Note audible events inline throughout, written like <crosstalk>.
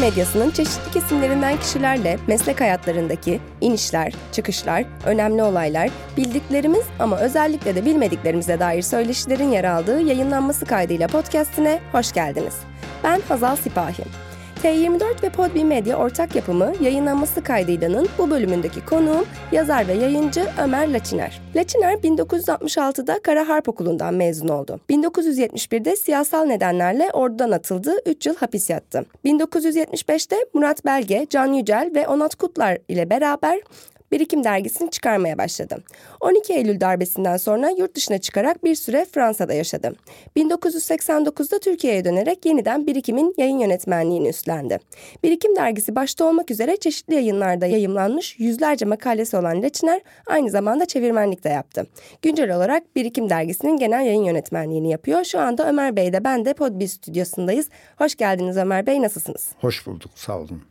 Medyasının çeşitli kesimlerinden kişilerle meslek hayatlarındaki inişler, çıkışlar, önemli olaylar, bildiklerimiz ama özellikle de bilmediklerimize dair söyleşilerin yer aldığı yayınlanması kaydıyla podcastine hoş geldiniz. Ben Hazal Sipahi. T24 ve Podbi Medya ortak yapımı yayınlanması kaydıylanın bu bölümündeki konuğum yazar ve yayıncı Ömer Laçiner. Laçiner 1966'da Kara Harp Okulu'ndan mezun oldu. 1971'de siyasal nedenlerle ordudan atıldı, 3 yıl hapis yattı. 1975'te Murat Belge, Can Yücel ve Onat Kutlar ile beraber Birikim dergisini çıkarmaya başladı. 12 Eylül darbesinden sonra yurt dışına çıkarak bir süre Fransa'da yaşadı. 1989'da Türkiye'ye dönerek yeniden Birikim'in yayın yönetmenliğini üstlendi. Birikim dergisi başta olmak üzere çeşitli yayınlarda yayımlanmış yüzlerce makalesi olan Leçiner aynı zamanda çevirmenlik de yaptı. Güncel olarak Birikim dergisinin genel yayın yönetmenliğini yapıyor. Şu anda Ömer Bey de ben de Podbi stüdyosundayız. Hoş geldiniz Ömer Bey nasılsınız? Hoş bulduk sağ olun.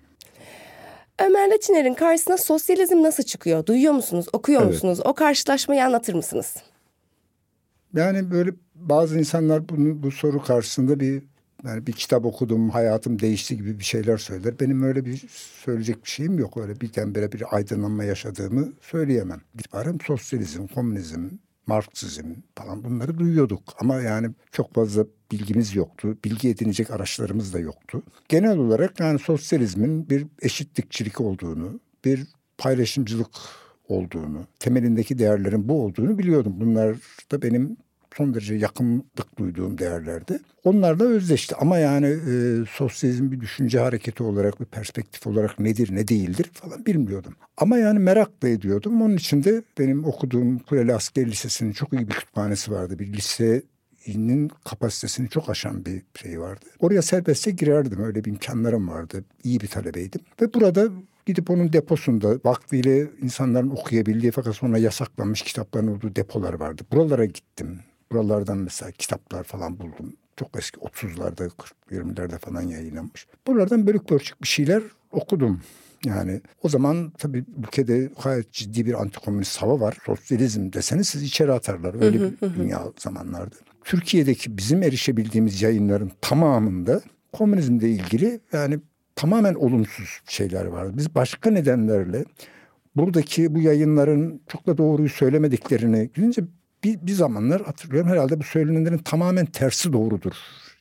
Ömer Laçiner'in karşısına sosyalizm nasıl çıkıyor? Duyuyor musunuz? Okuyor evet. musunuz? O karşılaşmayı anlatır mısınız? Yani böyle bazı insanlar bunu, bu soru karşısında bir yani bir kitap okudum, hayatım değişti gibi bir şeyler söyler. Benim öyle bir söyleyecek bir şeyim yok. Öyle birdenbire bir aydınlanma yaşadığımı söyleyemem. İtibarım sosyalizm, komünizm, Marksizm falan bunları duyuyorduk. Ama yani çok fazla bilgimiz yoktu. Bilgi edinecek araçlarımız da yoktu. Genel olarak yani sosyalizmin bir eşitlikçilik olduğunu, bir paylaşımcılık olduğunu, temelindeki değerlerin bu olduğunu biliyordum. Bunlar da benim son derece yakınlık duyduğum değerlerdi. Onlarla özleşti ama yani e, sosyalizm bir düşünce hareketi olarak bir perspektif olarak nedir ne değildir falan bilmiyordum. Ama yani merak da ediyordum. Onun için de benim okuduğum Kuleli Asker Lisesi'nin çok iyi bir kütüphanesi vardı. Bir lise inin kapasitesini çok aşan bir şey vardı. Oraya serbestçe girerdim. Öyle bir imkanlarım vardı. İyi bir talebeydim. Ve burada gidip onun deposunda vaktiyle insanların okuyabildiği fakat sonra yasaklanmış kitapların olduğu depolar vardı. Buralara gittim. Buralardan mesela kitaplar falan buldum. Çok eski 30'larda, 20'lerde falan yayınlanmış. Buralardan bölük bölçük bir şeyler okudum. Yani o zaman tabii ülkede gayet ciddi bir antikomünist hava var. Sosyalizm deseniz sizi içeri atarlar. Öyle bir dünya zamanlardı. Türkiye'deki bizim erişebildiğimiz yayınların tamamında komünizmle ilgili yani tamamen olumsuz şeyler vardı. Biz başka nedenlerle buradaki bu yayınların çok da doğruyu söylemediklerini görünce bir, bir zamanlar hatırlıyorum herhalde bu söylenenlerin tamamen tersi doğrudur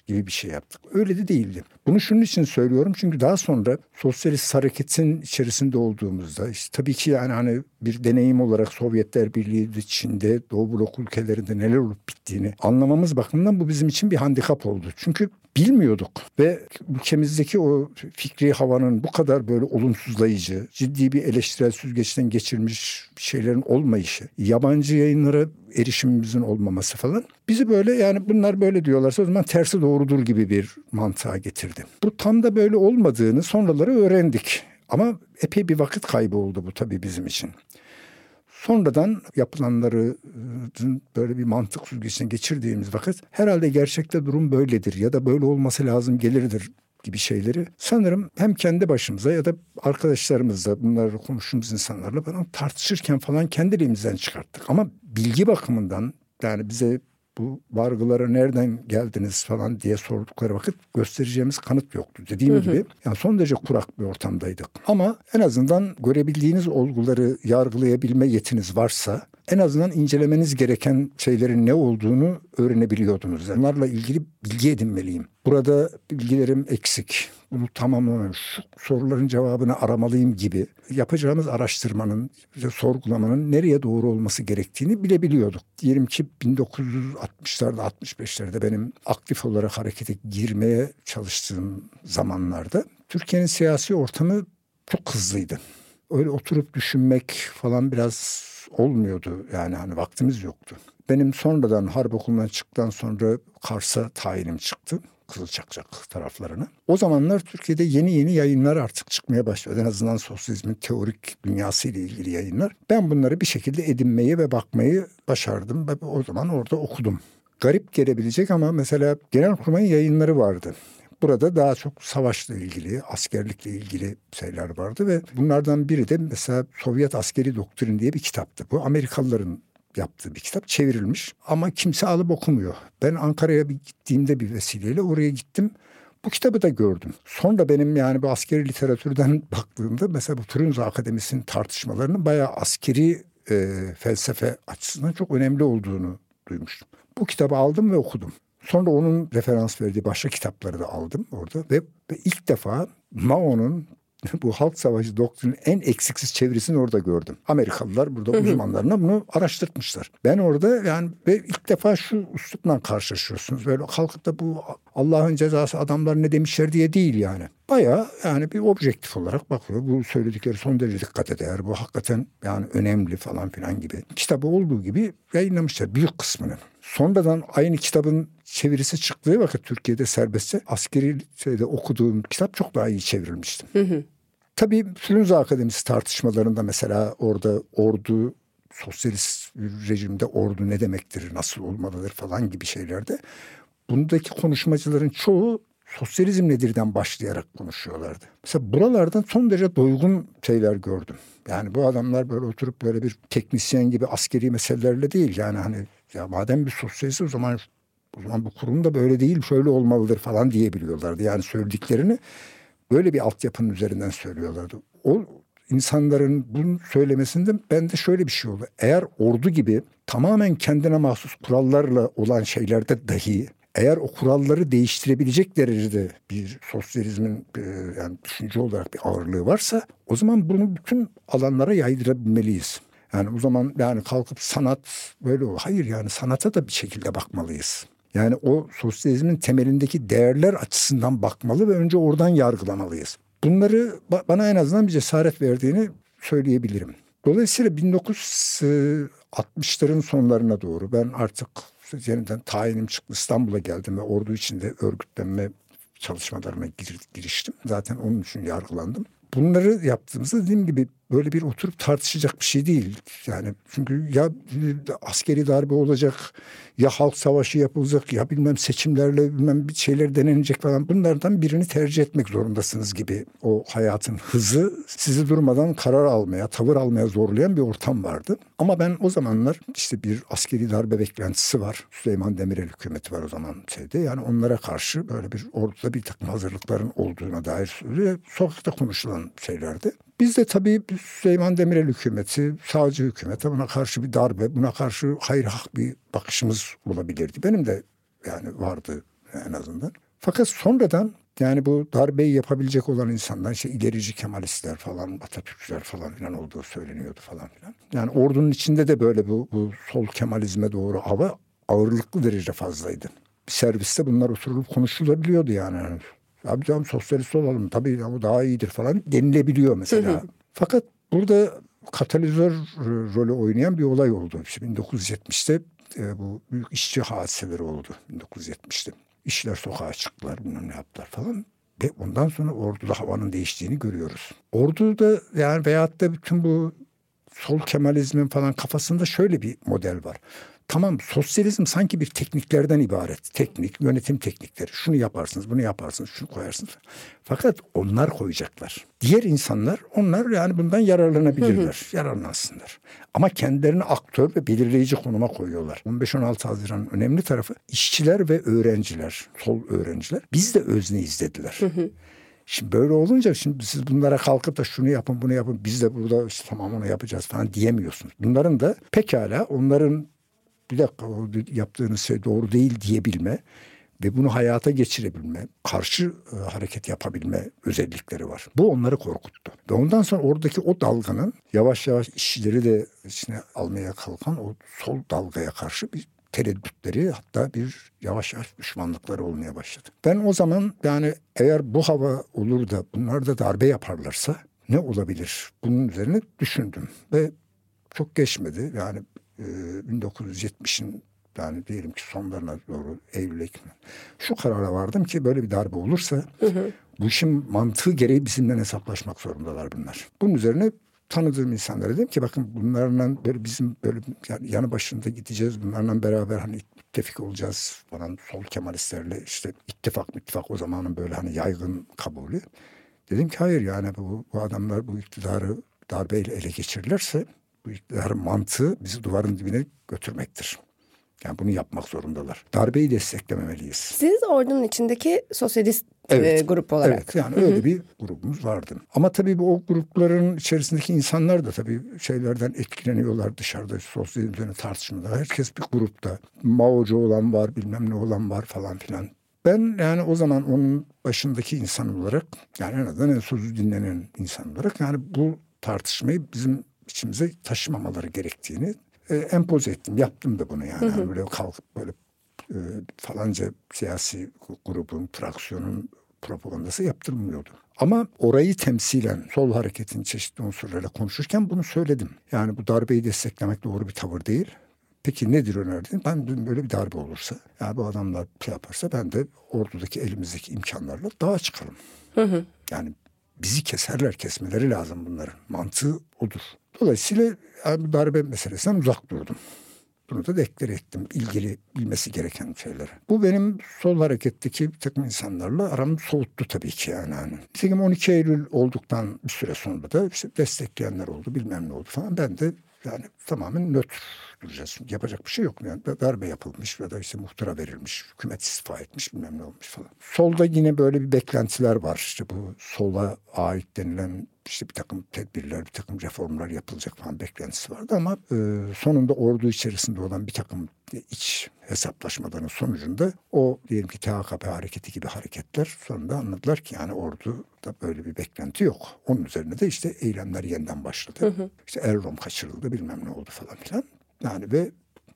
gibi bir şey yaptık. Öyle de değildi. Bunu şunun için söylüyorum çünkü daha sonra sosyalist hareketin içerisinde olduğumuzda işte tabii ki yani hani bir deneyim olarak Sovyetler Birliği içinde Doğu blok ülkelerinde neler olup bittiğini anlamamız bakımından bu bizim için bir handikap oldu. Çünkü bilmiyorduk ve ülkemizdeki o fikri havanın bu kadar böyle olumsuzlayıcı, ciddi bir eleştirel süzgeçten geçirmiş şeylerin olmayışı, yabancı yayınlara erişimimizin olmaması falan bizi böyle yani bunlar böyle diyorlarsa o zaman tersi doğrudur gibi bir mantığa getirdi. Bu tam da böyle olmadığını sonraları öğrendik. Ama epey bir vakit kaybı oldu bu tabii bizim için. Sonradan yapılanları böyle bir mantık süzgecinden geçirdiğimiz vakit herhalde gerçekte durum böyledir ya da böyle olması lazım gelirdir gibi şeyleri sanırım hem kendi başımıza ya da arkadaşlarımızla bunları konuştuğumuz insanlarla falan tartışırken falan kendiliğimizden çıkarttık. Ama bilgi bakımından yani bize bu vargılara nereden geldiniz falan diye sordukları vakit göstereceğimiz kanıt yoktu. Dediğim hı hı. gibi yani son derece kurak bir ortamdaydık. Ama en azından görebildiğiniz olguları yargılayabilme yetiniz varsa en azından incelemeniz gereken şeylerin ne olduğunu öğrenebiliyordunuz. Onlarla ilgili bilgi edinmeliyim. Burada bilgilerim eksik. Bunu tamamlamam, şu soruların cevabını aramalıyım gibi yapacağımız araştırmanın, sorgulamanın nereye doğru olması gerektiğini bilebiliyorduk. Diyelim ki 1960'larda, 65'lerde benim aktif olarak harekete girmeye çalıştığım zamanlarda Türkiye'nin siyasi ortamı çok hızlıydı. Öyle oturup düşünmek falan biraz olmuyordu. Yani hani vaktimiz yoktu. Benim sonradan harp okulundan çıktıktan sonra Kars'a tayinim çıktı. Kızılçakçak taraflarına. O zamanlar Türkiye'de yeni yeni yayınlar artık çıkmaya başladı. En azından sosyalizmin teorik dünyası ile ilgili yayınlar. Ben bunları bir şekilde edinmeyi ve bakmayı başardım. Ve o zaman orada okudum. Garip gelebilecek ama mesela Genelkurmay'ın yayınları vardı. Burada daha çok savaşla ilgili, askerlikle ilgili şeyler vardı ve bunlardan biri de mesela Sovyet Askeri Doktrin diye bir kitaptı. Bu Amerikalıların yaptığı bir kitap çevrilmiş ama kimse alıp okumuyor. Ben Ankara'ya bir gittiğimde bir vesileyle oraya gittim. Bu kitabı da gördüm. Sonra benim yani bu askeri literatürden <laughs> baktığımda mesela bu Frunze Akademisi'nin tartışmalarının bayağı askeri e, felsefe açısından çok önemli olduğunu duymuştum. Bu kitabı aldım ve okudum. Sonra onun referans verdiği başka kitapları da aldım orada ve, ve ilk defa Mao'nun <laughs> bu halk savaşı doktrinin en eksiksiz çevirisini orada gördüm. Amerikalılar burada uzmanlarına bunu araştırtmışlar. Ben orada yani ve ilk defa şu üslupla karşılaşıyorsunuz. Böyle kalkıp da bu Allah'ın cezası adamlar ne demişler diye değil yani. Baya yani bir objektif olarak bakıyor. Bu söyledikleri son derece dikkat eder. Bu hakikaten yani önemli falan filan gibi. Kitabı olduğu gibi yayınlamışlar büyük kısmını. Sonradan aynı kitabın çevirisi çıktığı vakit Türkiye'de serbestçe askeri şeyde okuduğum kitap çok daha iyi çevrilmişti. Hı hı. Tabii Frunze Akademisi tartışmalarında mesela orada ordu sosyalist rejimde ordu ne demektir, nasıl olmalıdır falan gibi şeylerde bundaki konuşmacıların çoğu sosyalizm nedirden başlayarak konuşuyorlardı. Mesela buralardan son derece doygun şeyler gördüm. Yani bu adamlar böyle oturup böyle bir teknisyen gibi askeri meselelerle değil. Yani hani ya madem bir sosyalist o zaman o zaman bu kurum da böyle değil şöyle olmalıdır falan diyebiliyorlardı. Yani söylediklerini böyle bir altyapının üzerinden söylüyorlardı. O insanların bunu söylemesinde bende şöyle bir şey oldu. Eğer ordu gibi tamamen kendine mahsus kurallarla olan şeylerde dahi eğer o kuralları değiştirebilecek derecede bir sosyalizmin e, yani düşünce olarak bir ağırlığı varsa o zaman bunu bütün alanlara yaydırabilmeliyiz. Yani o zaman yani kalkıp sanat böyle o. Hayır yani sanata da bir şekilde bakmalıyız. Yani o sosyalizmin temelindeki değerler açısından bakmalı ve önce oradan yargılamalıyız. Bunları bana en azından bir cesaret verdiğini söyleyebilirim. Dolayısıyla 1960'ların sonlarına doğru ben artık yeniden tayinim çıktı İstanbul'a geldim ve ordu içinde örgütlenme çalışmalarına giriştim. Zaten onun için yargılandım. Bunları yaptığımızda dediğim gibi böyle bir oturup tartışacak bir şey değil. Yani çünkü ya askeri darbe olacak ya halk savaşı yapılacak ya bilmem seçimlerle bilmem bir şeyler denenecek falan bunlardan birini tercih etmek zorundasınız gibi o hayatın hızı sizi durmadan karar almaya, tavır almaya zorlayan bir ortam vardı. Ama ben o zamanlar işte bir askeri darbe beklentisi var. Süleyman Demirel hükümeti var o zaman şeyde. Yani onlara karşı böyle bir orduda bir takım hazırlıkların olduğuna dair. Sokakta konuşulan şeylerdi. Biz de tabii Süleyman Demirel hükümeti, sağcı hükümete buna karşı bir darbe, buna karşı hayır hak bir bakışımız olabilirdi. Benim de yani vardı en azından. Fakat sonradan yani bu darbeyi yapabilecek olan insanlar işte ilerici Kemalistler falan, Atatürkçüler falan filan olduğu söyleniyordu falan filan. Yani ordunun içinde de böyle bu, bu sol Kemalizme doğru hava ağırlıklı derece fazlaydı. Bir serviste bunlar oturulup konuşulabiliyordu yani. Abi canım sosyalist olalım tabii bu daha iyidir falan denilebiliyor mesela. Fakat burada katalizör rolü oynayan bir olay oldu. İşte 1970'te e, bu büyük işçi hadiseleri oldu 1970'te. İşçiler sokağa çıktılar bilmem ne yaptılar falan. Ve ondan sonra orduda havanın değiştiğini görüyoruz. Orduda yani veyahut da bütün bu sol Kemalizmin falan kafasında şöyle bir model var. Tamam sosyalizm sanki bir tekniklerden ibaret. Teknik, yönetim teknikleri. Şunu yaparsınız, bunu yaparsınız, şunu koyarsınız. Fakat onlar koyacaklar. Diğer insanlar onlar yani bundan yararlanabilirler. Yararlansınlar. Ama kendilerini aktör ve belirleyici konuma koyuyorlar. 15-16 Haziran önemli tarafı işçiler ve öğrenciler, sol öğrenciler biz de özne izlediler. Şimdi böyle olunca şimdi siz bunlara kalkıp da şunu yapın bunu yapın biz de burada işte tamam onu yapacağız falan diyemiyorsunuz. Bunların da pekala onların bir dakika yaptığınız şey doğru değil diyebilme ve bunu hayata geçirebilme, karşı e, hareket yapabilme özellikleri var. Bu onları korkuttu. Ve ondan sonra oradaki o dalganın yavaş yavaş işçileri de içine almaya kalkan o sol dalgaya karşı bir tereddütleri hatta bir yavaş yavaş düşmanlıkları olmaya başladı. Ben o zaman yani eğer bu hava olur da bunlar da darbe yaparlarsa ne olabilir? Bunun üzerine düşündüm ve çok geçmedi. Yani 1970'in ee, yani diyelim ki sonlarına doğru Eylül Ekim şu karara vardım ki böyle bir darbe olursa hı hı. bu işin mantığı gereği bizimle hesaplaşmak zorundalar bunlar. Bunun üzerine tanıdığım insanlara dedim ki bakın bunlarla böyle bizim böyle yani yanı başında gideceğiz. Bunlarla beraber hani müttefik olacağız falan sol Kemalistlerle işte ittifak ittifak o zamanın böyle hani yaygın kabulü. Dedim ki hayır yani bu, bu adamlar bu iktidarı darbeyle ele geçirirlerse bu mantığı bizi duvarın dibine götürmektir. Yani bunu yapmak zorundalar. Darbeyi desteklememeliyiz. Siz ordunun içindeki sosyalist evet. e, grup olarak. Evet yani Hı-hı. öyle bir grubumuz vardı. Ama tabii bu o grupların içerisindeki insanlar da tabii şeylerden etkileniyorlar dışarıda sosyal üzerine tartışmalar. Herkes bir grupta. Mao'cu olan var bilmem ne olan var falan filan. Ben yani o zaman onun başındaki insan olarak yani en azından en sözü dinlenen insan olarak yani bu tartışmayı bizim içimize taşımamaları gerektiğini e, empoze ettim. Yaptım da bunu yani. Hı hı. yani böyle kalkıp böyle e, falanca siyasi grubun, fraksiyonun propagandası yaptırmıyordu. Ama orayı temsilen sol hareketin çeşitli unsurlarıyla konuşurken bunu söyledim. Yani bu darbeyi desteklemek doğru bir tavır değil. Peki nedir önerdiğin? Ben böyle bir darbe olursa, yani bu adamlar şey yaparsa ben de ordudaki elimizdeki imkanlarla daha çıkarım. Hı hı. Yani bizi keserler, kesmeleri lazım bunların. Mantığı odur. Dolayısıyla darbe meselesinden uzak durdum. Bunu da deklare ettim. ilgili bilmesi gereken şeyler. Bu benim sol hareketteki bir takım insanlarla aramı soğuttu tabii ki yani. Hani. Nitekim 12 Eylül olduktan bir süre sonra da işte destekleyenler oldu bilmem ne oldu falan. Ben de yani tamamen nötr duracağız. Yapacak bir şey yok. Yani darbe yapılmış ya da işte muhtıra verilmiş, hükümet istifa etmiş bilmem ne olmuş falan. Solda yine böyle bir beklentiler var. İşte bu sola ait denilen işte bir takım tedbirler, bir takım reformlar yapılacak falan beklentisi vardı ama e, sonunda ordu içerisinde olan bir takım iç hesaplaşmaların sonucunda o diyelim ki THKP hareketi gibi hareketler sonunda anladılar ki yani ordu da böyle bir beklenti yok. Onun üzerine de işte eylemler yeniden başladı. Hı hı. İşte Errom kaçırıldı bilmem ne oldu falan filan. Yani ve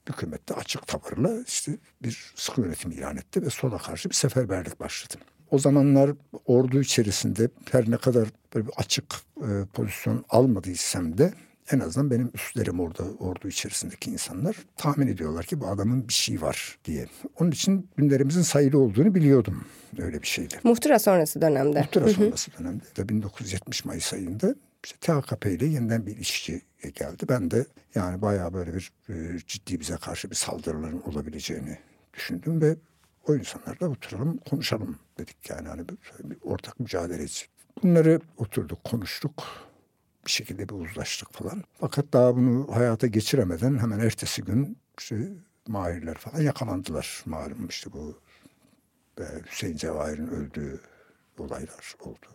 hükümette açık tavırla işte bir sıkı yönetim ilan etti ve sola karşı bir seferberlik başladı. O zamanlar ordu içerisinde her ne kadar böyle bir açık e, pozisyon almadıysam da en azından benim üstlerim orada ordu içerisindeki insanlar tahmin ediyorlar ki bu adamın bir şey var diye. Onun için günlerimizin sayılı olduğunu biliyordum öyle bir şeydi. Muhtıra sonrası dönemde. Muhtıra sonrası dönemde. 1970 Mayıs ayında işte THKP ile yeniden bir ilişki geldi. Ben de yani bayağı böyle bir e, ciddi bize karşı bir saldırıların olabileceğini düşündüm ve o insanlarla oturalım konuşalım dedik yani hani bir, bir ortak mücadele edecek. Bunları oturduk konuştuk bir şekilde bir uzlaştık falan. Fakat daha bunu hayata geçiremeden hemen ertesi gün işte Mahirler falan yakalandılar. Malum işte bu e, Hüseyin Cevahir'in öldüğü olaylar oldu.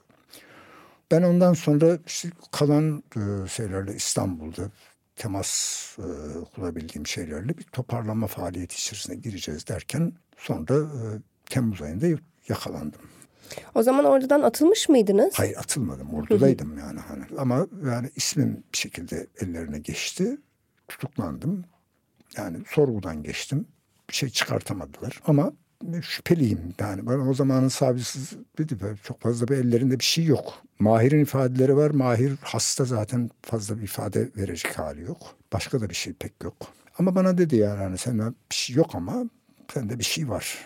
Ben ondan sonra işte kalan e, şeylerle İstanbul'da temas e, kurabildiğim şeylerle bir toparlama faaliyeti içerisine gireceğiz derken sonra e, Temmuz ayında yakalandım. O zaman oradan atılmış mıydınız? Hayır atılmadım. Ordudaydım yani hani. Ama yani ismim bir şekilde ellerine geçti. Tutuklandım. Yani sorgudan geçtim. Bir şey çıkartamadılar. Ama şüpheliyim. Yani ben o zamanın savcısı dedi çok fazla bir ellerinde bir şey yok. Mahir'in ifadeleri var. Mahir hasta zaten fazla bir ifade verecek hali yok. Başka da bir şey pek yok. Ama bana dedi yani hani sende bir şey yok ama sende bir şey var.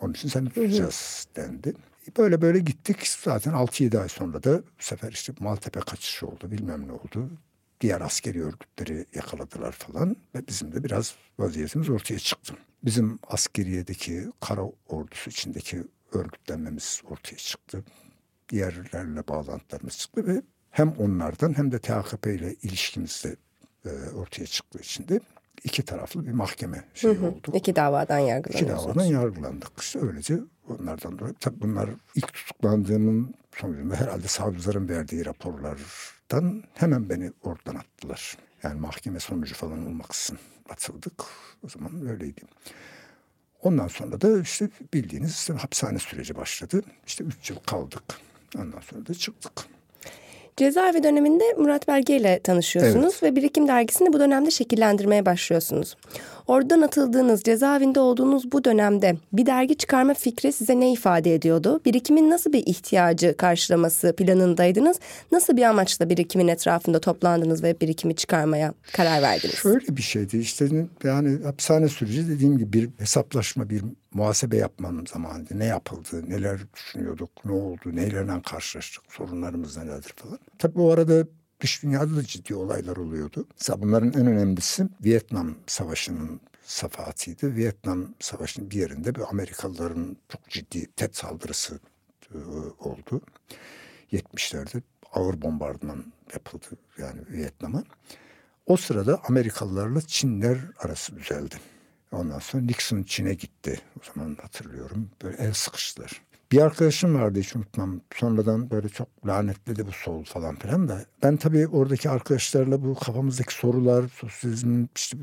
Onun için seni tutacağız dendi. Böyle böyle gittik. Zaten 6-7 ay sonra da bu sefer işte Maltepe kaçışı oldu bilmem ne oldu. Diğer askeri örgütleri yakaladılar falan ve bizim de biraz vaziyetimiz ortaya çıktı. Bizim askeriyedeki kara ordusu içindeki örgütlenmemiz ortaya çıktı. Diğerlerle bağlantılarımız çıktı ve hem onlardan hem de THKP ile ilişkimiz de e, ortaya çıktığı için de iki taraflı bir mahkeme şey oldu. İki davadan yargılanıyorsunuz. İki davadan yargılandık. İşte öylece onlardan dolayı. Tabii bunlar ilk tutuklandığımın sonucunda herhalde savcıların verdiği raporlardan hemen beni oradan attılar. Yani mahkeme sonucu falan olmaksızın atıldık. O zaman öyleydi. Ondan sonra da işte bildiğiniz hapishane süreci başladı. İşte üç yıl kaldık. Ondan sonra da çıktık. Cezaevi döneminde Murat Belge ile tanışıyorsunuz evet. ve Birikim Dergisi'ni bu dönemde şekillendirmeye başlıyorsunuz. Oradan atıldığınız, cezaevinde olduğunuz bu dönemde bir dergi çıkarma fikri size ne ifade ediyordu? Birikimin nasıl bir ihtiyacı karşılaması planındaydınız? Nasıl bir amaçla birikimin etrafında toplandınız ve birikimi çıkarmaya karar verdiniz? Şöyle bir şeydi işte yani hapishane süreci dediğim gibi bir hesaplaşma, bir muhasebe yapmanın zamanıydı. Ne yapıldı, neler düşünüyorduk, ne oldu, nelerle karşılaştık, sorunlarımız nelerdir falan. Tabii bu arada dış dünyada da ciddi olaylar oluyordu. Mesela bunların en önemlisi Vietnam Savaşı'nın safahatiydi. Vietnam Savaşı'nın bir yerinde bir Amerikalıların çok ciddi TET saldırısı e, oldu. 70'lerde ağır bombardıman yapıldı yani Vietnam'a. O sırada Amerikalılarla Çinler arası düzeldi. Ondan sonra Nixon Çin'e gitti. O zaman hatırlıyorum. Böyle el sıkıştılar. Bir arkadaşım vardı hiç unutmam. Sonradan böyle çok lanetledi bu sol falan filan da. Ben tabii oradaki arkadaşlarla bu kafamızdaki sorular, sosyalizmin işte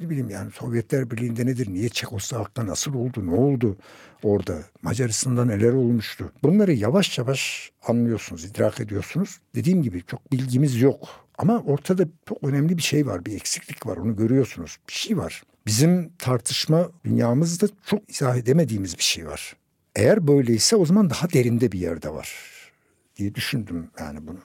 ne bileyim yani Sovyetler Birliği'nde nedir, niye Çekoslovak'ta nasıl oldu, ne oldu orada, Macaristan'da neler olmuştu. Bunları yavaş yavaş anlıyorsunuz, idrak ediyorsunuz. Dediğim gibi çok bilgimiz yok. Ama ortada çok önemli bir şey var, bir eksiklik var, onu görüyorsunuz. Bir şey var. Bizim tartışma dünyamızda çok izah edemediğimiz bir şey var. Eğer böyleyse o zaman daha derinde bir yerde var diye düşündüm yani bunu.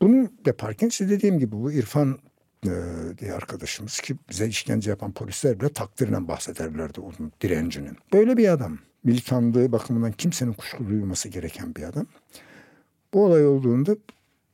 Bunu yaparken işte dediğim gibi bu İrfan e, diye arkadaşımız ki bize işkence yapan polisler bile takdirinden bahsederlerdi onun direncinin. Böyle bir adam. Militanlığı bakımından kimsenin kuşku duyulması gereken bir adam. Bu olay olduğunda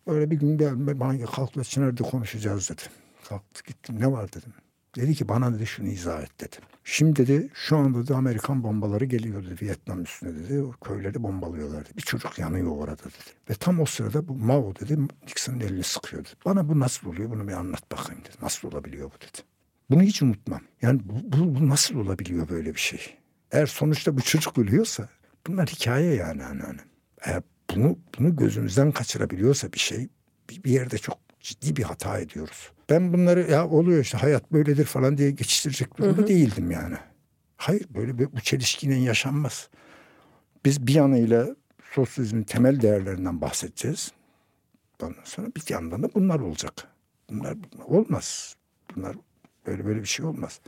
böyle bir gün ben bana kalkla Çınar'da konuşacağız dedi. Kalktı gittim ne var dedim. Dedi ki bana dedi şunu izah et dedi. Şimdi dedi şu anda da Amerikan bombaları geliyor dedi Vietnam üstüne dedi. O köyleri bombalıyorlar. Bir çocuk yanıyor orada dedi. Ve tam o sırada bu Mao dedi Nixon'ın elini sıkıyor dedi. Bana bu nasıl oluyor bunu bir anlat bakayım dedi. Nasıl olabiliyor bu dedi. Bunu hiç unutmam. Yani bu, bu, bu nasıl olabiliyor böyle bir şey? Eğer sonuçta bu çocuk ölüyorsa bunlar hikaye yani anneannem. Eğer bunu, bunu gözümüzden kaçırabiliyorsa bir şey bir, bir yerde çok ciddi bir hata ediyoruz. Ben bunları ya oluyor işte hayat böyledir falan diye geçiştirecek durumda hı hı. değildim yani. Hayır böyle bir, bu çelişkiyle yaşanmaz. Biz bir yanıyla sosyalizmin temel değerlerinden bahsedeceğiz. Ondan sonra bir yandan da bunlar olacak. Bunlar, bunlar olmaz. Bunlar böyle böyle bir şey olmaz.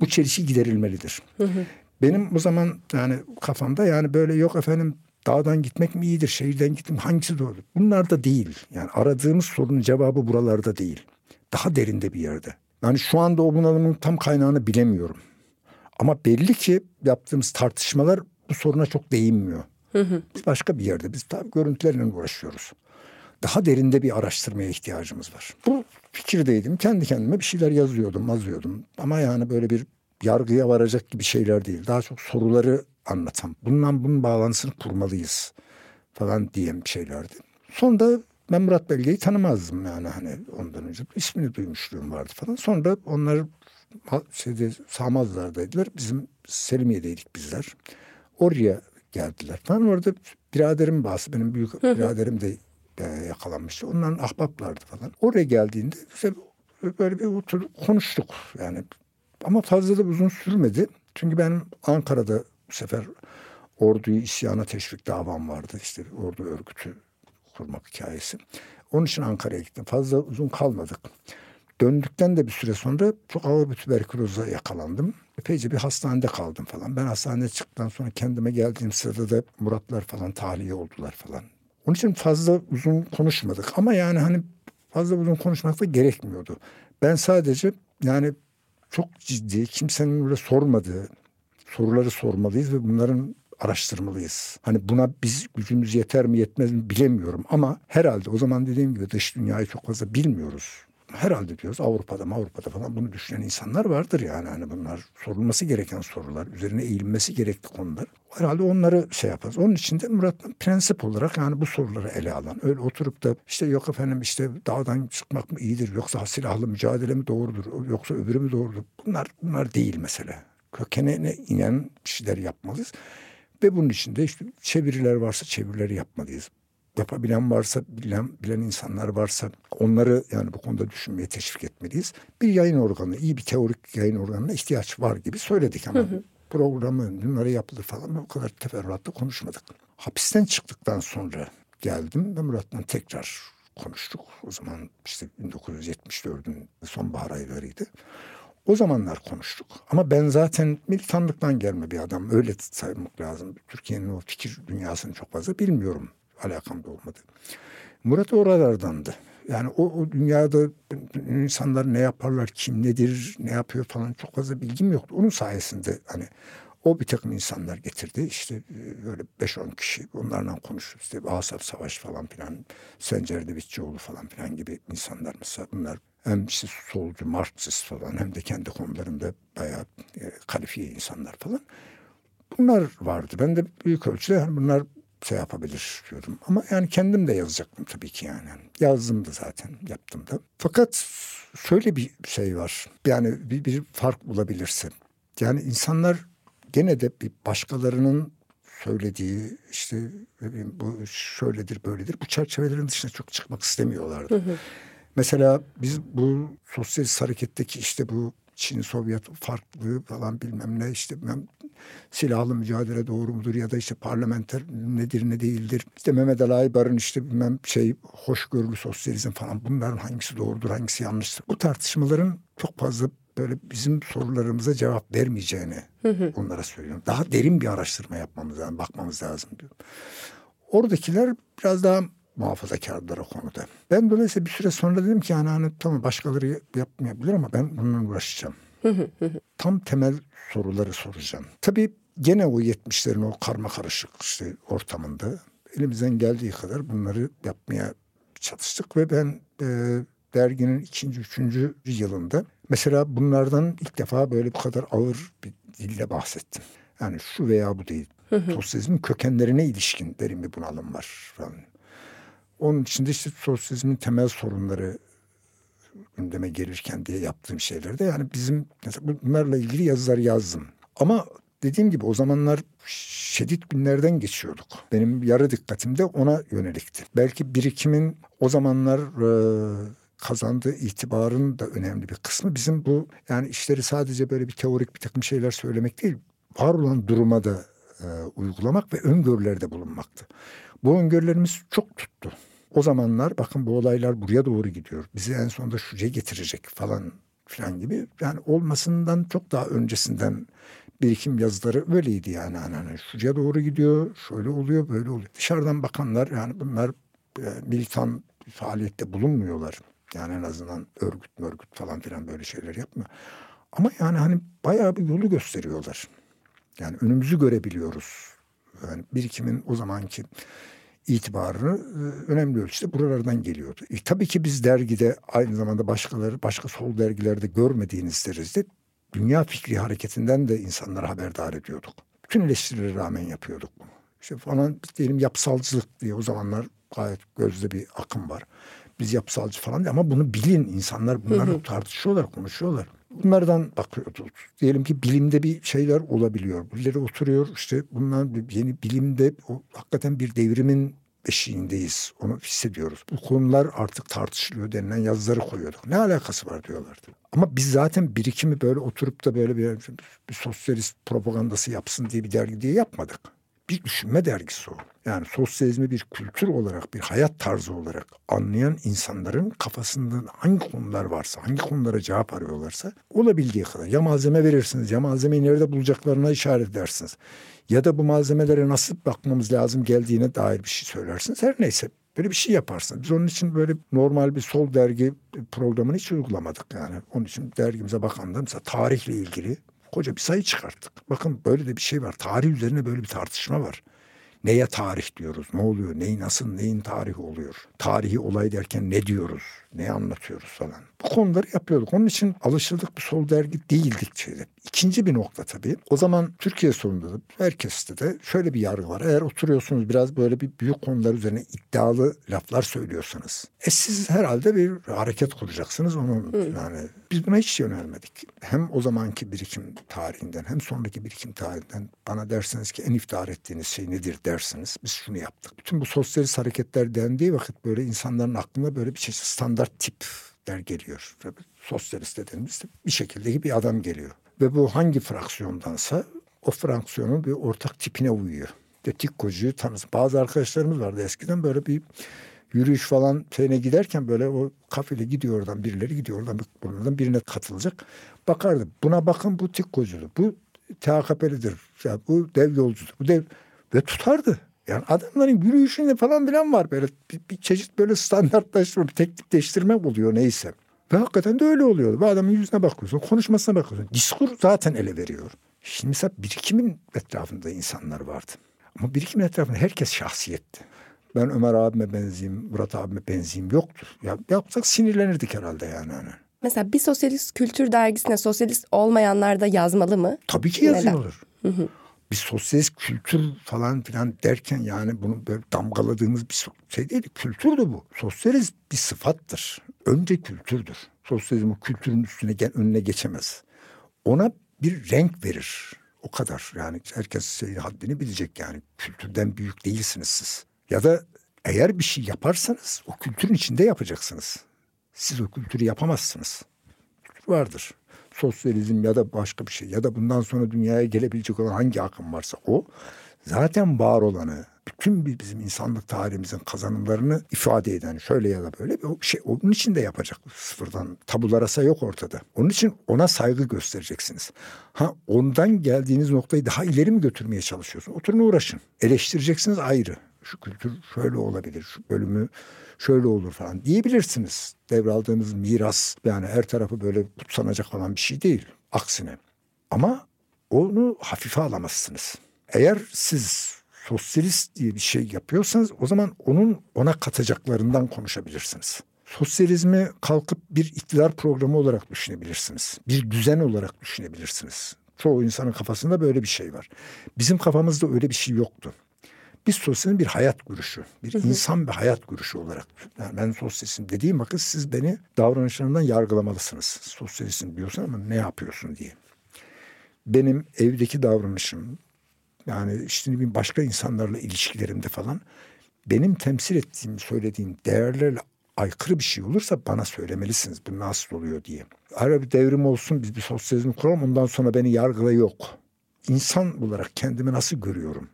Bu çelişki giderilmelidir. Hı hı. Benim o zaman yani kafamda yani böyle yok efendim dağdan gitmek mi iyidir, şehirden gitmek hangisi doğru? Bunlar da değil. Yani aradığımız sorunun cevabı buralarda değil. Daha derinde bir yerde. Yani şu anda o bunalımın tam kaynağını bilemiyorum. Ama belli ki yaptığımız tartışmalar bu soruna çok değinmiyor. Biz başka bir yerde, biz tabii görüntülerle uğraşıyoruz. Daha derinde bir araştırmaya ihtiyacımız var. Bu fikirdeydim. Kendi kendime bir şeyler yazıyordum, yazıyordum. Ama yani böyle bir yargıya varacak gibi şeyler değil. Daha çok soruları anlatan. Bundan bunun bağlantısını kurmalıyız falan diyen şeylerdi. Sonra ben Murat Belge'yi tanımazdım yani hani ondan önce. ismini duymuşluğum vardı falan. Sonra onlar şeyde sağmazlar dediler. Bizim Selimiye'deydik bizler. Oraya geldiler falan. Orada biraderim bazı benim büyük biraderim de yakalanmıştı. Onların ahbaplardı falan. Oraya geldiğinde işte böyle bir oturup konuştuk yani. Ama fazla da uzun sürmedi. Çünkü ben Ankara'da sefer orduyu isyana teşvik davam vardı. İşte ordu örgütü kurmak hikayesi. Onun için Ankara'ya gittim. Fazla uzun kalmadık. Döndükten de bir süre sonra çok ağır bir tüberküloza yakalandım. Epeyce bir hastanede kaldım falan. Ben hastanede çıktıktan sonra kendime geldiğim sırada da Muratlar falan tahliye oldular falan. Onun için fazla uzun konuşmadık. Ama yani hani fazla uzun konuşmak da gerekmiyordu. Ben sadece yani çok ciddi kimsenin öyle sormadığı soruları sormalıyız ve bunların araştırmalıyız. Hani buna biz gücümüz yeter mi yetmez mi bilemiyorum ama herhalde o zaman dediğim gibi dış dünyayı çok fazla bilmiyoruz. Herhalde diyoruz Avrupa'da Avrupa'da falan bunu düşünen insanlar vardır yani. Hani bunlar sorulması gereken sorular, üzerine eğilmesi gerekli konular. Herhalde onları şey yaparız. Onun için de Murat'ın prensip olarak yani bu soruları ele alan. Öyle oturup da işte yok efendim işte dağdan çıkmak mı iyidir yoksa silahlı mücadele mi doğrudur yoksa öbürü mü doğrudur. Bunlar bunlar değil mesele kökenine inen bir şeyler yapmalıyız. Ve bunun için de işte çeviriler varsa çevirileri yapmalıyız. Yapabilen varsa, bilen, bilen insanlar varsa onları yani bu konuda düşünmeye teşvik etmeliyiz. Bir yayın organı, iyi bir teorik yayın organına ihtiyaç var gibi söyledik ama hı hı. programı, bunları yapılır falan o kadar teferruatla konuşmadık. Hapisten çıktıktan sonra geldim ve Murat'la tekrar konuştuk. O zaman işte 1974'ün sonbahar aylarıydı. O zamanlar konuştuk. Ama ben zaten militanlıktan gelme bir adam. Öyle saymak lazım. Türkiye'nin o fikir dünyasını çok fazla bilmiyorum. Alakam da olmadı. Murat oralardandı. Yani o, o dünyada insanlar ne yaparlar, kim nedir, ne yapıyor falan çok fazla bilgim yoktu. Onun sayesinde hani o bir takım insanlar getirdi. İşte e, böyle 5-10 kişi onlarla konuştuk. İşte Asaf Savaş falan filan, Sencer Devitçioğlu falan filan gibi insanlar mesela bunlar hem işte solcu, Marksist falan hem de kendi konularında bayağı e, kalifiye insanlar falan. Bunlar vardı. Ben de büyük ölçüde yani bunlar şey yapabilir diyordum. Ama yani kendim de yazacaktım tabii ki yani. Yazdım da zaten, yaptım da. Fakat şöyle bir şey var. Yani bir, bir fark bulabilirsin. Yani insanlar gene de bir başkalarının söylediği işte bu şöyledir böyledir bu çerçevelerin dışına çok çıkmak istemiyorlardı. Hı hı. Mesela biz bu sosyalist hareketteki işte bu Çin Sovyet farklılığı falan bilmem ne işte bilmem, silahlı mücadele doğru mudur ya da işte parlamenter nedir ne değildir. İşte Mehmet Ali Aybar'ın işte bilmem şey hoşgörülü sosyalizm falan bunların hangisi doğrudur hangisi yanlıştır. Bu tartışmaların çok fazla böyle bizim sorularımıza cevap vermeyeceğini onlara söylüyorum. Daha derin bir araştırma yapmamız lazım, bakmamız lazım diyorum. Oradakiler biraz daha muhafazakarlar o konuda. Ben dolayısıyla bir süre sonra dedim ki yani hani tamam başkaları yapmayabilir ama ben bununla uğraşacağım. Tam temel soruları soracağım. Tabii gene o 70'lerin o karma karışık işte ortamında elimizden geldiği kadar bunları yapmaya çalıştık ve ben e, derginin ikinci, üçüncü yılında mesela bunlardan ilk defa böyle bu kadar ağır bir dille bahsettim. Yani şu veya bu değil. Sosyalizmin kökenlerine ilişkin derin bir bunalım var falan. Onun içinde işte sosyalizmin temel sorunları gündeme gelirken diye yaptığım şeylerde yani bizim mesela bunlarla ilgili yazılar yazdım. Ama dediğim gibi o zamanlar şiddet günlerden geçiyorduk. Benim yarı dikkatim de ona yönelikti. Belki birikimin o zamanlar e, kazandığı itibarın da önemli bir kısmı bizim bu yani işleri sadece böyle bir teorik bir takım şeyler söylemek değil, var olan duruma da e, uygulamak ve öngörülerde bulunmaktı. Bu öngörülerimiz çok tuttu. O zamanlar bakın bu olaylar buraya doğru gidiyor. Bizi en sonunda şuraya getirecek falan filan gibi. Yani olmasından çok daha öncesinden birikim yazıları böyleydi yani. Hani, hani şuraya doğru gidiyor, şöyle oluyor, böyle oluyor. Dışarıdan bakanlar yani bunlar e, militan faaliyette bulunmuyorlar. Yani en azından örgüt örgüt falan filan böyle şeyler yapmıyor. Ama yani hani bayağı bir yolu gösteriyorlar. Yani önümüzü görebiliyoruz. Yani birikimin o zamanki itibarını e, önemli ölçüde buralardan geliyordu. E, tabii ki biz dergide aynı zamanda başkaları başka sol dergilerde görmediğiniz derecede dünya fikri hareketinden de insanları haberdar ediyorduk. Bütün eleştirilere rağmen yapıyorduk bunu. İşte falan diyelim yapsalcılık diye o zamanlar gayet gözde bir akım var. Biz yapsalcı falan diye ama bunu bilin insanlar bunları tartışıyorlar, konuşuyorlar. Bunlardan bakıyoruz. Diyelim ki bilimde bir şeyler olabiliyor. Birileri oturuyor işte bunlar yeni bilimde o, hakikaten bir devrimin beşiğindeyiz. Onu hissediyoruz. Bu konular artık tartışılıyor denilen yazıları koyuyorduk. Ne alakası var diyorlardı. Ama biz zaten birikimi böyle oturup da böyle bir, bir sosyalist propagandası yapsın diye bir dergi diye yapmadık bir düşünme dergisi o. Yani sosyalizmi bir kültür olarak, bir hayat tarzı olarak anlayan insanların kafasında hangi konular varsa, hangi konulara cevap arıyorlarsa olabildiği kadar. Ya malzeme verirsiniz, ya malzemeyi nerede bulacaklarına işaret edersiniz. Ya da bu malzemelere nasıl bakmamız lazım geldiğine dair bir şey söylersiniz. Her neyse böyle bir şey yaparsınız. Biz onun için böyle normal bir sol dergi programını hiç uygulamadık yani. Onun için dergimize bakanda mesela tarihle ilgili koca bir sayı çıkarttık. Bakın böyle de bir şey var. Tarih üzerine böyle bir tartışma var. Neye tarih diyoruz? Ne oluyor? Neyi nasıl neyin tarihi oluyor? Tarihi olay derken ne diyoruz? Ne anlatıyoruz falan. Bu konuları yapıyorduk. Onun için alışıldık bir sol dergi değildik şeyde. İkinci bir nokta tabii. O zaman Türkiye sorununda da herkeste de şöyle bir yargı var. Eğer oturuyorsunuz biraz böyle bir büyük konular üzerine iddialı laflar söylüyorsanız. E siz herhalde bir hareket kuracaksınız. Onun Hı. yani biz buna hiç yönelmedik. Hem o zamanki birikim tarihinden hem sonraki birikim tarihinden bana derseniz ki en iftihar ettiğiniz şey nedir dersiniz. Biz şunu yaptık. Bütün bu sosyalist hareketler dendiği vakit böyle insanların aklına böyle bir çeşit standart tipler geliyor. Sosyalist dediğimizde bir şekilde bir adam geliyor. Ve bu hangi fraksiyondansa o fraksiyonun bir ortak tipine uyuyor. De Tikkocu'yu tanısın. Bazı arkadaşlarımız vardı eskiden böyle bir yürüyüş falan şeyine giderken böyle o kafile gidiyor oradan birileri gidiyor oradan bunlardan birine katılacak. Bakardı. Buna bakın bu Tikkocu'dur. Bu TAKP'lidir. Ya bu dev yolcudur. Bu dev ve tutardı. Yani adamların yürüyüşünde falan bilen var böyle bir, bir çeşit böyle standartlaştırma, bir teknikleştirme oluyor neyse. Ve hakikaten de öyle oluyor. Bu adamın yüzüne bakıyorsun, konuşmasına bakıyorsun. Diskur zaten ele veriyor. Şimdi mesela birikimin etrafında insanlar vardı. Ama birikimin etrafında herkes şahsiyetti. Ben Ömer abime benzeyeyim, Murat abime benzeyeyim yoktu. Ya yapsak sinirlenirdik herhalde yani. Hani. Mesela bir sosyalist kültür dergisine sosyalist olmayanlar da yazmalı mı? Tabii ki yazıyorlar. Hı hı bir sosyalist kültür falan filan derken yani bunu böyle damgaladığımız bir şey değil. Kültürdü bu. Sosyalist bir sıfattır. Önce kültürdür. Sosyalizm o kültürün üstüne önüne geçemez. Ona bir renk verir. O kadar yani herkes şeyin haddini bilecek yani kültürden büyük değilsiniz siz. Ya da eğer bir şey yaparsanız o kültürün içinde yapacaksınız. Siz o kültürü yapamazsınız. Kültür vardır. Sosyalizm ya da başka bir şey ya da bundan sonra dünyaya gelebilecek olan hangi akım varsa o zaten var olanı bütün bizim insanlık tarihimizin kazanımlarını ifade eden şöyle ya da böyle bir şey onun için de yapacak sıfırdan tabularasa yok ortada. Onun için ona saygı göstereceksiniz. Ha ondan geldiğiniz noktayı daha ileri mi götürmeye çalışıyorsun? Oturun uğraşın. Eleştireceksiniz ayrı. Şu kültür şöyle olabilir, şu bölümü şöyle olur falan diyebilirsiniz. Devraldığınız miras yani her tarafı böyle kutsanacak olan bir şey değil. Aksine. Ama onu hafife alamazsınız. Eğer siz sosyalist diye bir şey yapıyorsanız o zaman onun ona katacaklarından konuşabilirsiniz. Sosyalizmi kalkıp bir iktidar programı olarak düşünebilirsiniz. Bir düzen olarak düşünebilirsiniz. Çoğu insanın kafasında böyle bir şey var. Bizim kafamızda öyle bir şey yoktu. Biz sosyalizm bir hayat görüşü, bir hı hı. insan bir hayat görüşü olarak. Yani ben sosyalizm dediğim vakit siz beni davranışlarından yargılamalısınız. Sosyalizm diyorsun ama ne yapıyorsun diye. Benim evdeki davranışım, yani işte başka insanlarla ilişkilerimde falan benim temsil ettiğim, söylediğim değerlerle aykırı bir şey olursa bana söylemelisiniz. Bu nasıl oluyor diye. Ara bir devrim olsun biz bir sosyalizm kuralım ondan sonra beni yargıla yok. İnsan olarak kendimi nasıl görüyorum?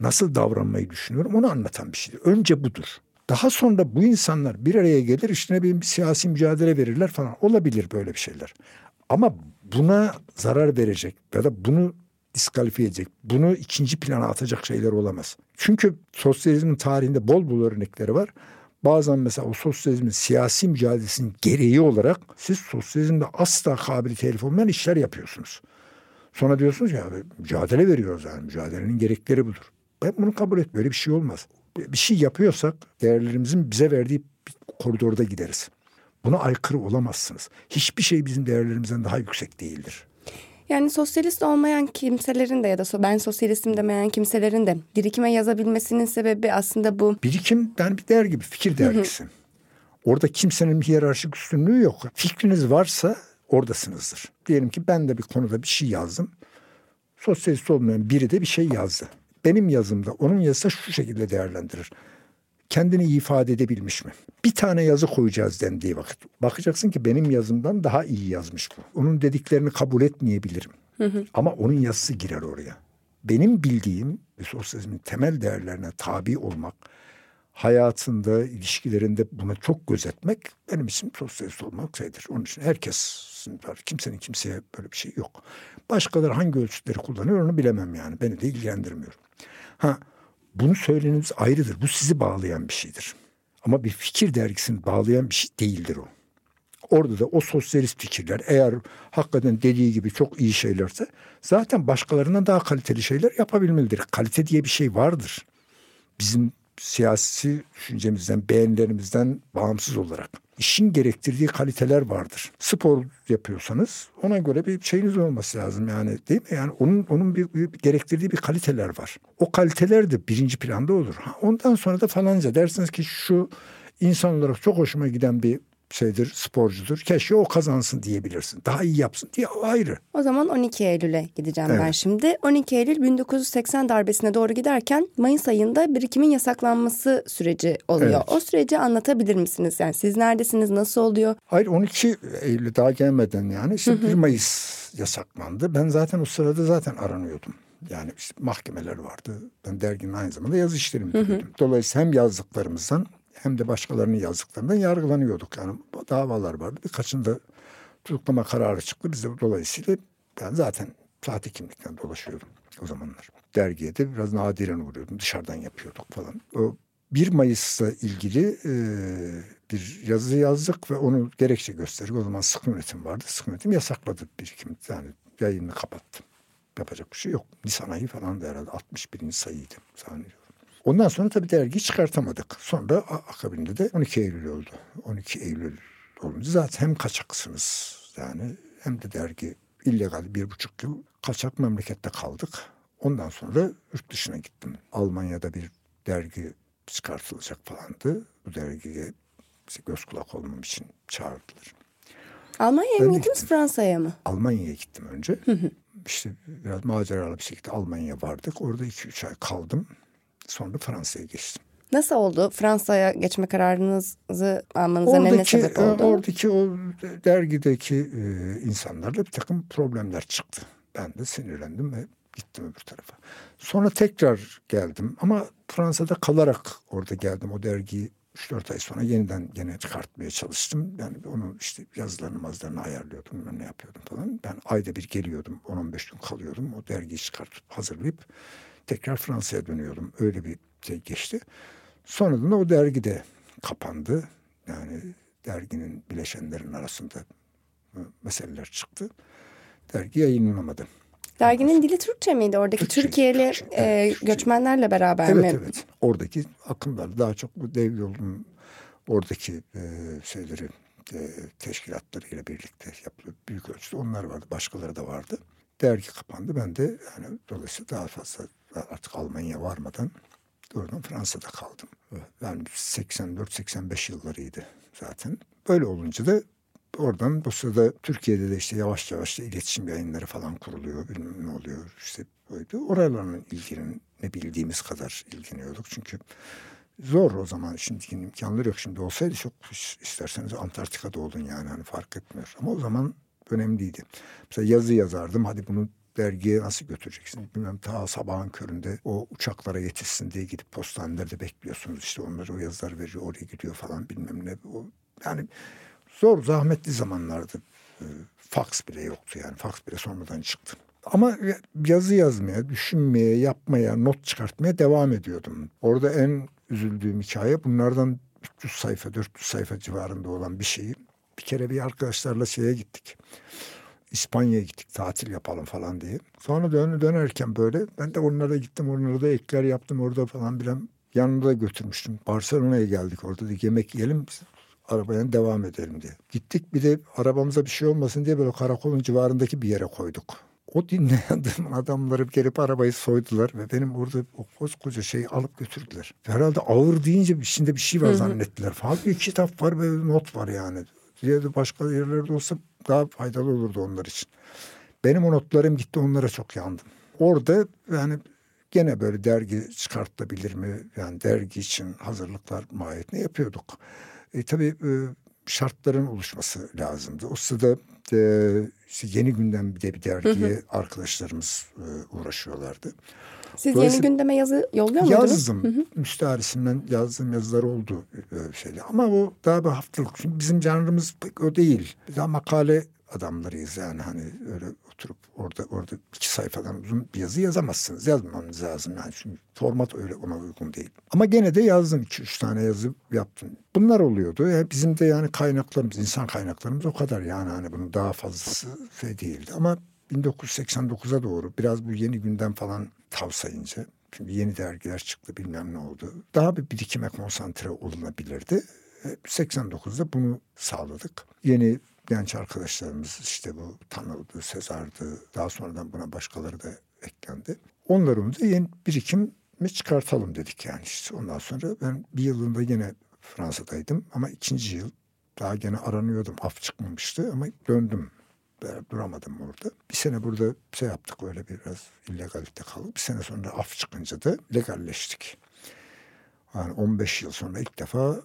Nasıl davranmayı düşünüyorum onu anlatan bir şeydir. Önce budur. Daha sonra bu insanlar bir araya gelir işte bir siyasi mücadele verirler falan. Olabilir böyle bir şeyler. Ama buna zarar verecek ya da bunu diskalifiye edecek. Bunu ikinci plana atacak şeyler olamaz. Çünkü sosyalizmin tarihinde bol bol örnekleri var. Bazen mesela o sosyalizmin siyasi mücadelesinin gereği olarak siz sosyalizmde asla kabili telif olmayan işler yapıyorsunuz. Sonra diyorsunuz ya mücadele veriyoruz yani mücadelenin gerekleri budur. Ben bunu kabul et böyle bir şey olmaz. Bir şey yapıyorsak değerlerimizin bize verdiği koridorda gideriz. Buna aykırı olamazsınız. Hiçbir şey bizim değerlerimizden daha yüksek değildir. Yani sosyalist olmayan kimselerin de ya da ben sosyalistim demeyen kimselerin de birikime yazabilmesinin sebebi aslında bu. Birikim yani bir dergi, bir fikir dergisi. Orada kimsenin bir hiyerarşik üstünlüğü yok. Fikriniz varsa oradasınızdır. Diyelim ki ben de bir konuda bir şey yazdım. Sosyalist olmayan biri de bir şey yazdı. Benim yazımda onun yazısı şu şekilde değerlendirir kendini ifade edebilmiş mi? Bir tane yazı koyacağız dendiği vakit. Bakacaksın ki benim yazımdan daha iyi yazmış bu. Onun dediklerini kabul etmeyebilirim. Hı hı. Ama onun yazısı girer oraya. Benim bildiğim sosyalizmin temel değerlerine tabi olmak, hayatında, ilişkilerinde buna çok gözetmek benim için sosyalist olmak şeydir. Onun için herkes var. Kimsenin kimseye böyle bir şey yok. Başkaları hangi ölçütleri kullanıyor onu bilemem yani. Beni de ilgilendirmiyor. Ha bunu söylemeniz ayrıdır. Bu sizi bağlayan bir şeydir. Ama bir fikir dergisini bağlayan bir şey değildir o. Orada da o sosyalist fikirler eğer hakikaten dediği gibi çok iyi şeylerse zaten başkalarından daha kaliteli şeyler yapabilmelidir. Kalite diye bir şey vardır. Bizim siyasi düşüncemizden, beğenilerimizden bağımsız olarak işin gerektirdiği kaliteler vardır. Spor yapıyorsanız ona göre bir şeyiniz olması lazım yani değil mi? Yani onun onun bir, bir gerektirdiği bir kaliteler var. O kaliteler de birinci planda olur. ondan sonra da falanca dersiniz ki şu insan olarak çok hoşuma giden bir şeydir, sporcudur. Keşke o kazansın diyebilirsin. Daha iyi yapsın diye ayrı. O zaman 12 Eylül'e gideceğim evet. ben şimdi. 12 Eylül 1980 darbesine doğru giderken Mayıs ayında birikimin yasaklanması süreci oluyor. Evet. O süreci anlatabilir misiniz? Yani siz neredesiniz, nasıl oluyor? Hayır 12 Eylül daha gelmeden yani işte hı hı. 1 Mayıs yasaklandı. Ben zaten o sırada zaten aranıyordum. Yani işte mahkemeler vardı. Ben derginin aynı zamanda yazı işlerimi. Dolayısıyla hem yazdıklarımızdan hem de başkalarının yazdıklarından yargılanıyorduk. Yani davalar vardı. Birkaçında tutuklama kararı çıktı. Biz de dolayısıyla ben zaten sahte kimlikten dolaşıyordum o zamanlar. Dergiye de biraz nadiren uğruyordum. Dışarıdan yapıyorduk falan. O 1 Mayıs'la ilgili e, bir yazı yazdık ve onu gerekçe gösterdik. O zaman sıkı yönetim vardı. Sıkı yönetim yasakladı bir kim yani yayını kapattı. Yapacak bir şey yok. Nisan ayı falan da herhalde 61. sayıydı zannediyorum. Ondan sonra tabii dergi çıkartamadık. Sonra akabinde de 12 Eylül oldu. 12 Eylül olunca zaten hem kaçaksınız yani hem de dergi illegal bir buçuk yıl kaçak memlekette kaldık. Ondan sonra yurt dışına gittim. Almanya'da bir dergi çıkartılacak falandı. Bu dergiye göz kulak olmam için çağırdılar. Almanya'ya mı gittiniz Fransa'ya mı? Almanya'ya gittim önce. işte biraz maceralı bir şekilde Almanya'ya vardık. Orada iki üç ay kaldım. Sonra Fransa'ya geçtim. Nasıl oldu? Fransa'ya geçme kararınızı almanıza oradaki, ne sebep e, oldu? Oradaki o dergideki e, insanlarla bir takım problemler çıktı. Ben de sinirlendim ve gittim öbür tarafa. Sonra tekrar geldim ama Fransa'da kalarak orada geldim. O dergiyi 3-4 ay sonra yeniden gene çıkartmaya çalıştım. Yani onu işte yazılarını mazlarını ayarlıyordum. Ben ne yapıyordum falan. Ben ayda bir geliyordum. 10-15 gün kalıyordum. O dergiyi çıkartıp hazırlayıp tekrar Fransa'ya dönüyordum. Öyle bir şey geçti. Sonradan da o dergi de kapandı. Yani derginin bileşenlerin arasında meseleler çıktı. Dergi yayınlanamadı. Derginin dili Türkçe miydi? Oradaki Türkçe, Türkiye'li Türkçe, e, Türkçe. göçmenlerle beraber evet, mi? Evet evet. Oradaki akımlar daha çok bu dev yolun oradaki e, şeyleri e, teşkilatlarıyla birlikte yapılıyor. Büyük ölçüde onlar vardı. Başkaları da vardı. Dergi kapandı. Ben de yani dolayısıyla daha fazla artık Almanya varmadan doğrudan Fransa'da kaldım. Yani 84-85 yıllarıydı zaten. Böyle olunca da oradan bu sırada Türkiye'de de işte yavaş yavaş da iletişim yayınları falan kuruluyor. Bilmem ne oluyor işte buydu. Oralarla ilginin ne bildiğimiz kadar ilgileniyorduk. Çünkü zor o zaman şimdiki imkanları yok. Şimdi olsaydı çok isterseniz Antarktika'da olun yani hani fark etmiyor. Ama o zaman önemliydi. Mesela yazı yazardım. Hadi bunu dergiye nasıl götüreceksin? Bilmem ta sabahın köründe o uçaklara yetişsin diye gidip postanelerde bekliyorsunuz. İşte onları o yazılar veriyor oraya gidiyor falan bilmem ne. O, yani zor zahmetli zamanlardı. E, fax bile yoktu yani. Fax bile sonradan çıktı. Ama yazı yazmaya, düşünmeye, yapmaya, not çıkartmaya devam ediyordum. Orada en üzüldüğüm hikaye bunlardan 300 sayfa, 400 sayfa civarında olan bir şeyi. Bir kere bir arkadaşlarla şeye gittik. İspanya'ya gittik tatil yapalım falan diye. Sonra dön dönerken böyle ben de onlara gittim onlara da ekler yaptım orada falan bilen yanında götürmüştüm. Barcelona'ya geldik orada da yemek yiyelim arabaya devam edelim diye. Gittik bir de arabamıza bir şey olmasın diye böyle karakolun civarındaki bir yere koyduk. O dinleyen <laughs> adamları gelip arabayı soydular ve benim orada o koskoca şeyi alıp götürdüler. Herhalde ağır deyince içinde bir şey var zannettiler. Halbuki kitap var ve not var yani. Diğer başka yerlerde olsa daha faydalı olurdu onlar için. Benim o notlarım gitti onlara çok yandım. Orada yani gene böyle dergi çıkartılabilir mi? Yani dergi için hazırlıklar mahiyetine yapıyorduk. E, tabii e, şartların oluşması lazımdı. O sırada e, işte yeni gündem bir de bir dergiye hı hı. arkadaşlarımız e, uğraşıyorlardı. Siz yeni gündeme yazı yolluyor muydunuz? Yazdım. Hı hı. Yazdığım yazılar oldu e, şeyle. Ama o daha bir haftalık. Çünkü bizim canrımız pek o değil. Daha makale adamlarıyız yani hani öyle oturup orada orada iki sayfadan uzun bir yazı yazamazsınız. Yazmanız lazım yani çünkü format öyle ona uygun değil. Ama gene de yazdım iki üç tane yazı yaptım. Bunlar oluyordu. Yani bizim de yani kaynaklarımız, insan kaynaklarımız o kadar yani hani bunun daha fazlası şey değildi. Ama 1989'a doğru biraz bu yeni günden falan tavsayınca çünkü yeni dergiler çıktı bilmem ne oldu. Daha bir birikime konsantre olunabilirdi. 89'da bunu sağladık. Yeni genç arkadaşlarımız işte bu Tanıl'dı, Sezar'dı. Daha sonradan buna başkaları da eklendi. Onların da yeni birikim mi çıkartalım dedik yani işte. Ondan sonra ben bir yılında yine Fransa'daydım ama ikinci yıl daha gene aranıyordum. Af çıkmamıştı ama döndüm. Duramadım orada. Bir sene burada şey yaptık öyle biraz illegalite kalıp. Bir sene sonra af çıkınca da legalleştik. Yani 15 yıl sonra ilk defa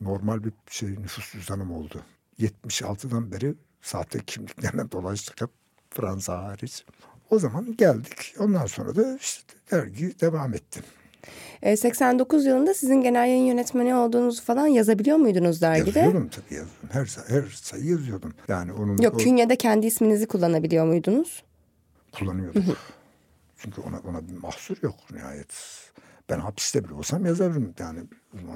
normal bir şey nüfus cüzdanım oldu. 76'dan beri sahte kimliklerle <laughs> dolaştık hep Fransa hariç. O zaman geldik. Ondan sonra da işte dergi devam etti. 89 yılında sizin genel yayın yönetmeni olduğunuzu falan yazabiliyor muydunuz dergide? Yazıyordum tabii yazıyordum. Her, her sayı yazıyordum. Yani onun Yok o, künyede kendi isminizi kullanabiliyor muydunuz? Kullanıyorduk. Çünkü ona, ona bir mahsur yok nihayet. Ben hapiste bile olsam yazarım. Yani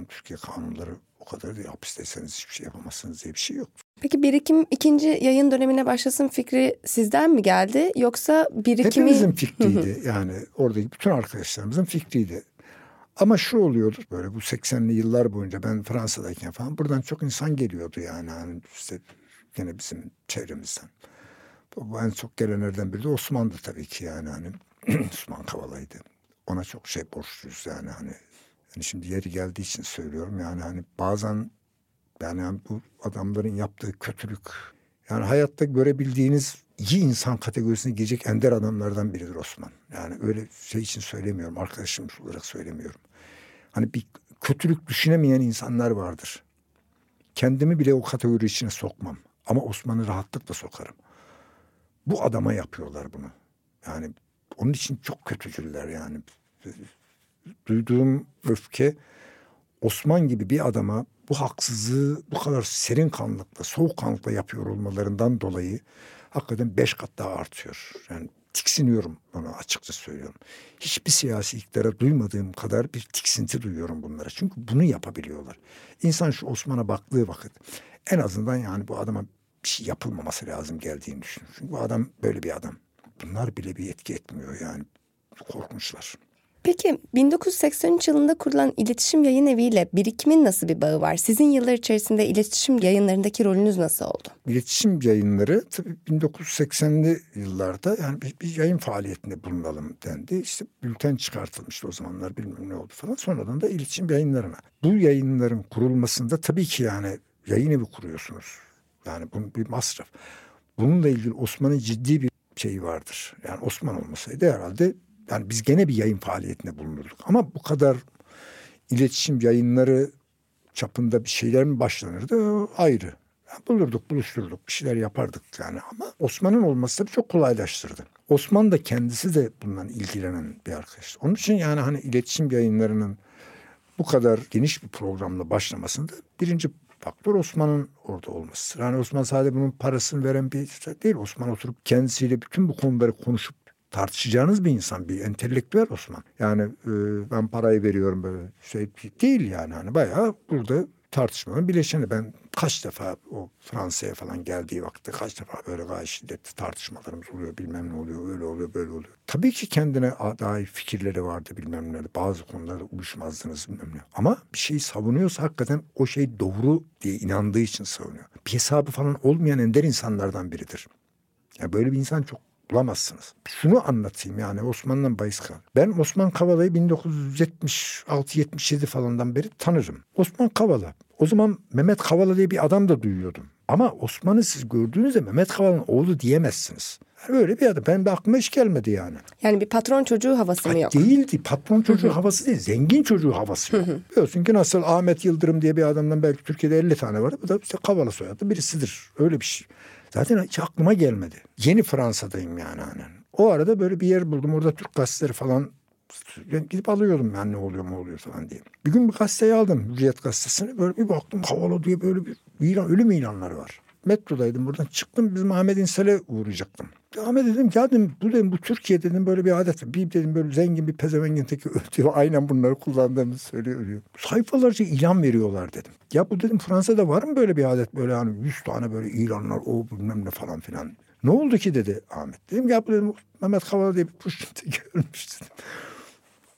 Türkiye kanunları o kadar değil. Hapisteyseniz hiçbir şey yapamazsınız diye bir şey yok. Peki birikim ikinci yayın dönemine başlasın fikri sizden mi geldi yoksa birikimi... Hepimizin fikriydi yani oradaki bütün arkadaşlarımızın fikriydi. Ama şu oluyordu böyle bu 80'li yıllar boyunca ben Fransa'dayken falan buradan çok insan geliyordu yani. yani işte yine bizim çevremizden. En çok gelenlerden biri de Osman'dı tabii ki yani hani <clears throat> Osman Kavala'ydı. Ona çok şey borçluyuz yani hani yani şimdi yeri geldiği için söylüyorum yani hani bazen yani bu adamların yaptığı kötülük yani hayatta görebildiğiniz iyi insan kategorisine girecek ender adamlardan biridir Osman. Yani öyle şey için söylemiyorum. Arkadaşım olarak söylemiyorum. Hani bir kötülük düşünemeyen insanlar vardır. Kendimi bile o kategori içine sokmam. Ama Osman'ı rahatlıkla sokarım. Bu adama yapıyorlar bunu. Yani onun için çok kötücüller yani. Duyduğum öfke Osman gibi bir adama bu haksızlığı bu kadar serin kanlıkla, soğuk kanlıkla yapıyor olmalarından dolayı hakikaten beş kat daha artıyor. Yani tiksiniyorum bunu açıkça söylüyorum. Hiçbir siyasi iktidara duymadığım kadar bir tiksinti duyuyorum bunlara. Çünkü bunu yapabiliyorlar. İnsan şu Osman'a baktığı vakit en azından yani bu adama bir şey yapılmaması lazım geldiğini düşünüyor. Çünkü bu adam böyle bir adam. Bunlar bile bir etki etmiyor yani. Korkmuşlar. Peki 1983 yılında kurulan iletişim yayın eviyle birikimin nasıl bir bağı var? Sizin yıllar içerisinde iletişim yayınlarındaki rolünüz nasıl oldu? İletişim yayınları tabii 1980'li yıllarda yani bir, bir yayın faaliyetinde bulunalım dendi. İşte bülten çıkartılmıştı o zamanlar bilmem ne oldu falan. Sonradan da iletişim yayınlarına. Bu yayınların kurulmasında tabii ki yani yayın evi kuruyorsunuz. Yani bunun bir masraf. Bununla ilgili Osman'ın ciddi bir şeyi vardır. Yani Osman olmasaydı herhalde yani biz gene bir yayın faaliyetinde bulunurduk. Ama bu kadar iletişim yayınları çapında bir şeyler mi başlanırdı ayrı. Yani bulurduk, buluşturduk, bir şeyler yapardık yani ama Osman'ın olması tabii çok kolaylaştırdı. Osman da kendisi de bundan ilgilenen bir arkadaş. Onun için yani hani iletişim yayınlarının bu kadar geniş bir programla başlamasında birinci faktör Osman'ın orada olması. Yani Osman sadece bunun parasını veren bir şey değil. Osman oturup kendisiyle bütün bu konuları konuşup tartışacağınız bir insan, bir entelektüel Osman. Yani e, ben parayı veriyorum böyle şey değil yani. Hani bayağı burada tartışmanın bileşeni. Ben kaç defa o Fransa'ya falan geldiği vakitte kaç defa böyle gayet şiddetli tartışmalarımız oluyor bilmem ne oluyor öyle oluyor böyle oluyor. Tabii ki kendine dair fikirleri vardı bilmem ne bazı konularda uyuşmazdınız bilmem ne. Ama bir şeyi savunuyorsa hakikaten o şey doğru diye inandığı için savunuyor. Bir hesabı falan olmayan ender insanlardan biridir. Yani böyle bir insan çok bulamazsınız. Şunu anlatayım yani Osman'dan bahis kal. Ben Osman Kavala'yı 1976-77 falandan beri tanırım. Osman Kavala. O zaman Mehmet Kavala diye bir adam da duyuyordum. Ama Osman'ı siz gördüğünüzde Mehmet Kavala'nın oğlu diyemezsiniz. Yani öyle bir adam. Ben de aklıma hiç gelmedi yani. Yani bir patron çocuğu havası mı yok? Değildi. Patron çocuğu havası değil. Zengin çocuğu havası yok. Biliyorsun ki nasıl Ahmet Yıldırım diye bir adamdan belki Türkiye'de 50 tane var. Bu da işte Kavala soyadı birisidir. Öyle bir şey. Zaten hiç aklıma gelmedi. Yeni Fransa'dayım yani. Hani. O arada böyle bir yer buldum. Orada Türk gazeteleri falan gidip alıyordum yani ne oluyor mu oluyor falan diye. Bir gün bir gazeteyi aldım. Hürriyet gazetesini. Böyle bir baktım havalı diye böyle bir ilan, ölüm ilanları var. Metrodaydım buradan çıktım bizim Ahmet İnsel'e uğrayacaktım. Ahmet dedim ya dedim bu dedim bu Türkiye dedim böyle bir adet. Bir dedim böyle zengin bir pezevengin teki <laughs> ötüyor. Aynen bunları kullandığımı söylüyor. Diyor. Sayfalarca ilan veriyorlar dedim. Ya bu dedim Fransa'da var mı böyle bir adet böyle hani yüz tane böyle ilanlar o bilmem ne falan filan. Ne oldu ki dedi Ahmet. Dedim ya bu dedim Mehmet Kavala diye bir pushkinti <laughs> görmüş dedim.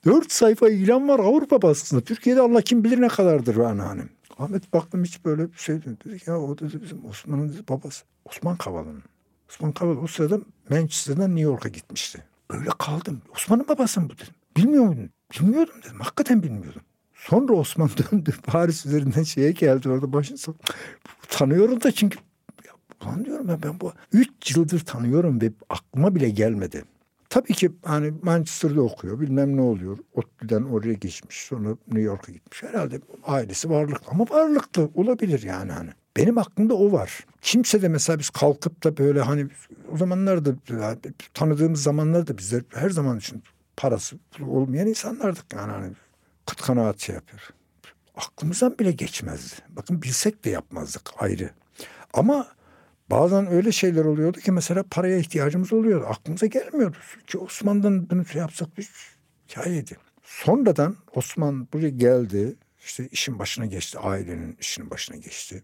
Dört sayfa ilan var Avrupa baskısında. Türkiye'de Allah kim bilir ne kadardır yani hani. Ahmet baktım hiç böyle bir şey dedi. Ya o dedi bizim Osman'ın babası. Osman Kavala'nın. Osman Kavala o sırada Manchester'dan New York'a gitmişti. Böyle kaldım. Osman'ın babası mı bu dedim. Bilmiyor muydun? Bilmiyordum dedim. Hakikaten bilmiyordum. Sonra Osman <laughs> döndü. Paris üzerinden şeye geldi orada başını sok. Tanıyorum da çünkü ya, ulan diyorum ben, ben bu üç yıldır tanıyorum ve aklıma bile gelmedi. Tabii ki hani Manchester'da okuyor bilmem ne oluyor. ODTÜ'den oraya geçmiş sonra New York'a gitmiş. Herhalde ailesi varlıklı ama varlıklı olabilir yani hani. Benim aklımda o var. Kimse de mesela biz kalkıp da böyle hani o zamanlarda tanıdığımız zamanlarda bizler her zaman için parası olmayan insanlardık yani hani kıt kanaat şey yapıyor. Aklımızdan bile geçmezdi. Bakın bilsek de yapmazdık ayrı. Ama bazen öyle şeyler oluyordu ki mesela paraya ihtiyacımız oluyordu. Aklımıza gelmiyordu. Ki Osman'dan bunu şey yapsak bir hikayeydi. Sonradan Osman buraya geldi. İşte işin başına geçti. Ailenin işinin başına geçti.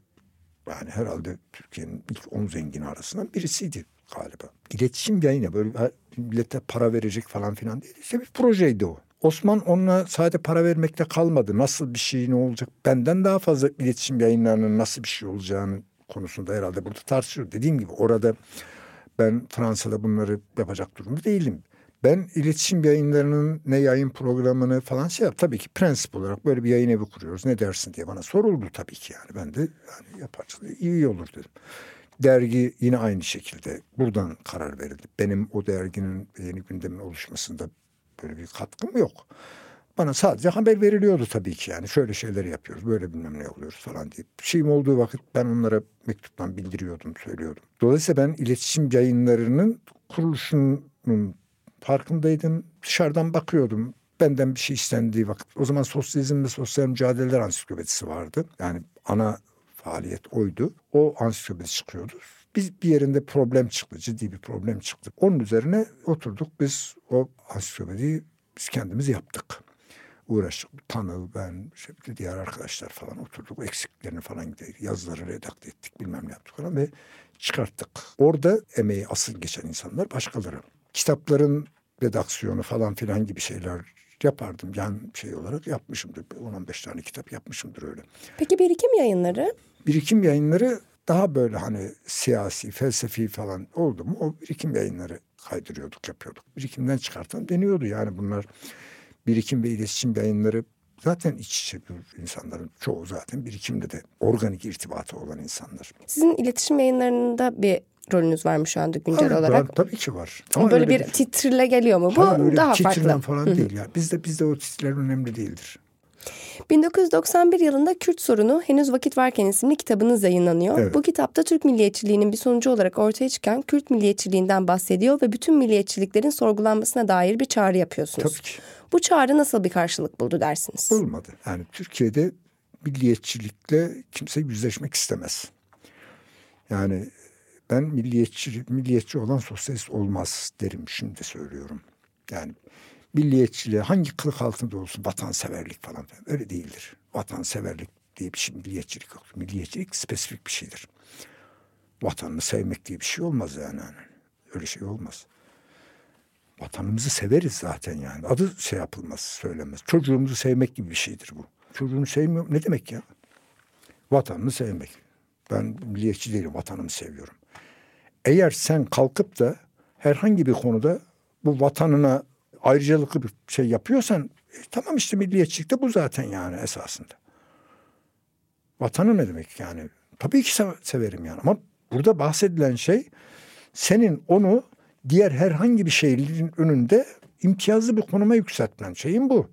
Yani herhalde Türkiye'nin ilk on zengini arasından birisiydi galiba. İletişim yayını böyle millete para verecek falan filan değil. İşte bir projeydi o. Osman onunla sadece para vermekle kalmadı. Nasıl bir şey ne olacak? Benden daha fazla iletişim yayınlarının nasıl bir şey olacağını konusunda herhalde burada tartışıyor. Dediğim gibi orada ben Fransa'da bunları yapacak durumda değilim. Ben iletişim yayınlarının ne yayın programını falan şey yap. Tabii ki prensip olarak böyle bir yayın evi kuruyoruz. Ne dersin diye bana soruldu tabii ki yani. Ben de yani yaparsanız iyi olur dedim. Dergi yine aynı şekilde buradan karar verildi. Benim o derginin yeni gündemin oluşmasında böyle bir katkım yok. Bana sadece haber veriliyordu tabii ki yani şöyle şeyler yapıyoruz böyle bilmem ne oluyoruz falan diye. Bir şeyim olduğu vakit ben onlara mektuptan bildiriyordum söylüyordum. Dolayısıyla ben iletişim yayınlarının kuruluşunun farkındaydım. Dışarıdan bakıyordum. Benden bir şey istendiği vakit. O zaman sosyalizm ve sosyal mücadeleler ansiklopedisi vardı. Yani ana faaliyet oydu. O ansiklopedi çıkıyordu. Biz bir yerinde problem çıktı, ciddi bir problem çıktı. Onun üzerine oturduk biz o ansiklopediyi biz kendimiz yaptık. Uğraştık. Tanıl, ben, işte diğer arkadaşlar falan oturduk. Eksiklerini falan gidelim. Yazıları redakte ettik, bilmem ne yaptık falan ve çıkarttık. Orada emeği asıl geçen insanlar başkaları. Kitapların redaksiyonu falan filan gibi şeyler yapardım. Yani şey olarak yapmışımdır. 10-15 tane kitap yapmışımdır öyle. Peki birikim yayınları? Birikim yayınları daha böyle hani siyasi, felsefi falan oldu mu o birikim yayınları kaydırıyorduk, yapıyorduk. Birikimden çıkartan deniyordu yani bunlar birikim ve iletişim yayınları zaten iç içe insanların çoğu zaten birikimde de organik irtibatı olan insanlar. Sizin iletişim yayınlarında bir rolünüz var mı şu anda güncel Hayır, olarak? Ben, tabii ki var. Ama böyle bir, bir titrle geliyor mu? Bu Hayır, daha farklı. falan değil ya. Bizde bizde o titrler önemli değildir. 1991 yılında Kürt Sorunu Henüz Vakit Varken isimli kitabınız yayınlanıyor. Evet. Bu kitapta Türk milliyetçiliğinin bir sonucu olarak ortaya çıkan Kürt milliyetçiliğinden bahsediyor ve bütün milliyetçiliklerin sorgulanmasına dair bir çağrı yapıyorsunuz. Tabii ki. Bu çağrı nasıl bir karşılık buldu dersiniz? Bulmadı. Yani Türkiye'de milliyetçilikle kimse yüzleşmek istemez. Yani ben milliyetçi, milliyetçi olan sosyalist olmaz derim şimdi söylüyorum. Yani milliyetçiliğe hangi kılık altında olsun vatanseverlik falan öyle değildir. Vatanseverlik diye bir şey milliyetçilik yok. Milliyetçilik spesifik bir şeydir. Vatanını sevmek diye bir şey olmaz yani. Öyle şey olmaz. Vatanımızı severiz zaten yani. Adı şey yapılmaz, söylemez. Çocuğumuzu sevmek gibi bir şeydir bu. Çocuğunu sevmiyor. Ne demek ya? Vatanını sevmek. Ben milliyetçi değilim, vatanımı seviyorum. Eğer sen kalkıp da herhangi bir konuda bu vatanına ayrıcalıklı bir şey yapıyorsan e, tamam işte milliyetçilik de bu zaten yani esasında. Vatanı ne demek yani? Tabii ki severim yani ama burada bahsedilen şey senin onu diğer herhangi bir şeyin önünde imtiyazlı bir konuma yükseltmen şeyin bu.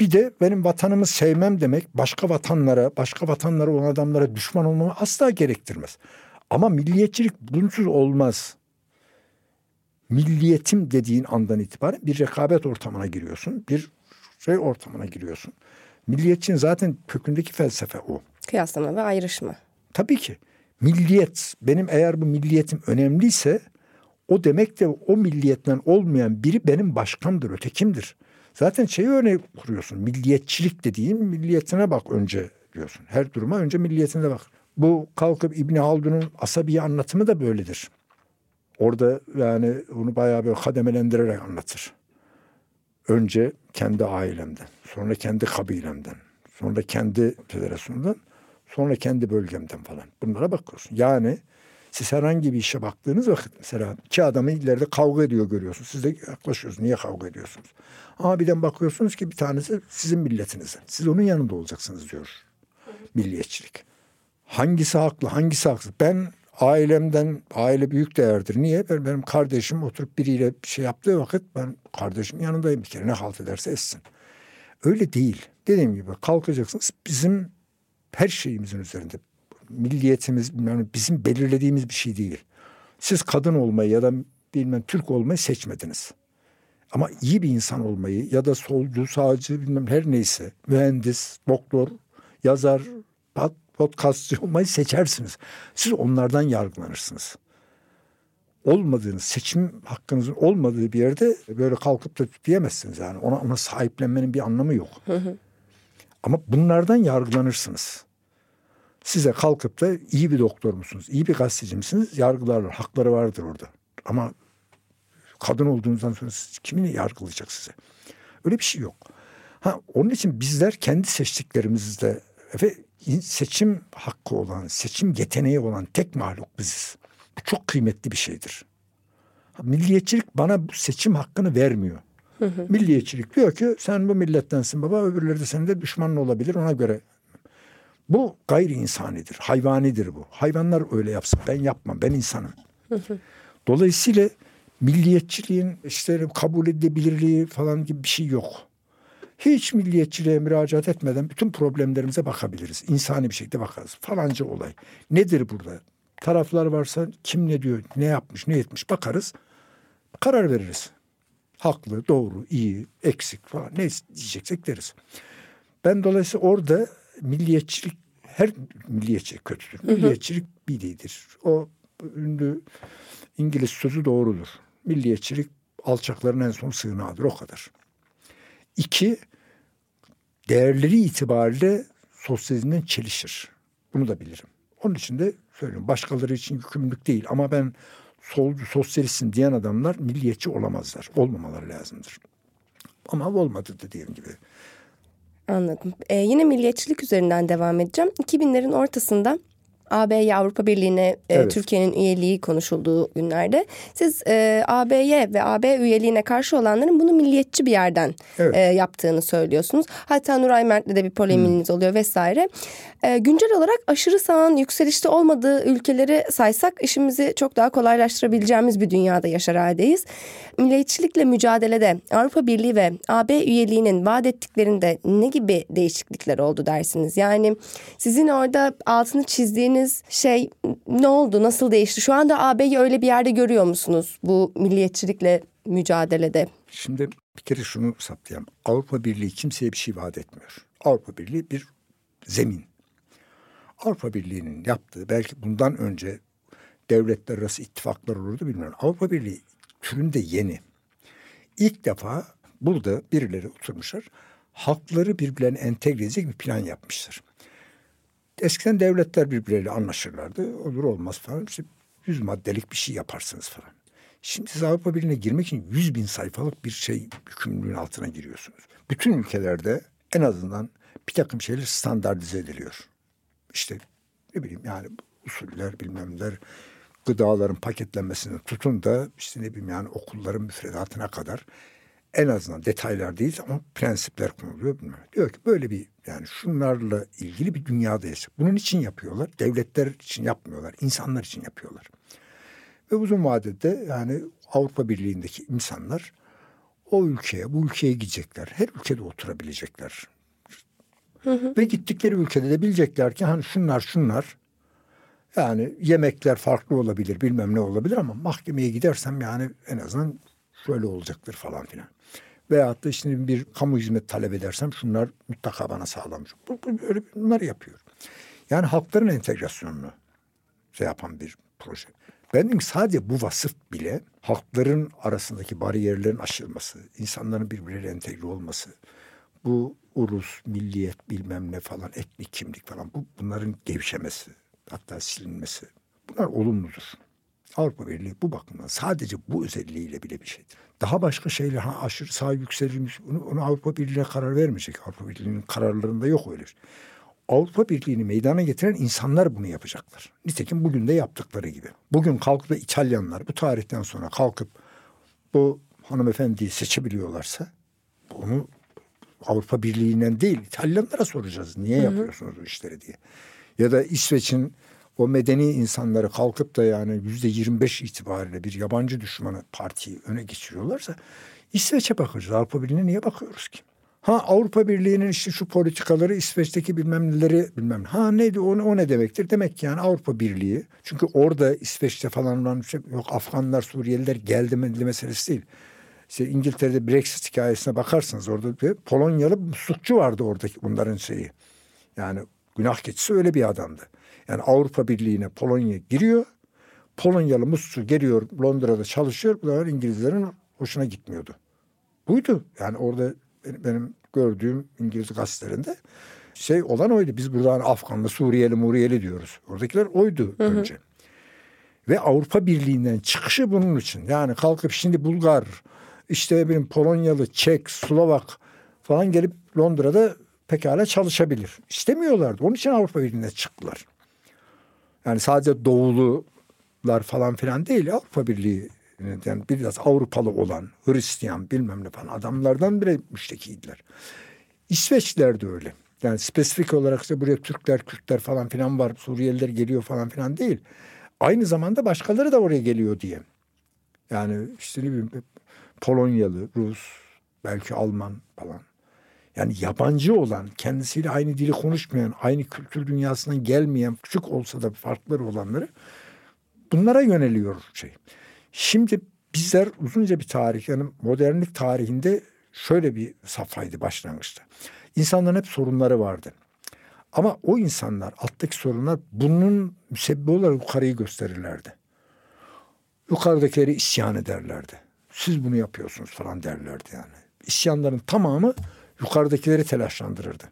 Bir de benim vatanımı sevmem demek başka vatanlara, başka vatanlara olan adamlara düşman olmamı asla gerektirmez. Ama milliyetçilik bunsuz olmaz. Milliyetim dediğin andan itibaren bir rekabet ortamına giriyorsun. Bir şey ortamına giriyorsun. Milliyetçinin zaten kökündeki felsefe o. Kıyaslama ve ayrışma. Tabii ki. Milliyet, benim eğer bu milliyetim önemliyse o demek de o milliyetten olmayan biri benim başkamdır, ötekimdir. Zaten şeyi örnek kuruyorsun. Milliyetçilik dediğin milliyetine bak önce diyorsun. Her duruma önce milliyetine bak. Bu kalkıp İbni Haldun'un asabi anlatımı da böyledir. Orada yani onu bayağı böyle kademelendirerek anlatır. Önce kendi ailemden, sonra kendi kabilemden, sonra kendi federasyonundan, sonra kendi bölgemden falan. Bunlara bakıyorsun. Yani siz herhangi bir işe baktığınız vakit mesela iki adamı ileride kavga ediyor görüyorsunuz. Siz de yaklaşıyorsunuz. Niye kavga ediyorsunuz? Ama birden bakıyorsunuz ki bir tanesi sizin milletinizden. Siz onun yanında olacaksınız diyor milliyetçilik. Hangisi haklı, hangisi haksız? Ben ailemden, aile büyük değerdir. Niye? Ben, benim kardeşim oturup biriyle bir şey yaptığı vakit ben kardeşimin yanındayım bir kere. Ne halt ederse etsin. Öyle değil. Dediğim gibi kalkacaksınız. Bizim her şeyimizin üzerinde milliyetimiz yani bizim belirlediğimiz bir şey değil. Siz kadın olmayı ya da bilmem Türk olmayı seçmediniz. Ama iyi bir insan olmayı ya da solcu, sağcı bilmem her neyse mühendis, doktor, yazar, podcastçı olmayı seçersiniz. Siz onlardan yargılanırsınız. Olmadığınız, seçim hakkınızın olmadığı bir yerde böyle kalkıp da diyemezsiniz yani. Ona, ona sahiplenmenin bir anlamı yok. Ama bunlardan yargılanırsınız. Size kalkıp da iyi bir doktor musunuz, iyi bir gazeteci misiniz yargılarlar. Hakları vardır orada. Ama kadın olduğunuzdan sonra siz, kimin yargılayacak size? Öyle bir şey yok. Ha, onun için bizler kendi seçtiklerimizde ve seçim hakkı olan, seçim yeteneği olan tek mahluk biziz. Bu çok kıymetli bir şeydir. Milliyetçilik bana bu seçim hakkını vermiyor. Hı hı. Milliyetçilik diyor ki sen bu millettensin baba öbürleri de senin de düşmanın olabilir ona göre. Bu gayri insanidir, hayvanidir bu. Hayvanlar öyle yapsın, ben yapmam, ben insanım. Dolayısıyla milliyetçiliğin işte kabul edilebilirliği falan gibi bir şey yok. Hiç milliyetçiliğe müracaat etmeden bütün problemlerimize bakabiliriz. İnsani bir şekilde bakarız. Falanca olay. Nedir burada? Taraflar varsa kim ne diyor, ne yapmış, ne etmiş bakarız. Karar veririz. Haklı, doğru, iyi, eksik falan ne diyeceksek deriz. Ben dolayısıyla orada milliyetçilik her milliyetçilik kötüdür. Milliyetçilik bididir. O ünlü İngiliz sözü doğrudur. Milliyetçilik alçakların en son sığınağıdır o kadar. İki, değerleri itibariyle sosyalizmden çelişir. Bunu da bilirim. Onun için de söylüyorum başkaları için yükümlülük değil ama ben solcu sosyalistsin diyen adamlar milliyetçi olamazlar. Olmamaları lazımdır. Ama olmadı dediğim gibi. Anladım. Ee, yine milliyetçilik üzerinden devam edeceğim. 2000'lerin ortasında AB'ye Avrupa Birliği'ne e, evet. Türkiye'nin üyeliği konuşulduğu günlerde siz e, AB'ye ve AB üyeliğine karşı olanların bunu milliyetçi bir yerden evet. e, yaptığını söylüyorsunuz. Hatta Nuray Mert'le de bir poleminiz hmm. oluyor vesaire. E, güncel olarak aşırı sağın yükselişte olmadığı ülkeleri saysak işimizi çok daha kolaylaştırabileceğimiz bir dünyada yaşar haldeyiz. Milliyetçilikle mücadelede Avrupa Birliği ve AB üyeliğinin vaat ettiklerinde ne gibi değişiklikler oldu dersiniz? Yani sizin orada altını çizdiğiniz şey ne oldu, nasıl değişti? Şu anda AB'yi öyle bir yerde görüyor musunuz bu milliyetçilikle mücadelede? Şimdi bir kere şunu saptayalım. Avrupa Birliği kimseye bir şey vaat etmiyor. Avrupa Birliği bir zemin. Avrupa Birliği'nin yaptığı belki bundan önce devletler arası ittifaklar olurdu bilmiyorum. Avrupa Birliği türünde yeni. İlk defa burada birileri oturmuşlar. Halkları birbirlerine entegre edecek bir plan yapmışlar. Eskiden devletler birbirleriyle anlaşırlardı. Olur olmaz falan. İşte yüz maddelik bir şey yaparsınız falan. Şimdi siz Avrupa Birliği'ne girmek için yüz bin sayfalık bir şey yükümlülüğün altına giriyorsunuz. Bütün ülkelerde en azından bir takım şeyler standartize ediliyor. İşte ne bileyim yani usuller bilmem neler gıdaların paketlenmesini tutun da işte ne bileyim yani okulların müfredatına kadar en azından detaylar değil ama prensipler konuluyor bilmem. Diyor ki böyle bir yani şunlarla ilgili bir dünyada yaşıyor. Bunun için yapıyorlar. Devletler için yapmıyorlar. insanlar için yapıyorlar. Ve uzun vadede yani Avrupa Birliği'ndeki insanlar o ülkeye, bu ülkeye gidecekler. Her ülkede oturabilecekler. Hı hı. Ve gittikleri ülkede de bilecekler ki hani şunlar şunlar yani yemekler farklı olabilir bilmem ne olabilir ama mahkemeye gidersem yani en azından şöyle olacaktır falan filan. Veyahut da işte bir kamu hizmet talep edersem şunlar mutlaka bana sağlamış. Bu, bu böyle bunları yapıyor. Yani halkların entegrasyonunu şey yapan bir proje. Benim sadece bu vasıf bile halkların arasındaki bariyerlerin aşılması, insanların birbirleriyle entegre olması, bu ulus, milliyet bilmem ne falan, etnik kimlik falan bu bunların gevşemesi, hatta silinmesi. Bunlar olumludur. Avrupa Birliği bu bakımdan sadece bu özelliğiyle bile bir şeydir. Daha başka şeyler ha, aşırı sağ yükselilmiş onu, onu Avrupa Birliği'ne karar vermeyecek. Avrupa Birliği'nin kararlarında yok öyle. Avrupa Birliği'ni meydana getiren insanlar bunu yapacaklar. Nitekim bugün de yaptıkları gibi. Bugün kalkıp da İtalyanlar bu tarihten sonra kalkıp bu hanımefendiyi seçebiliyorlarsa bunu Avrupa Birliği'nden değil İtalyanlara soracağız. Niye Hı-hı. yapıyorsunuz bu işleri diye. Ya da İsveç'in o medeni insanları kalkıp da yani yüzde yirmi beş itibariyle bir yabancı düşmanı partiyi öne geçiriyorlarsa İsveç'e bakacağız. Avrupa Birliği'ne niye bakıyoruz ki? Ha Avrupa Birliği'nin işte şu politikaları İsveç'teki bilmem neleri bilmem. Ha neydi o, o ne demektir? Demek ki yani Avrupa Birliği. Çünkü orada İsveç'te falan olan şey yok Afganlar Suriyeliler geldi mi meselesi değil. İşte İngiltere'de Brexit hikayesine bakarsanız orada bir Polonyalı muslukçu vardı oradaki bunların şeyi. Yani günah keçisi öyle bir adamdı. Yani Avrupa Birliği'ne Polonya giriyor. Polonyalı muslukçu geliyor Londra'da çalışıyor. Bu da İngilizlerin hoşuna gitmiyordu. Buydu. Yani orada benim, benim gördüğüm İngiliz gazetelerinde şey olan oydu. Biz buradan Afganlı, Suriyeli, Muriyeli diyoruz. Oradakiler oydu hı hı. önce. Ve Avrupa Birliği'nden çıkışı bunun için. Yani kalkıp şimdi Bulgar, işte benim Polonyalı, Çek, Slovak falan gelip Londra'da pekala çalışabilir. İstemiyorlardı. Onun için Avrupa Birliği'ne çıktılar. Yani sadece doğulular falan filan değil. Avrupa Birliği yani biraz Avrupalı olan Hristiyan bilmem ne falan adamlardan bile müştekiydiler. İsveçliler de öyle. Yani spesifik olarak işte buraya Türkler, Kürtler falan filan var. Suriyeliler geliyor falan filan değil. Aynı zamanda başkaları da oraya geliyor diye. Yani işte ne bileyim Polonyalı, Rus, belki Alman falan. Yani yabancı olan, kendisiyle aynı dili konuşmayan, aynı kültür dünyasından gelmeyen, küçük olsa da farkları olanları bunlara yöneliyor şey. Şimdi bizler uzunca bir tarih yani modernlik tarihinde şöyle bir safhaydı başlangıçta. İnsanların hep sorunları vardı. Ama o insanlar alttaki sorunlar bunun müsebbibi olarak yukarıyı gösterirlerdi. Yukarıdakileri isyan ederlerdi. Siz bunu yapıyorsunuz falan derlerdi yani. İsyanların tamamı yukarıdakileri telaşlandırırdı.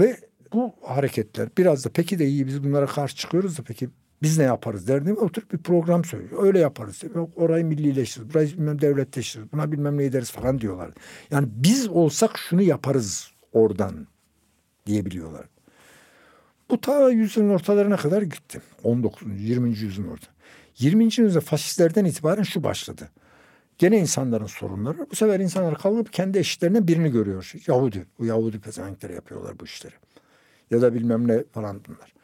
Ve bu hareketler biraz da peki de iyi biz bunlara karşı çıkıyoruz da peki biz ne yaparız derdim oturup bir program söylüyor. Öyle yaparız. Yok orayı millileştiririz. Burayı bilmem devletleştiririz. Buna bilmem ne ederiz falan diyorlar. Yani biz olsak şunu yaparız oradan diyebiliyorlar. Bu ta yüzyılın ortalarına kadar gitti. 19. 20. yüzyılın orta. 20. yüzyılda faşistlerden itibaren şu başladı. Gene insanların sorunları. Bu sefer insanlar kalkıp kendi eşitlerinden birini görüyor. Yahudi. Bu Yahudi pezevenkleri yapıyorlar bu işleri. Ya da bilmem ne falan bunlar.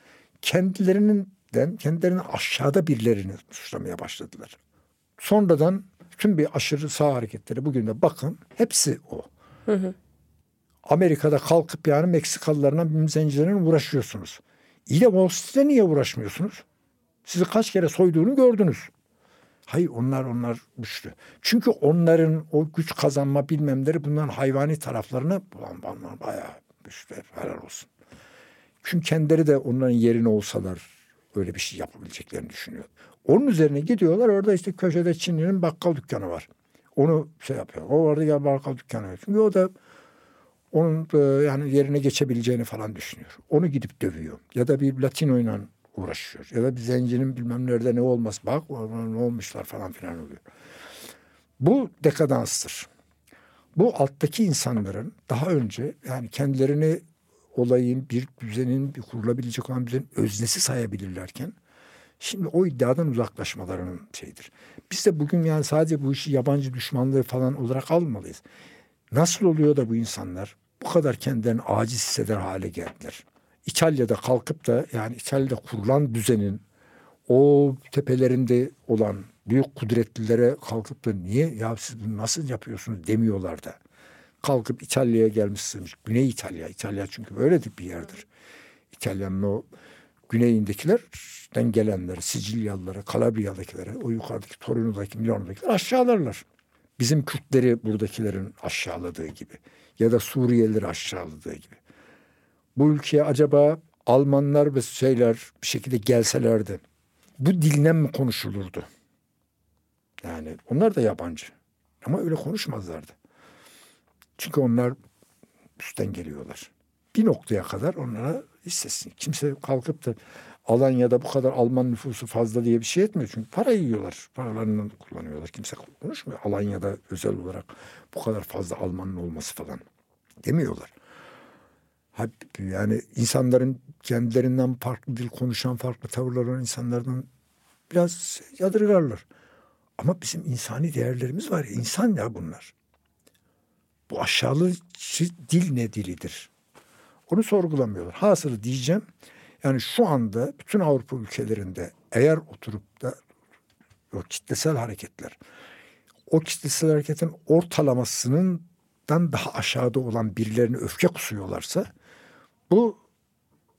Kendilerinden, kendilerinin aşağıda birilerini suçlamaya başladılar. Sonradan tüm bir aşırı sağ hareketleri bugün de bakın hepsi o. Hı hı. Amerika'da kalkıp yani Meksikalılarla bir zencilerine uğraşıyorsunuz. İyi de Wall Street'e niye uğraşmıyorsunuz? Sizi kaç kere soyduğunu gördünüz. Hayır onlar onlar güçlü. Çünkü onların o güç kazanma bilmemleri bunların hayvani taraflarına ulan bunlar bayağı güçlü helal olsun. Çünkü kendileri de onların yerine olsalar öyle bir şey yapabileceklerini düşünüyor. Onun üzerine gidiyorlar orada işte köşede Çinli'nin bakkal dükkanı var. Onu şey yapıyor. O orada ya bakkal dükkanı var. Çünkü o da onun e, yani yerine geçebileceğini falan düşünüyor. Onu gidip dövüyor. Ya da bir Latino'yla uğraşıyor. Ya da bir zencinin bilmem nerede ne olmaz. Bak ne olmuşlar falan filan oluyor. Bu dekadanstır. Bu alttaki insanların daha önce yani kendilerini olayın bir düzenin bir kurulabilecek olan düzenin öznesi sayabilirlerken şimdi o iddiadan uzaklaşmalarının şeyidir. Biz de bugün yani sadece bu işi yabancı düşmanlığı falan olarak almalıyız. Nasıl oluyor da bu insanlar bu kadar kendilerini aciz hisseder hale geldiler? İtalya'da kalkıp da yani İtalya'da kurulan düzenin o tepelerinde olan büyük kudretlilere kalkıp da niye ya siz bunu nasıl yapıyorsunuz demiyorlar da. Kalkıp İtalya'ya gelmişsiniz. Güney İtalya. İtalya çünkü böyle bir yerdir. İtalya'nın o güneyindekilerden gelenleri, Sicilyalıları, Kalabriya'dakileri, o yukarıdaki Torino'daki, Milano'dakiler aşağılarlar. Bizim Kürtleri buradakilerin aşağıladığı gibi ya da Suriyelileri aşağıladığı gibi bu ülkeye acaba Almanlar ve şeyler bir şekilde gelselerdi bu dilden mi konuşulurdu? Yani onlar da yabancı ama öyle konuşmazlardı. Çünkü onlar üstten geliyorlar. Bir noktaya kadar onlara istesin. Kimse kalkıp da Alanya'da bu kadar Alman nüfusu fazla diye bir şey etmiyor. Çünkü para yiyorlar. Paralarını kullanıyorlar. Kimse konuşmuyor. Alanya'da özel olarak bu kadar fazla Almanın olması falan demiyorlar. Yani insanların kendilerinden farklı dil konuşan, farklı tavırlar olan insanlardan biraz yadırgarlar. Ama bizim insani değerlerimiz var ya, insan ya bunlar. Bu aşağılıcı dil ne dilidir? Onu sorgulamıyorlar. Hasılı diyeceğim, yani şu anda bütün Avrupa ülkelerinde eğer oturup da o kitlesel hareketler, o kitlesel hareketin ortalamasının daha aşağıda olan birilerine öfke kusuyorlarsa bu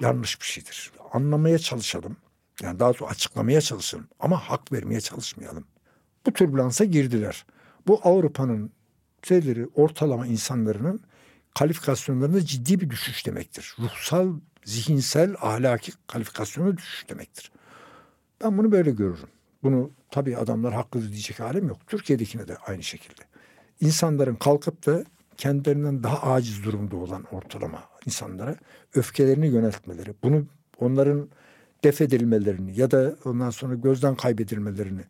yanlış bir şeydir. Anlamaya çalışalım. Yani daha doğrusu açıklamaya çalışalım. Ama hak vermeye çalışmayalım. Bu türbülansa girdiler. Bu Avrupa'nın şeyleri ortalama insanların kalifikasyonlarında ciddi bir düşüş demektir. Ruhsal, zihinsel, ahlaki kalifikasyonu düşüş demektir. Ben bunu böyle görürüm. Bunu tabii adamlar haklı diyecek halim yok. Türkiye'dekine de aynı şekilde. İnsanların kalkıp da kendilerinden daha aciz durumda olan ortalama insanlara öfkelerini yöneltmeleri, bunu onların def edilmelerini ya da ondan sonra gözden kaybedilmelerini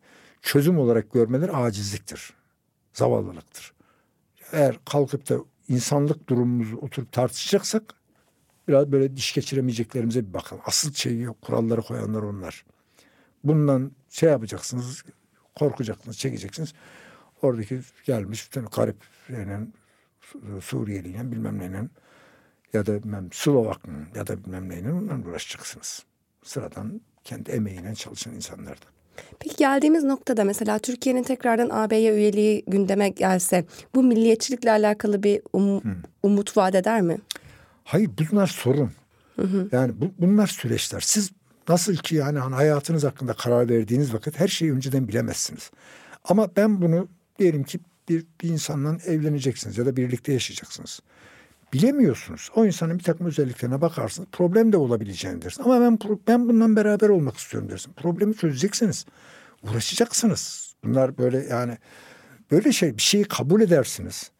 çözüm olarak görmeleri acizliktir. Zavallılıktır. Eğer kalkıp da insanlık durumumuzu oturup tartışacaksak biraz böyle diş geçiremeyeceklerimize bir bakalım. Asıl şeyi kuralları koyanlar onlar. Bundan şey yapacaksınız, korkacaksınız, çekeceksiniz. Oradaki gelmiş garip yani Suriyeliyle bilmem neyle ya da bilmem Slovak'ın ya da bilmem neyle onlarla uğraşacaksınız. Sıradan kendi emeğiyle çalışan insanlardan. Peki geldiğimiz noktada mesela Türkiye'nin tekrardan AB'ye üyeliği gündeme gelse bu milliyetçilikle alakalı bir um, umut vaat eder mi? Hayır bunlar sorun. Hı hı. Yani bu, bunlar süreçler. Siz nasıl ki yani hani hayatınız hakkında karar verdiğiniz vakit her şeyi önceden bilemezsiniz. Ama ben bunu diyelim ki bir, bir insanla evleneceksiniz ya da birlikte yaşayacaksınız. Bilemiyorsunuz. O insanın bir takım özelliklerine bakarsınız. Problem de olabileceğini dersin. Ama ben ben bundan beraber olmak istiyorum dersin. Problemi çözeceksiniz. Uğraşacaksınız. Bunlar böyle yani böyle şey bir şeyi kabul edersiniz.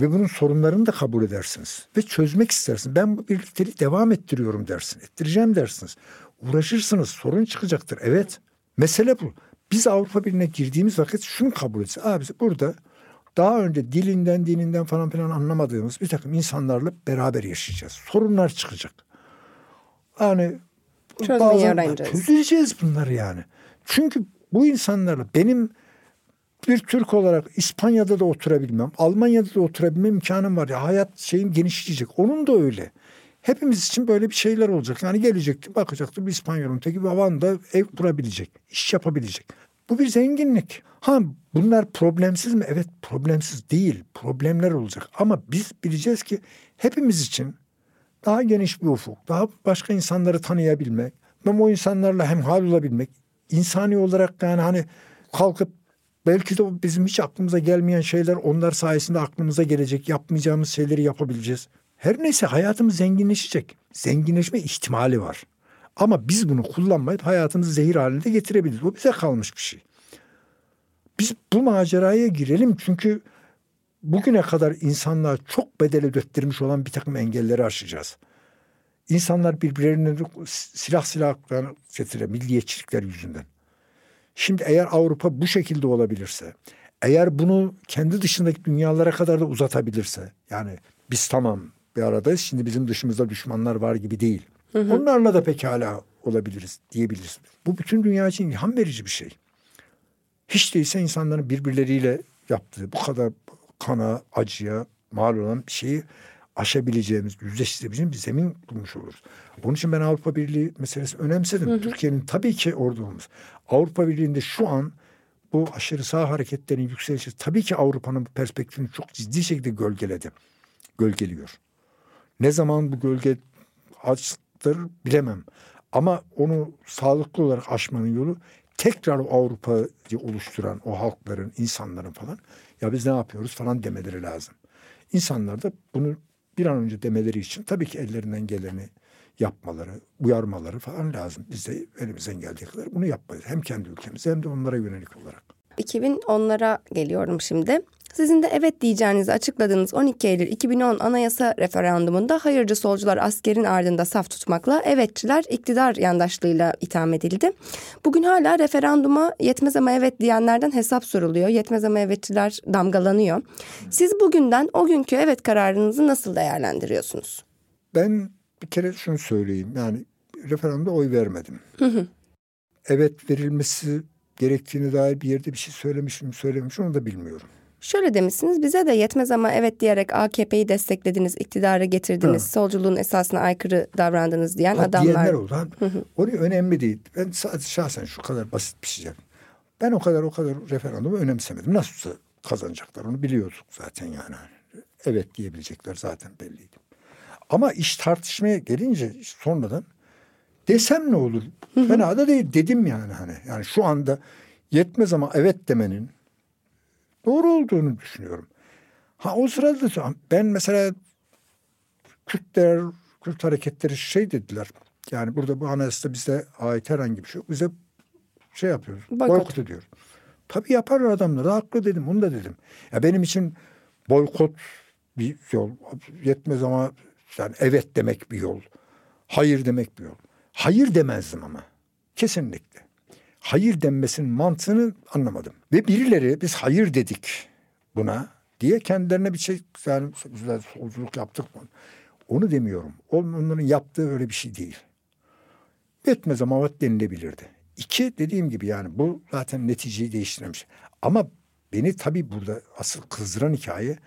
Ve bunun sorunlarını da kabul edersiniz. Ve çözmek istersiniz. Ben bu birlikteliği devam ettiriyorum dersin. Ettireceğim dersiniz. Uğraşırsınız. Sorun çıkacaktır. Evet. Mesele bu. Biz Avrupa Birliği'ne girdiğimiz vakit şunu kabul etsin. Abi burada daha önce dilinden dininden falan filan anlamadığımız bir takım insanlarla beraber yaşayacağız. Sorunlar çıkacak. Yani bazen çözeceğiz bunları yani. Çünkü bu insanlarla benim bir Türk olarak İspanya'da da oturabilmem, Almanya'da da oturabilmem imkanım var. Ya hayat şeyim genişleyecek. Onun da öyle. Hepimiz için böyle bir şeyler olacak. Yani gelecektim, bakacaktım bir İspanyol'un teki Van'da ev kurabilecek, iş yapabilecek. Bu bir zenginlik. Ha bunlar problemsiz mi? Evet problemsiz değil. Problemler olacak. Ama biz bileceğiz ki hepimiz için daha geniş bir ufuk, daha başka insanları tanıyabilmek, hem o insanlarla hem hal olabilmek, insani olarak yani hani kalkıp belki de bizim hiç aklımıza gelmeyen şeyler onlar sayesinde aklımıza gelecek, yapmayacağımız şeyleri yapabileceğiz. Her neyse hayatımız zenginleşecek. Zenginleşme ihtimali var. Ama biz bunu kullanmayıp hayatımızı zehir halinde getirebiliriz. Bu bize kalmış bir şey. Biz bu maceraya girelim çünkü bugüne kadar insanlığa çok bedel ödettirmiş olan bir takım engelleri aşacağız. İnsanlar birbirlerine silah silah getire milliyetçilikler yüzünden. Şimdi eğer Avrupa bu şekilde olabilirse, eğer bunu kendi dışındaki dünyalara kadar da uzatabilirse, yani biz tamam bir aradayız, şimdi bizim dışımızda düşmanlar var gibi değil. Hı hı. Onlarla da pekala olabiliriz diyebiliriz. Bu bütün dünya için ilham verici bir şey. Hiç değilse insanların birbirleriyle yaptığı bu kadar kana, acıya mal olan bir şeyi aşabileceğimiz, yüzleştirebileceğimiz bir zemin bulmuş oluruz. Bunun için ben Avrupa Birliği meselesi önemsedim. Türkiye'nin tabii ki orada olması. Avrupa Birliği'nde şu an bu aşırı sağ hareketlerin yükselişi tabii ki Avrupa'nın perspektifini çok ciddi şekilde gölgeledi. Gölgeliyor. Ne zaman bu gölge açtır bilemem. Ama onu sağlıklı olarak aşmanın yolu tekrar Avrupa'yı oluşturan o halkların, insanların falan ya biz ne yapıyoruz falan demeleri lazım. İnsanlar da bunu bir an önce demeleri için tabii ki ellerinden geleni yapmaları, uyarmaları falan lazım. Biz de elimizden geldiği kadar bunu yapmayız. Hem kendi ülkemize hem de onlara yönelik olarak. 2010'lara geliyorum şimdi. Sizin de evet diyeceğinizi açıkladığınız 12 Eylül 2010 anayasa referandumunda hayırcı solcular askerin ardında saf tutmakla, evetçiler iktidar yandaşlığıyla itham edildi. Bugün hala referanduma yetmez ama evet diyenlerden hesap soruluyor. Yetmez ama evetçiler damgalanıyor. Siz bugünden o günkü evet kararınızı nasıl değerlendiriyorsunuz? Ben bir kere şunu söyleyeyim. Yani referandumda oy vermedim. Hı hı. Evet verilmesi gerektiğini dair bir yerde bir şey söylemişim söylemişim onu da bilmiyorum. Şöyle demişsiniz bize de yetmez ama evet diyerek AKP'yi desteklediniz, iktidara getirdiniz, ha. solculuğun esasına aykırı davrandınız diyen ha, adamlar. Diyenler oldu. Oraya önemli değil. Ben sadece şahsen şu kadar basit bir şey Ben o kadar o kadar referandumu önemsemedim. Nasılsa kazanacaklar onu biliyorduk zaten yani. Evet diyebilecekler zaten belliydi. Ama iş tartışmaya gelince sonradan desem ne olur? Fena da değil dedim yani hani. Yani şu anda yetmez ama evet demenin doğru olduğunu düşünüyorum. Ha o sırada ben mesela Kürtler, Kürt hareketleri şey dediler. Yani burada bu anayasada bize ait herhangi bir şey yok. Bize şey yapıyoruz. Boykot, boykot ediyor. Tabii yaparlar adamlar. Da haklı dedim. Onu da dedim. Ya benim için boykot bir yol. Yetmez ama yani evet demek bir yol. Hayır demek bir yol. Hayır demezdim ama. Kesinlikle hayır denmesinin mantığını anlamadım. Ve birileri biz hayır dedik buna diye kendilerine bir şey yani solculuk yaptık mı? Onu demiyorum. Onların yaptığı öyle bir şey değil. Yetmez ama denilebilirdi. İki dediğim gibi yani bu zaten neticeyi değiştirmiş. Ama beni tabii burada asıl kızdıran hikaye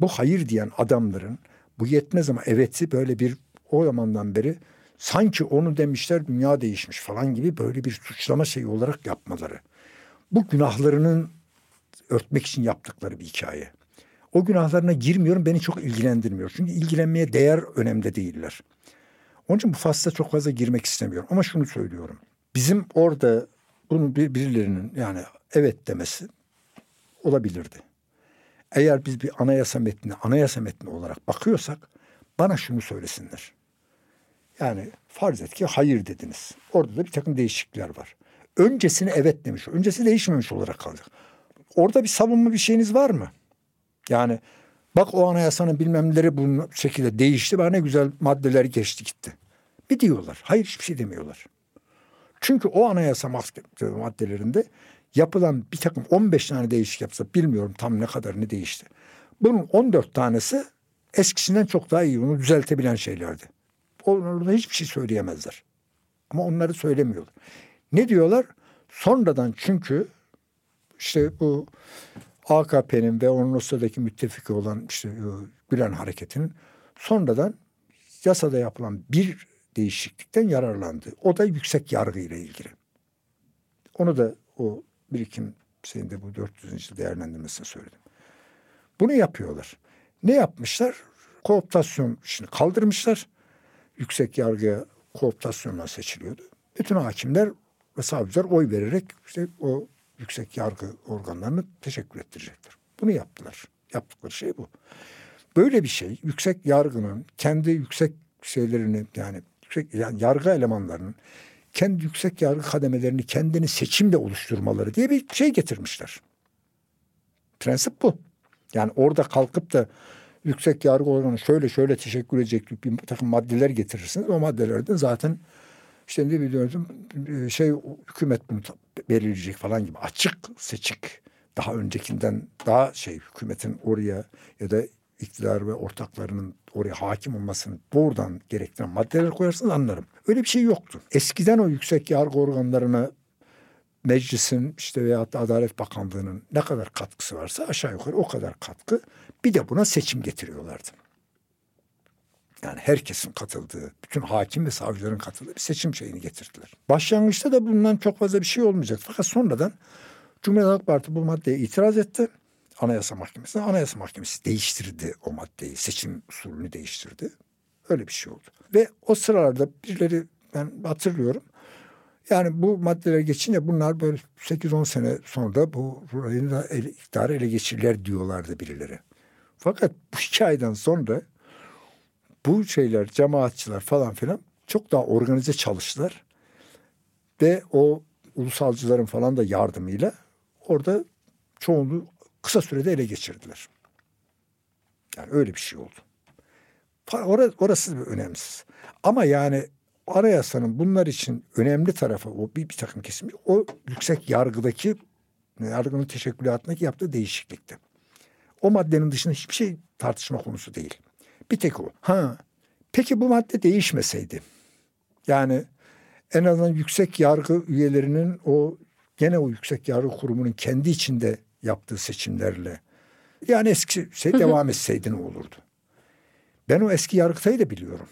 bu hayır diyen adamların Bu yetmez ama evet'i böyle bir o zamandan beri sanki onu demişler dünya değişmiş falan gibi böyle bir suçlama şeyi olarak yapmaları. Bu günahlarının örtmek için yaptıkları bir hikaye. O günahlarına girmiyorum beni çok ilgilendirmiyor. Çünkü ilgilenmeye değer önemde değiller. Onun için bu fasla çok fazla girmek istemiyorum. Ama şunu söylüyorum. Bizim orada bunu birilerinin yani evet demesi olabilirdi. Eğer biz bir anayasa metni, anayasa metni olarak bakıyorsak bana şunu söylesinler. Yani farz et ki hayır dediniz. Orada da bir takım değişiklikler var. Öncesini evet demiş. Öncesi değişmemiş olarak kalacak. Orada bir savunma bir şeyiniz var mı? Yani bak o anayasanın bilmemleri bu şekilde değişti. Bana ne güzel maddeler geçti gitti. Bir diyorlar. Hayır hiçbir şey demiyorlar. Çünkü o anayasa maddelerinde yapılan bir takım 15 tane değişik yapsa bilmiyorum tam ne kadar ne değişti. Bunun 14 tanesi eskisinden çok daha iyi onu düzeltebilen şeylerdi. Onlarda hiçbir şey söyleyemezler. Ama onları söylemiyorlar. Ne diyorlar? Sonradan çünkü işte bu AKP'nin ve onun o sıradaki müttefiki olan işte Gülen hareketinin sonradan yasada yapılan bir değişiklikten yararlandı. O da yüksek yargı ile ilgili. Onu da o birikim şeyinde bu 400. değerlendirmesini söyledim. Bunu yapıyorlar. Ne yapmışlar? Kooptasyon işini kaldırmışlar. Yüksek yargıya kooptasyonla seçiliyordu. Bütün hakimler ve savcılar oy vererek işte o yüksek yargı organlarını teşekkür ettirecekler. Bunu yaptılar. Yaptıkları şey bu. Böyle bir şey yüksek yargının kendi yüksek şeylerini yani yüksek yani yargı elemanlarının kendi yüksek yargı kademelerini kendini seçimle oluşturmaları diye bir şey getirmişler. Prensip bu. Yani orada kalkıp da yüksek yargı organı şöyle şöyle teşekkür edecek bir takım maddeler getirirsiniz. O maddelerden zaten işte ne biliyorum şey hükümet bunu belirleyecek falan gibi açık seçik daha öncekinden daha şey hükümetin oraya ya da iktidar ve ortaklarının oraya hakim olmasını doğrudan gerektiren maddeler koyarsınız anlarım. Öyle bir şey yoktu. Eskiden o yüksek yargı organlarına meclisin işte veyahut da Adalet Bakanlığı'nın ne kadar katkısı varsa aşağı yukarı o kadar katkı. Bir de buna seçim getiriyorlardı. Yani herkesin katıldığı, bütün hakim ve savcıların katıldığı bir seçim şeyini getirdiler. Başlangıçta da bundan çok fazla bir şey olmayacak. Fakat sonradan Cumhuriyet Halk Partisi bu maddeye itiraz etti. Anayasa Mahkemesi'ne. Anayasa Mahkemesi değiştirdi o maddeyi. Seçim usulünü değiştirdi. Öyle bir şey oldu. Ve o sıralarda birileri ben hatırlıyorum. Yani bu maddeler geçince bunlar böyle 8-10 sene sonra bu burayı da ele, ele geçirirler diyorlardı birileri. Fakat bu hikayeden sonra bu şeyler cemaatçılar falan filan çok daha organize çalıştılar. Ve o ulusalcıların falan da yardımıyla orada çoğunluğu kısa sürede ele geçirdiler. Yani öyle bir şey oldu. Orası, orası önemsiz. Ama yani anayasanın bunlar için önemli tarafı o bir, bir takım kesim o yüksek yargıdaki yargının teşekkülatındaki yaptığı değişiklikti. O maddenin dışında hiçbir şey tartışma konusu değil. Bir tek o. Ha, peki bu madde değişmeseydi yani en azından yüksek yargı üyelerinin o gene o yüksek yargı kurumunun kendi içinde yaptığı seçimlerle yani eski şey devam etseydi ne olurdu? Ben o eski yargıtayı da biliyorum.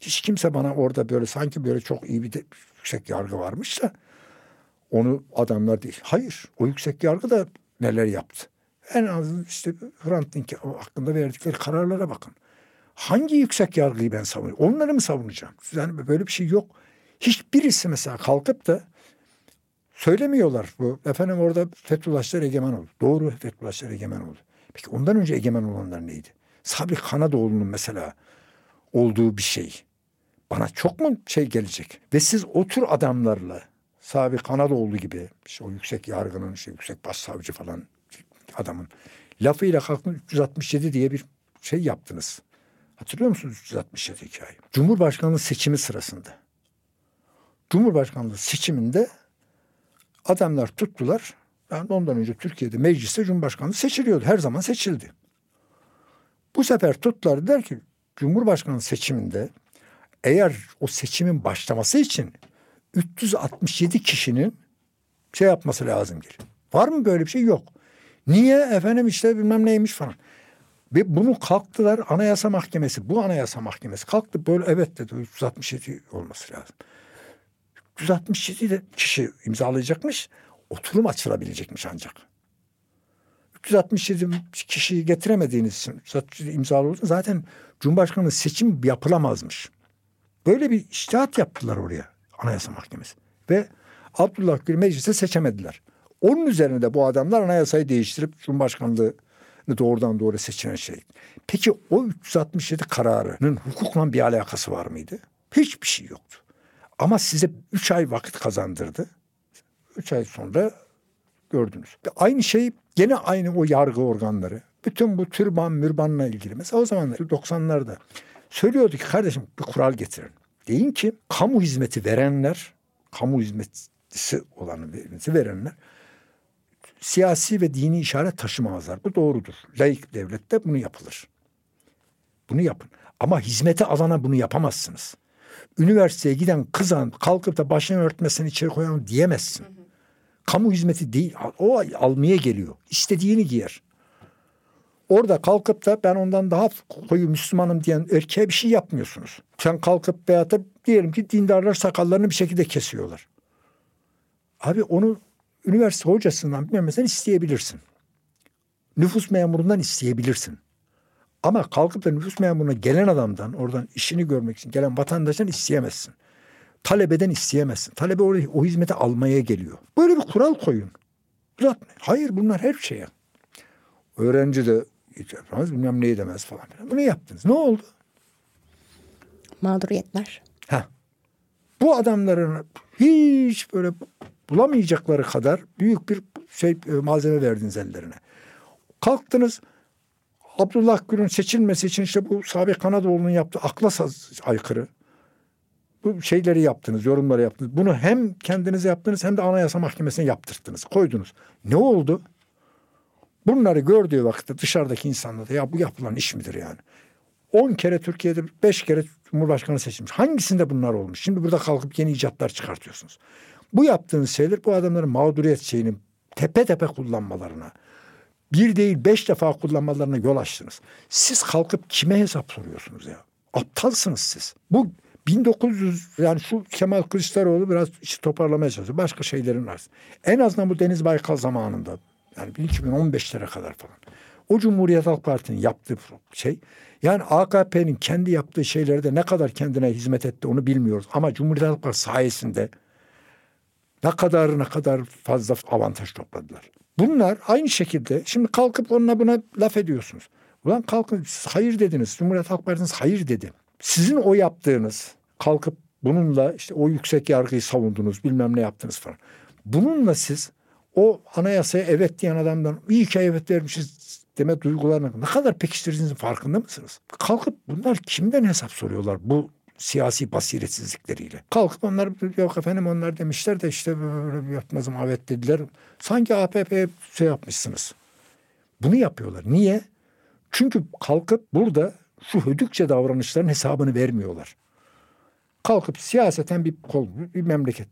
Hiç kimse bana orada böyle sanki böyle çok iyi bir de, yüksek yargı varmış da onu adamlar değil. Hayır o yüksek yargı da neler yaptı. En az işte Hrant Dink hakkında verdikleri kararlara bakın. Hangi yüksek yargıyı ben savunuyorum? Onları mı savunacağım? Yani böyle bir şey yok. Hiçbirisi mesela kalkıp da söylemiyorlar bu. Efendim orada Fethullahçılar egemen oldu. Doğru Fethullahçılar egemen oldu. Peki ondan önce egemen olanlar neydi? Sabri Kanadoğlu'nun mesela olduğu bir şey. Bana çok mu şey gelecek? Ve siz o tür adamlarla Sabri Kanadoğlu gibi işte o yüksek yargının işte yüksek başsavcı falan adamın lafıyla kalktınız 367 diye bir şey yaptınız. Hatırlıyor musunuz 367 hikaye? Cumhurbaşkanlığı seçimi sırasında. Cumhurbaşkanlığı seçiminde adamlar tuttular. Yani ondan önce Türkiye'de mecliste Cumhurbaşkanlığı seçiliyordu. Her zaman seçildi. Bu sefer tuttular der ki Cumhurbaşkanı seçiminde eğer o seçimin başlaması için 367 kişinin şey yapması lazım gelir. Var mı böyle bir şey? Yok. Niye efendim işte bilmem neymiş falan. Ve bunu kalktılar Anayasa Mahkemesi. Bu Anayasa Mahkemesi kalktı böyle evet dedi 367 olması lazım. 367 de kişi imzalayacakmış. Oturum açılabilecekmiş ancak. 367 kişiyi getiremediğiniz için 367 imzalı zaten Cumhurbaşkanı seçim yapılamazmış. Böyle bir iştihat yaptılar oraya Anayasa Mahkemesi. Ve Abdullah Gül meclise seçemediler. Onun üzerine de bu adamlar anayasayı değiştirip Cumhurbaşkanlığı doğrudan doğru seçilen şey. Peki o 367 kararının hukukla bir alakası var mıydı? Hiçbir şey yoktu. Ama size üç ay vakit kazandırdı. Üç ay sonra gördünüz. Aynı şey gene aynı o yargı organları. Bütün bu türban mürbanla ilgili. Mesela o zaman 90'larda söylüyordu ki kardeşim bir kural getirin. Deyin ki kamu hizmeti verenler, kamu hizmetisi olan hizmeti verenler siyasi ve dini işaret taşımazlar. Bu doğrudur. Laik devlette bunu yapılır. Bunu yapın. Ama hizmete alana bunu yapamazsınız. Üniversiteye giden kızan kalkıp da başını örtmesini içeri koyan diyemezsin. Hı hı. Kamu hizmeti değil. O almaya geliyor. İstediğini giyer. Orada kalkıp da ben ondan daha koyu Müslümanım diyen erkeğe bir şey yapmıyorsunuz. Sen kalkıp veyahut da diyelim ki dindarlar sakallarını bir şekilde kesiyorlar. Abi onu üniversite hocasından bilmem isteyebilirsin. Nüfus memurundan isteyebilirsin. Ama kalkıp da nüfus memuruna gelen adamdan oradan işini görmek için gelen vatandaştan isteyemezsin. Talebeden isteyemezsin. Talebe oraya o hizmeti almaya geliyor. Böyle bir kural koyun. Hayır bunlar her şeye. Öğrenci de hiç yapamaz bilmem neyi demez falan. Bunu yaptınız. Ne oldu? Mağduriyetler. Ha. Bu adamların hiç böyle bulamayacakları kadar büyük bir şey e, malzeme verdiniz ellerine. Kalktınız Abdullah Gül'ün seçilmesi için işte bu Sabih Kanadoğlu'nun yaptığı akla aykırı bu şeyleri yaptınız, yorumları yaptınız. Bunu hem kendinize yaptınız hem de Anayasa Mahkemesi'ne yaptırttınız, koydunuz. Ne oldu? Bunları gördüğü vakitte dışarıdaki insanlar da ya bu yapılan iş midir yani? On kere Türkiye'de beş kere Cumhurbaşkanı seçilmiş. Hangisinde bunlar olmuş? Şimdi burada kalkıp yeni icatlar çıkartıyorsunuz. Bu yaptığınız şeyler bu adamların mağduriyet şeyini tepe tepe kullanmalarına, bir değil beş defa kullanmalarına yol açtınız. Siz kalkıp kime hesap soruyorsunuz ya? Aptalsınız siz. Bu 1900 yani şu Kemal Kılıçdaroğlu biraz işi toparlamaya çalışıyor. Başka şeylerin var. En azından bu Deniz Baykal zamanında yani 2015'lere kadar falan. O Cumhuriyet Halk Partisi'nin yaptığı şey yani AKP'nin kendi yaptığı şeylerde ne kadar kendine hizmet etti onu bilmiyoruz. Ama Cumhuriyet Halk Partisi sayesinde ne kadar ne kadar fazla avantaj topladılar. Bunlar aynı şekilde şimdi kalkıp onunla buna laf ediyorsunuz. Ulan kalkın siz hayır dediniz. Cumhuriyet Halk Partisi hayır dedi. Sizin o yaptığınız kalkıp bununla işte o yüksek yargıyı savundunuz bilmem ne yaptınız falan. Bununla siz o anayasaya evet diyen adamdan iyi ki evet vermişiz deme duygularına ne kadar pekiştirdiğinizin farkında mısınız? Kalkıp bunlar kimden hesap soruyorlar bu siyasi basiretsizlikleriyle. Kalkıp onlar yok efendim onlar demişler de işte böyle yapmazım evet dediler. Sanki APP şey yapmışsınız. Bunu yapıyorlar. Niye? Çünkü kalkıp burada şu hödükçe davranışların hesabını vermiyorlar. Kalkıp siyaseten bir kol, bir memleket.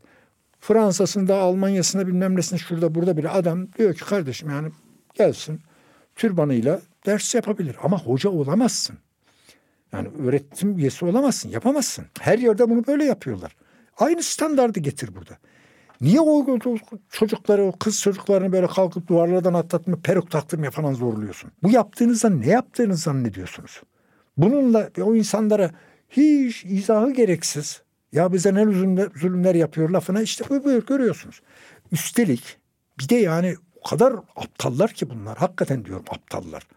Fransa'sında, Almanya'sında bilmem nesinde şurada burada bile adam diyor ki kardeşim yani gelsin türbanıyla ders yapabilir ama hoca olamazsın. Yani öğretim üyesi olamazsın, yapamazsın. Her yerde bunu böyle yapıyorlar. Aynı standardı getir burada. Niye o çocukları, o kız çocuklarını böyle kalkıp duvarlardan atlatma, peruk taktırmaya falan zorluyorsun? Bu yaptığınızda ne yaptığınızı zannediyorsunuz? Bununla o insanlara hiç izahı gereksiz. Ya bize ne zulümler, zulümler yapıyor lafına işte bu buyur görüyorsunuz. Üstelik bir de yani o kadar aptallar ki bunlar. Hakikaten diyorum aptallar.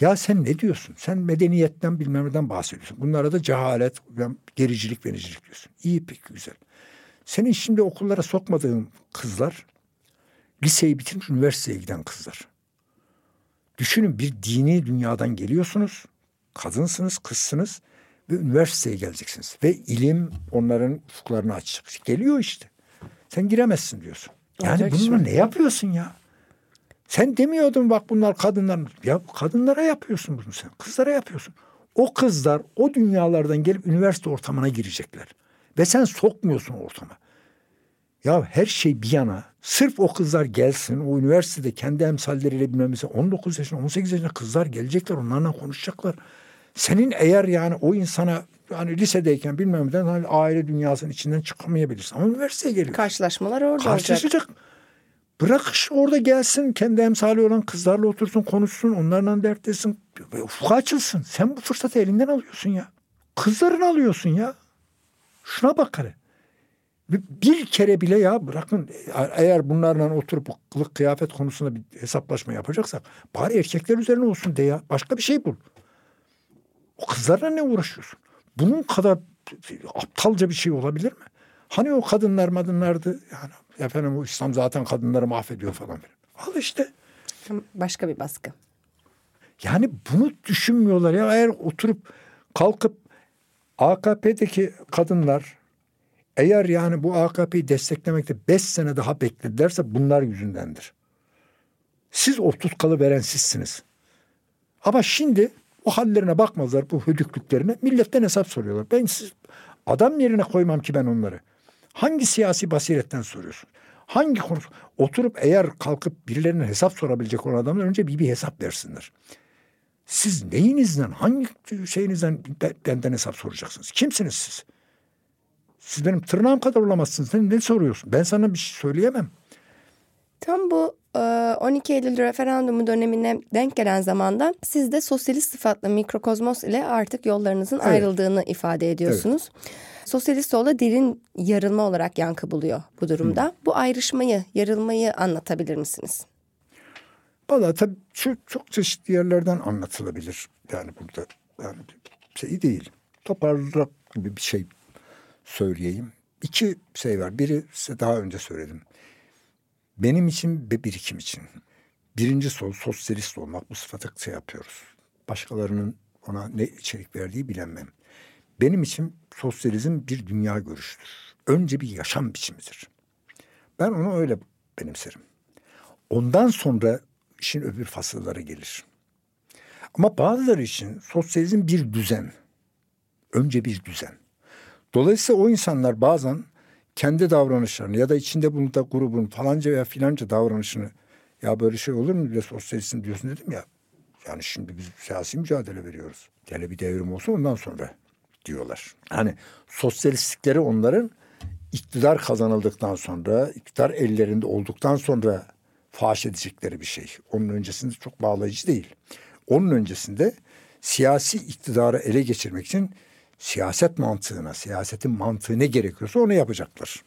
Ya sen ne diyorsun? Sen medeniyetten bilmem neden bahsediyorsun. Bunlara da cehalet, gericilik, vericilik diyorsun. İyi pek güzel. Senin şimdi okullara sokmadığın kızlar liseyi bitirmiş üniversiteye giden kızlar. Düşünün bir dini dünyadan geliyorsunuz. Kadınsınız, kızsınız ve üniversiteye geleceksiniz. Ve ilim onların ufuklarını açacak. Geliyor işte. Sen giremezsin diyorsun. Yani bununla ne yapıyorsun ya? Sen demiyordun bak bunlar kadınlar. Ya kadınlara yapıyorsun bunu sen. Kızlara yapıyorsun. O kızlar o dünyalardan gelip üniversite ortamına girecekler. Ve sen sokmuyorsun ortama. Ya her şey bir yana. Sırf o kızlar gelsin. O üniversitede kendi emsalleriyle bilmem mesela 19 yaşında 18 yaşında kızlar gelecekler. Onlarla konuşacaklar. Senin eğer yani o insana yani lisedeyken bilmem neden hani aile dünyasının içinden çıkamayabilirsin. Ama üniversiteye geliyor. Karşılaşmalar orada Karşılaşacak. olacak. Bırak orada gelsin kendi emsali olan kızlarla otursun konuşsun onlarla dertlesin. Ufku açılsın. Sen bu fırsatı elinden alıyorsun ya. Kızlarını alıyorsun ya. Şuna bak hele. Bir kere bile ya bırakın eğer bunlarla oturup kılık kıyafet konusunda bir hesaplaşma yapacaksak bari erkekler üzerine olsun de ya. Başka bir şey bul. O kızlarla ne uğraşıyorsun? Bunun kadar aptalca bir şey olabilir mi? Hani o kadınlar madınlardı yani efendim bu İslam zaten kadınları mahvediyor falan filan. Al işte. Başka bir baskı. Yani bunu düşünmüyorlar ya eğer oturup kalkıp AKP'deki kadınlar eğer yani bu AKP'yi desteklemekte beş sene daha bekledilerse bunlar yüzündendir. Siz o tutkalı veren sizsiniz. Ama şimdi o hallerine bakmazlar bu hödüklüklerine. Milletten hesap soruyorlar. Ben siz adam yerine koymam ki ben onları. Hangi siyasi basiretten soruyorsun? Hangi konu? Oturup eğer kalkıp birilerine hesap sorabilecek olan adamlar önce bir, bir hesap versinler. Siz neyinizden, hangi şeyinizden benden hesap soracaksınız? Kimsiniz siz? Siz benim tırnağım kadar olamazsınız. Sen ne soruyorsun? Ben sana bir şey söyleyemem. Tam bu 12 Eylül referandumu dönemine denk gelen zamanda siz de sosyalist sıfatlı mikrokozmos ile artık yollarınızın evet. ayrıldığını ifade ediyorsunuz. Evet. Sosyalist solda derin yarılma olarak yankı buluyor bu durumda. Hı. Bu ayrışmayı, yarılmayı anlatabilir misiniz? Valla tabii çok, çok çeşitli yerlerden anlatılabilir. Yani burada yani şey değil. Toparlarak gibi bir şey söyleyeyim. İki şey var. Biri size daha önce söyledim. Benim için ve birikim için. Birinci sol sosyalist olmak bu sıfatı şey yapıyoruz. Başkalarının ona ne içerik verdiği bilemem. Benim için sosyalizm bir dünya görüşüdür. Önce bir yaşam biçimidir. Ben onu öyle benimserim. Ondan sonra işin öbür fasılları gelir. Ama bazıları için sosyalizm bir düzen. Önce bir düzen. Dolayısıyla o insanlar bazen kendi davranışlarını ya da içinde bulunduğu grubun falanca veya filanca davranışını ya böyle şey olur mu bile sosyalistin diyorsun dedim ya. Yani şimdi biz siyasi mücadele veriyoruz. Gele bir devrim olsun ondan sonra diyorlar. Hani sosyalistlikleri onların iktidar kazanıldıktan sonra, iktidar ellerinde olduktan sonra faş edecekleri bir şey. Onun öncesinde çok bağlayıcı değil. Onun öncesinde siyasi iktidarı ele geçirmek için siyaset mantığına, siyasetin mantığı ne gerekiyorsa onu yapacaklar.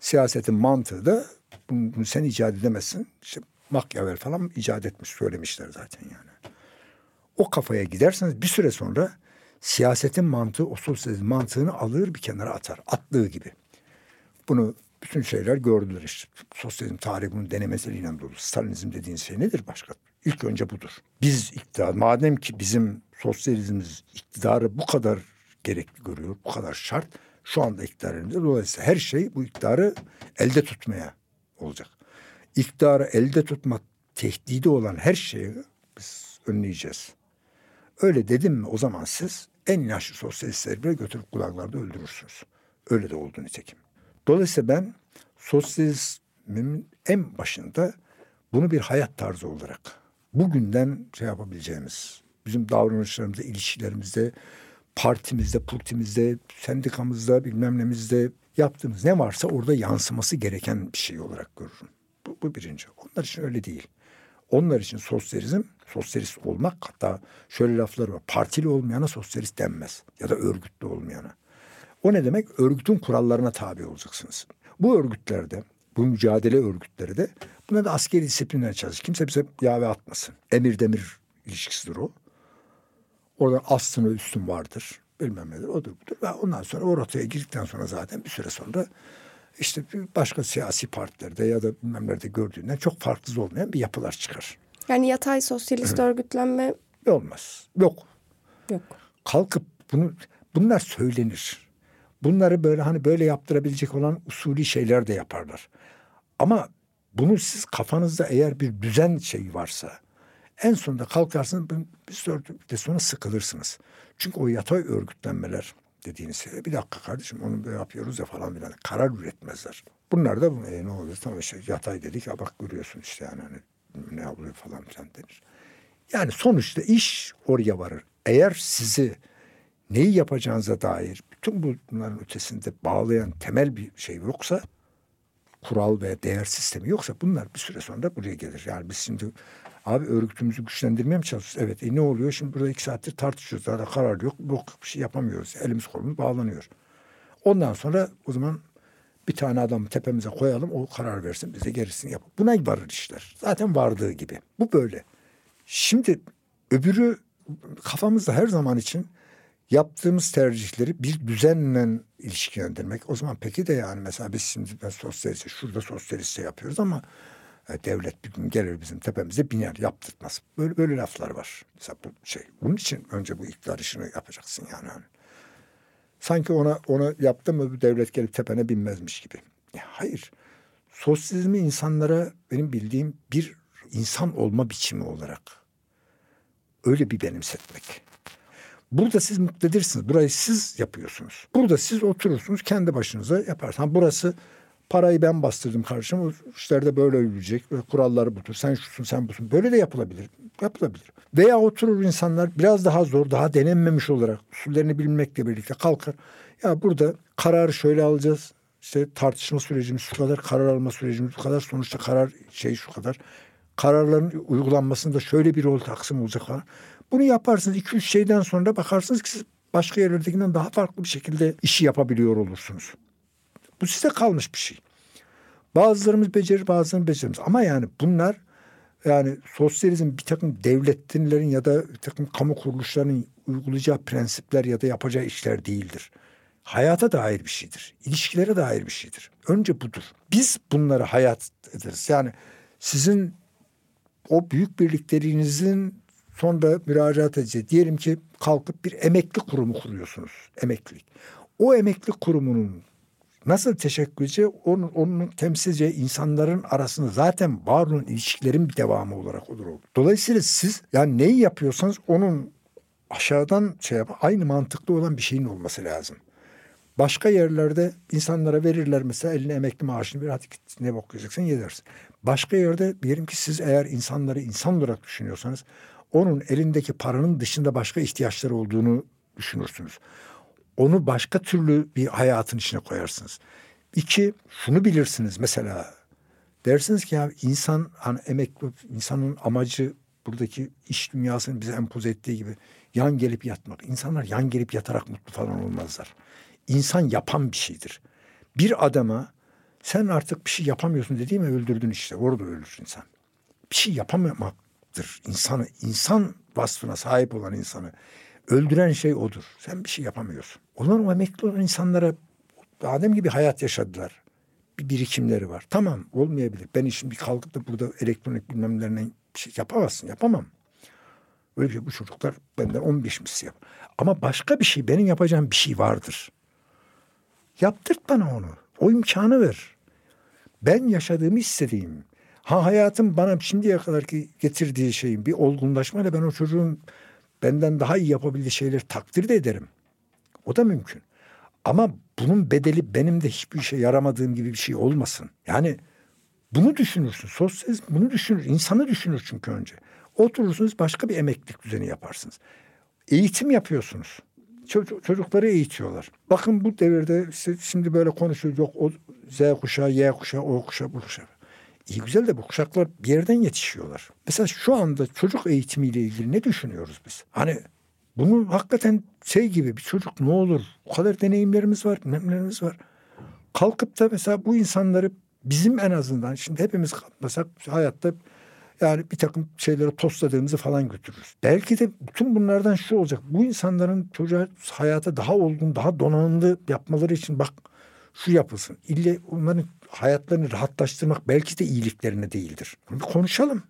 Siyasetin mantığı da bunu, sen icat edemezsin. İşte Machiavelli falan icat etmiş, söylemişler zaten yani. O kafaya giderseniz bir süre sonra siyasetin mantığı sosyalizm mantığını alır bir kenara atar. Attığı gibi. Bunu bütün şeyler gördüler işte. Sosyalizm tarihi bunun denemesiyle dolu. Stalinizm dediğiniz şey nedir başka? İlk önce budur. Biz iktidar, madem ki bizim sosyalizmimiz iktidarı bu kadar gerekli görüyor, bu kadar şart. Şu anda iktidar elimizde. Dolayısıyla her şey bu iktidarı elde tutmaya olacak. İktidarı elde tutma tehdidi olan her şeyi biz önleyeceğiz. Öyle dedim mi o zaman siz en yaşlı sosyalistleri bile götürüp kulaklarda öldürürsünüz. Öyle de oldu nitekim. Dolayısıyla ben sosyalizmin en başında bunu bir hayat tarzı olarak bugünden şey yapabileceğimiz, bizim davranışlarımızda, ilişkilerimizde, partimizde, purtimizde, sendikamızda, bilmem nemizde yaptığımız ne varsa orada yansıması gereken bir şey olarak görürüm. Bu, bu birinci. Onlar için öyle değil. Onlar için sosyalizm, sosyalist olmak hatta şöyle lafları var. Partili olmayana sosyalist denmez. Ya da örgütlü olmayana. O ne demek? Örgütün kurallarına tabi olacaksınız. Bu örgütlerde, bu mücadele örgütleri de buna da askeri disiplinler çalışır. Kimse bize yave atmasın. Emir demir ilişkisidir o. Orada aslında üstün vardır. Bilmem nedir, odur budur. Ve ondan sonra o rotaya girdikten sonra zaten bir süre sonra işte başka siyasi partilerde ya da bilmem nerede gördüğünden çok farksız olmayan bir yapılar çıkar. Yani yatay sosyalist örgütlenme olmaz. Yok. Yok. Kalkıp bunu bunlar söylenir. Bunları böyle hani böyle yaptırabilecek olan usulü şeyler de yaparlar. Ama bunu siz kafanızda eğer bir düzen şeyi varsa en sonunda kalkarsınız bir süre sonra sıkılırsınız. Çünkü o yatay örgütlenmeler dediğiniz şey. Bir dakika kardeşim onu böyle yapıyoruz ya falan filan. Karar üretmezler. Bunlar da e, ne oluyor? Tamam işte yatay dedik ya bak görüyorsun işte yani hani ne oluyor falan filan denir. Yani sonuçta iş oraya varır. Eğer sizi neyi yapacağınıza dair bütün bunların ötesinde bağlayan temel bir şey yoksa kural ve değer sistemi yoksa bunlar bir süre sonra buraya gelir. Yani biz şimdi abi örgütümüzü güçlendirmeye mi çalışıyoruz? Evet e ne oluyor? Şimdi burada iki saattir tartışıyoruz. Daha da karar yok. Yok bir şey yapamıyoruz. Elimiz kolumuz bağlanıyor. Ondan sonra o zaman bir tane adamı tepemize koyalım. O karar versin. Bize gerisini yapalım. Buna varır işler. Zaten vardığı gibi. Bu böyle. Şimdi öbürü kafamızda her zaman için yaptığımız tercihleri bir düzenle ilişkilendirmek. O zaman peki de yani mesela biz şimdi ben sosyalist, şurada sosyalist yapıyoruz ama e, devlet bir gün gelir bizim tepemize biner yaptırtmaz. Böyle böyle laflar var. Mesela bu şey. Bunun için önce bu iktidar işini yapacaksın yani. Sanki ona ona yaptı mı devlet gelip tepene binmezmiş gibi. Ya hayır. Sosyalizmi insanlara benim bildiğim bir insan olma biçimi olarak öyle bir benimsetmek. Burada siz muktedirsiniz. Burayı siz yapıyorsunuz. Burada siz oturursunuz kendi başınıza yaparsınız. burası parayı ben bastırdım karşıma. O işlerde böyle. Böyle kuralları budur. Sen şusun sen busun. Böyle de yapılabilir. Yapılabilir. Veya oturur insanlar biraz daha zor, daha denenmemiş olarak usullerini bilmekle birlikte kalkar. Ya burada kararı şöyle alacağız. İşte tartışma sürecimiz şu kadar, karar alma sürecimiz şu kadar. Sonuçta karar şey şu kadar. Kararların uygulanmasında şöyle bir rol taksim olacak falan. Bunu yaparsınız. iki üç şeyden sonra bakarsınız ki siz başka yerlerdekinden daha farklı bir şekilde işi yapabiliyor olursunuz. Bu size kalmış bir şey. Bazılarımız becerir, bazılarımız beceremez. Ama yani bunlar yani sosyalizm bir takım devletlerin ya da bir takım kamu kuruluşlarının uygulayacağı prensipler ya da yapacağı işler değildir. Hayata dair bir şeydir. İlişkilere dair bir şeydir. Önce budur. Biz bunları hayat ederiz. Yani sizin o büyük birliklerinizin sonra müracaat edeceği. Diyelim ki kalkıp bir emekli kurumu kuruyorsunuz. Emeklilik. O emekli kurumunun nasıl teşekkür edeceği onun, onun temsilci insanların arasında zaten var olan ilişkilerin bir devamı olarak olur. Dolayısıyla siz yani neyi yapıyorsanız onun aşağıdan şey yap aynı mantıklı olan bir şeyin olması lazım. Başka yerlerde insanlara verirler mesela eline emekli maaşını bir hadi git ne bakıyorsun yedersin. Başka yerde diyelim ki siz eğer insanları insan olarak düşünüyorsanız onun elindeki paranın dışında başka ihtiyaçları olduğunu düşünürsünüz. Onu başka türlü bir hayatın içine koyarsınız. İki, şunu bilirsiniz mesela. Dersiniz ki ya insan hani emekli insanın amacı buradaki iş dünyasının bize empoze ettiği gibi yan gelip yatmak. İnsanlar yan gelip yatarak mutlu falan olmazlar. İnsan yapan bir şeydir. Bir adama sen artık bir şey yapamıyorsun dediğimi öldürdün işte. Orada ölür insan. Bir şey yapamamak haktır. İnsanı, insan vasfına sahip olan insanı öldüren şey odur. Sen bir şey yapamıyorsun. Onlar o emekli olan insanlara Adem gibi hayat yaşadılar. Bir birikimleri var. Tamam olmayabilir. Ben şimdi kalkıp da burada elektronik bilmemlerine bir şey yapamazsın. Yapamam. Öyle bir şey bu çocuklar benden 15 misli yap. Ama başka bir şey benim yapacağım bir şey vardır. Yaptırt bana onu. O imkanı ver. Ben yaşadığımı istediğim, Ha hayatım bana şimdiye kadar ki getirdiği şeyin bir olgunlaşmayla ben o çocuğun benden daha iyi yapabildiği şeyleri takdir de ederim. O da mümkün. Ama bunun bedeli benim de hiçbir işe yaramadığım gibi bir şey olmasın. Yani bunu düşünürsün. Sosyalist bunu düşünür. insanı düşünür çünkü önce. Oturursunuz başka bir emeklilik düzeni yaparsınız. Eğitim yapıyorsunuz. Çocuk, çocukları eğitiyorlar. Bakın bu devirde işte şimdi böyle konuşuyor. Yok o Z kuşağı, Y kuşağı, O kuşağı, bu kuşağı. İyi güzel de bu kuşaklar bir yerden yetişiyorlar. Mesela şu anda çocuk eğitimiyle ilgili ne düşünüyoruz biz? Hani bunu hakikaten şey gibi bir çocuk ne olur? O kadar deneyimlerimiz var, nemlerimiz var. Kalkıp da mesela bu insanları bizim en azından şimdi hepimiz mesela hayatta yani bir takım şeyleri tostladığımızı falan götürürüz. Belki de bütün bunlardan şu olacak. Bu insanların çocuğa hayata daha olgun, daha donanımlı yapmaları için bak şu yapılsın. İlle onların hayatlarını rahatlaştırmak belki de iyiliklerine değildir. Bir konuşalım.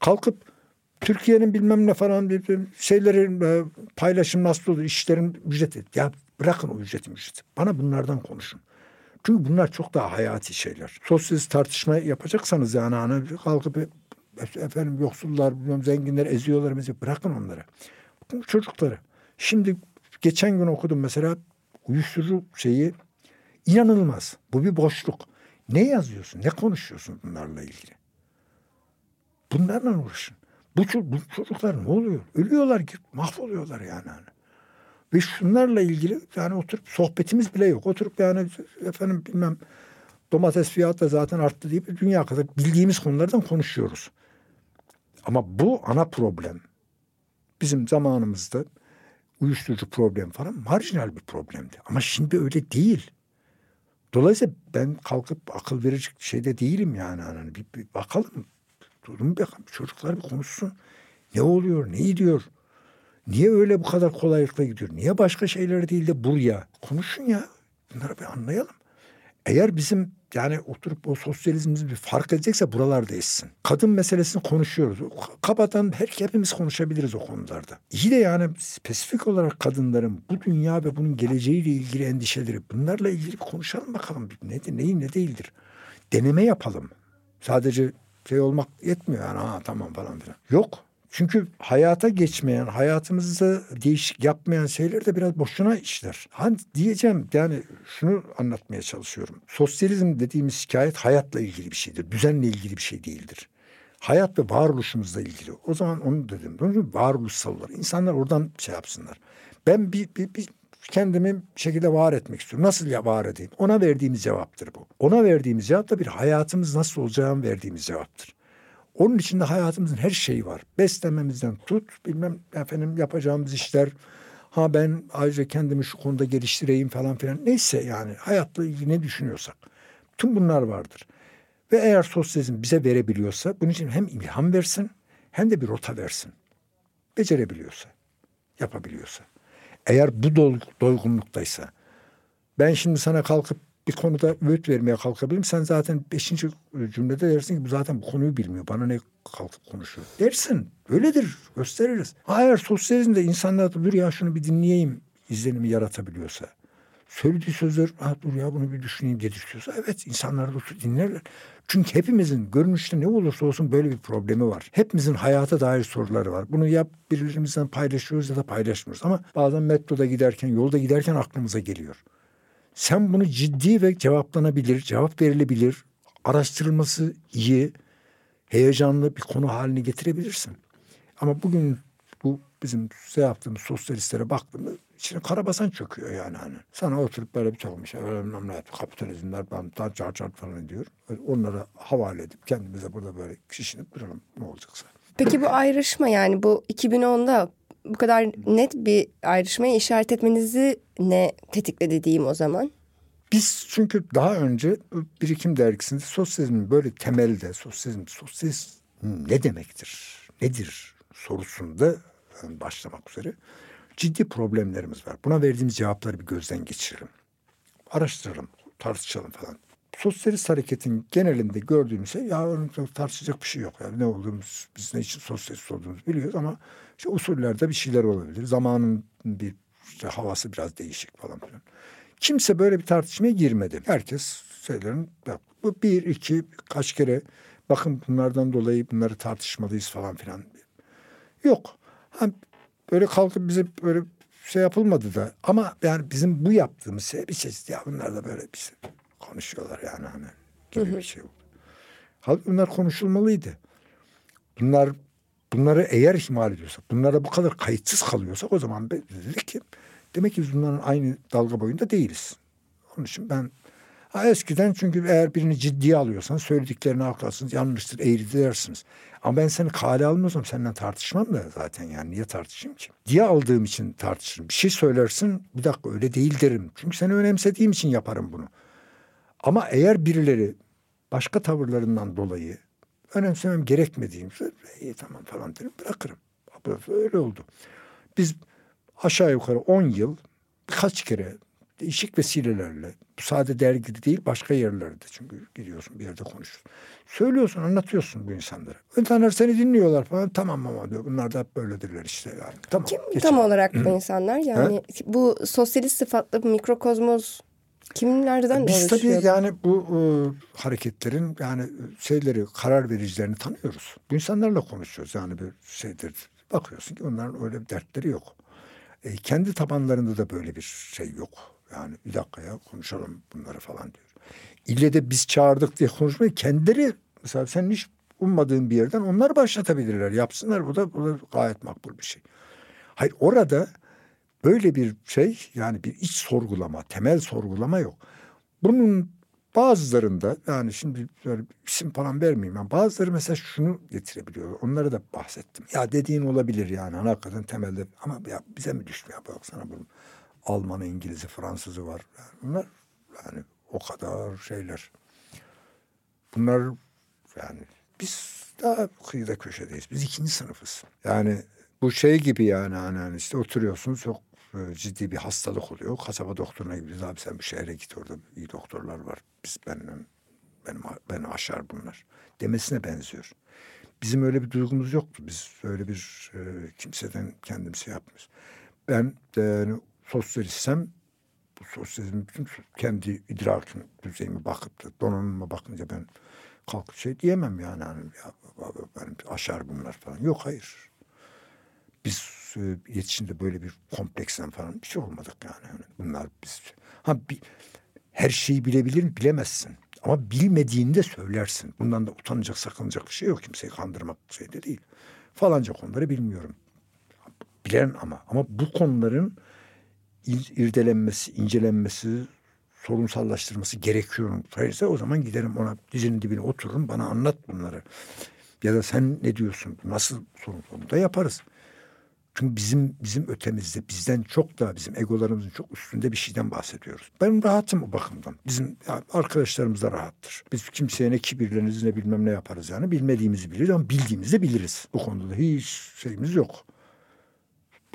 Kalkıp Türkiye'nin bilmem ne falan şeylerin e, paylaşım nasıl olur, işlerin ücreti. Ya bırakın o ücretin ücreti. Bana bunlardan konuşun. Çünkü bunlar çok daha hayati şeyler. Sosyalist tartışma yapacaksanız yani hani kalkıp efendim yoksullar, bilmem zenginler eziyorlar mesela bırakın onları. Bakın çocukları. Şimdi geçen gün okudum mesela uyuşturucu şeyi inanılmaz. Bu bir boşluk. Ne yazıyorsun? Ne konuşuyorsun bunlarla ilgili? Bunlarla uğraşın. Bu, bu çocuklar ne oluyor? Ölüyorlar ki mahvoluyorlar yani. Ve şunlarla ilgili yani oturup sohbetimiz bile yok. Oturup yani efendim bilmem domates fiyatı da zaten arttı deyip dünya kadar bildiğimiz konulardan konuşuyoruz. Ama bu ana problem. Bizim zamanımızda uyuşturucu problem falan marjinal bir problemdi. Ama şimdi öyle değil. Dolayısıyla ben kalkıp akıl verecek şeyde değilim yani. yani bir, bir bakalım. Durun bir çocuklar bir konuşsun. Ne oluyor, ne gidiyor? Niye öyle bu kadar kolaylıkla gidiyor? Niye başka şeyler değil de buraya? Konuşun ya. Bunları bir anlayalım. Eğer bizim yani oturup o sosyalizmimizi bir fark edecekse buralarda etsin. Kadın meselesini konuşuyoruz. Kabadan her hepimiz konuşabiliriz o konularda. İyi de yani spesifik olarak kadınların bu dünya ve bunun geleceğiyle ilgili endişeleri bunlarla ilgili bir konuşalım bakalım. Nedir, neyi ne değildir. Deneme yapalım. Sadece şey olmak yetmiyor yani ha tamam falan filan. Yok. Çünkü hayata geçmeyen, hayatımızda değişik yapmayan şeyler de biraz boşuna işler. Hani diyeceğim yani şunu anlatmaya çalışıyorum. Sosyalizm dediğimiz şikayet hayatla ilgili bir şeydir. Düzenle ilgili bir şey değildir. Hayat ve varoluşumuzla ilgili. O zaman onu dedim. Onun varoluşsallar. İnsanlar oradan şey yapsınlar. Ben bir, bir, bir kendimi bir şekilde var etmek istiyorum. Nasıl ya var edeyim? Ona verdiğimiz cevaptır bu. Ona verdiğimiz cevap da bir hayatımız nasıl olacağını verdiğimiz cevaptır. Onun içinde hayatımızın her şeyi var. Beslememizden tut, bilmem efendim yapacağımız işler. Ha ben ayrıca kendimi şu konuda geliştireyim falan filan. Neyse yani hayatla ilgili ne düşünüyorsak. Tüm bunlar vardır. Ve eğer sosyalizm bize verebiliyorsa bunun için hem ilham versin hem de bir rota versin. Becerebiliyorsa, yapabiliyorsa. Eğer bu doygunluktaysa ben şimdi sana kalkıp bir konuda öğüt vermeye kalkabilirim. Sen zaten beşinci cümlede dersin ki bu zaten bu konuyu bilmiyor. Bana ne kalkıp konuşuyor. Dersin. Öyledir. Gösteririz. Eğer sosyalizmde insanlar dur ya şunu bir dinleyeyim izlenimi yaratabiliyorsa. Söylediği sözler ah dur ya bunu bir düşüneyim diye düşünüyorsa evet insanlar da dinlerler. Çünkü hepimizin görünüşte ne olursa olsun böyle bir problemi var. Hepimizin hayata dair soruları var. Bunu ya birbirimizden paylaşıyoruz ya da paylaşmıyoruz. Ama bazen metroda giderken, yolda giderken aklımıza geliyor. Sen bunu ciddi ve cevaplanabilir, cevap verilebilir, araştırılması iyi, heyecanlı bir konu haline getirebilirsin. Ama bugün bu bizim şey yaptığımız sosyalistlere baktığımda içine karabasan çöküyor yani hani. Sana oturup böyle bir takım kapitalizmler bantan çar çar falan diyor. Onlara havale edip kendimize burada böyle şişinip duralım ne olacaksa. Peki bu ayrışma yani bu 2010'da bu kadar net bir ayrışmaya işaret etmenizi ne tetikledi diyeyim o zaman? Biz çünkü daha önce Birikim Dergisi'nde sosyalizmin böyle temelde sosyalizm, sosyalizm ne demektir, nedir sorusunda başlamak üzere ciddi problemlerimiz var. Buna verdiğimiz cevapları bir gözden geçirelim. Araştıralım, tartışalım falan. Sosyalist hareketin genelinde gördüğümüz şey ya tartışacak bir şey yok. Yani ne olduğumuz, biz ne için sosyalist olduğumuzu biliyoruz ama işte usullerde bir şeyler olabilir. Zamanın bir işte havası biraz değişik falan filan. Kimse böyle bir tartışmaya girmedi. Herkes şeylerin bu bir iki kaç kere bakın bunlardan dolayı bunları tartışmalıyız falan filan. Yok. Ha, böyle kalkıp bize böyle şey yapılmadı da ama yani bizim bu yaptığımız şey bir çeşit ya bunlar da böyle bir şey konuşuyorlar yani hani gibi bir şey oldu. Halbuki bunlar konuşulmalıydı. Bunlar bunları eğer ihmal ediyorsak, bunlara bu kadar kayıtsız kalıyorsak o zaman dedik ki demek ki biz bunların aynı dalga boyunda değiliz. Onun için ben ha eskiden çünkü eğer birini ciddiye alıyorsan söylediklerini haklısınız, yanlıştır, eğri dersiniz. Ama ben seni kale almıyorsam seninle tartışmam da zaten yani niye tartışayım ki? Diye aldığım için tartışırım. Bir şey söylersin bir dakika öyle değil derim. Çünkü seni önemsediğim için yaparım bunu. Ama eğer birileri başka tavırlarından dolayı önemsemem gerekmediğimse iyi tamam falan derim bırakırım. Öyle oldu. Biz aşağı yukarı 10 yıl birkaç kere değişik vesilelerle bu sadece dergide değil başka yerlerde çünkü gidiyorsun bir yerde konuşuyorsun. Söylüyorsun anlatıyorsun bu insanlara. İnsanlar seni dinliyorlar falan tamam ama diyor bunlar da hep böyledirler işte yani. Tamam, Kim geçelim. tam olarak bu insanlar yani He? bu sosyalist sıfatlı mikrokozmos Kimlerden Biz tabii yani bu e, hareketlerin yani şeyleri karar vericilerini tanıyoruz. Bu insanlarla konuşuyoruz yani bir şeydir. Bakıyorsun ki onların öyle bir dertleri yok. E, kendi tabanlarında da böyle bir şey yok. Yani bir dakika ya konuşalım bunları falan diyor. İlle de biz çağırdık diye konuşmayı kendileri mesela sen hiç ummadığın bir yerden onlar başlatabilirler. Yapsınlar bu da, bu da gayet makbul bir şey. Hayır orada böyle bir şey yani bir iç sorgulama, temel sorgulama yok. Bunun bazılarında yani şimdi böyle isim falan vermeyeyim. Yani bazıları mesela şunu getirebiliyor. Onları da bahsettim. Ya dediğin olabilir yani hani hakikaten temelde ama ya bize mi düşmüyor baksana bunun Almanı, İngiliz'i, Fransızı var. Yani bunlar yani o kadar şeyler. Bunlar yani biz daha kıyıda köşedeyiz. Biz ikinci sınıfız. Yani bu şey gibi yani hani, hani işte oturuyorsunuz çok e, ciddi bir hastalık oluyor. Kasaba doktoruna gidiyoruz. Abi sen bir şehre git orada iyi doktorlar var. Biz benim benim beni aşar bunlar demesine benziyor. Bizim öyle bir duygumuz yoktu. Biz öyle bir e, kimseden kendimizi yapmıyoruz. Ben e, sosyalistsem bu sosyalizmin bütün kendi idrakim düzeyime bakıp da donanıma bakınca ben kalkıp şey diyemem yani. yani ya, benim aşar bunlar falan. Yok hayır. Biz e, yetişinde böyle bir kompleksten falan bir şey olmadık yani. yani bunlar biz ha bir, her şeyi bilebilir bilemezsin. Ama bilmediğinde söylersin. Bundan da utanacak sakınacak bir şey yok. Kimseyi kandırmak şey de değil. Falanca konuları bilmiyorum. Bilen ama. Ama bu konuların irdelenmesi, incelenmesi, sorunsallaştırması gerekiyor. Hayırsa o zaman giderim ona dizinin dibine otururum bana anlat bunları. Ya da sen ne diyorsun? Nasıl sorun? Da yaparız. Çünkü bizim bizim ötemizde bizden çok daha bizim egolarımızın çok üstünde bir şeyden bahsediyoruz. Ben rahatım o bakımdan. Bizim yani arkadaşlarımız da rahattır. Biz kimseye ne kibirleniriz ne bilmem ne yaparız yani. Bilmediğimizi biliriz ama bildiğimizi biliriz. Bu konuda da hiç şeyimiz yok.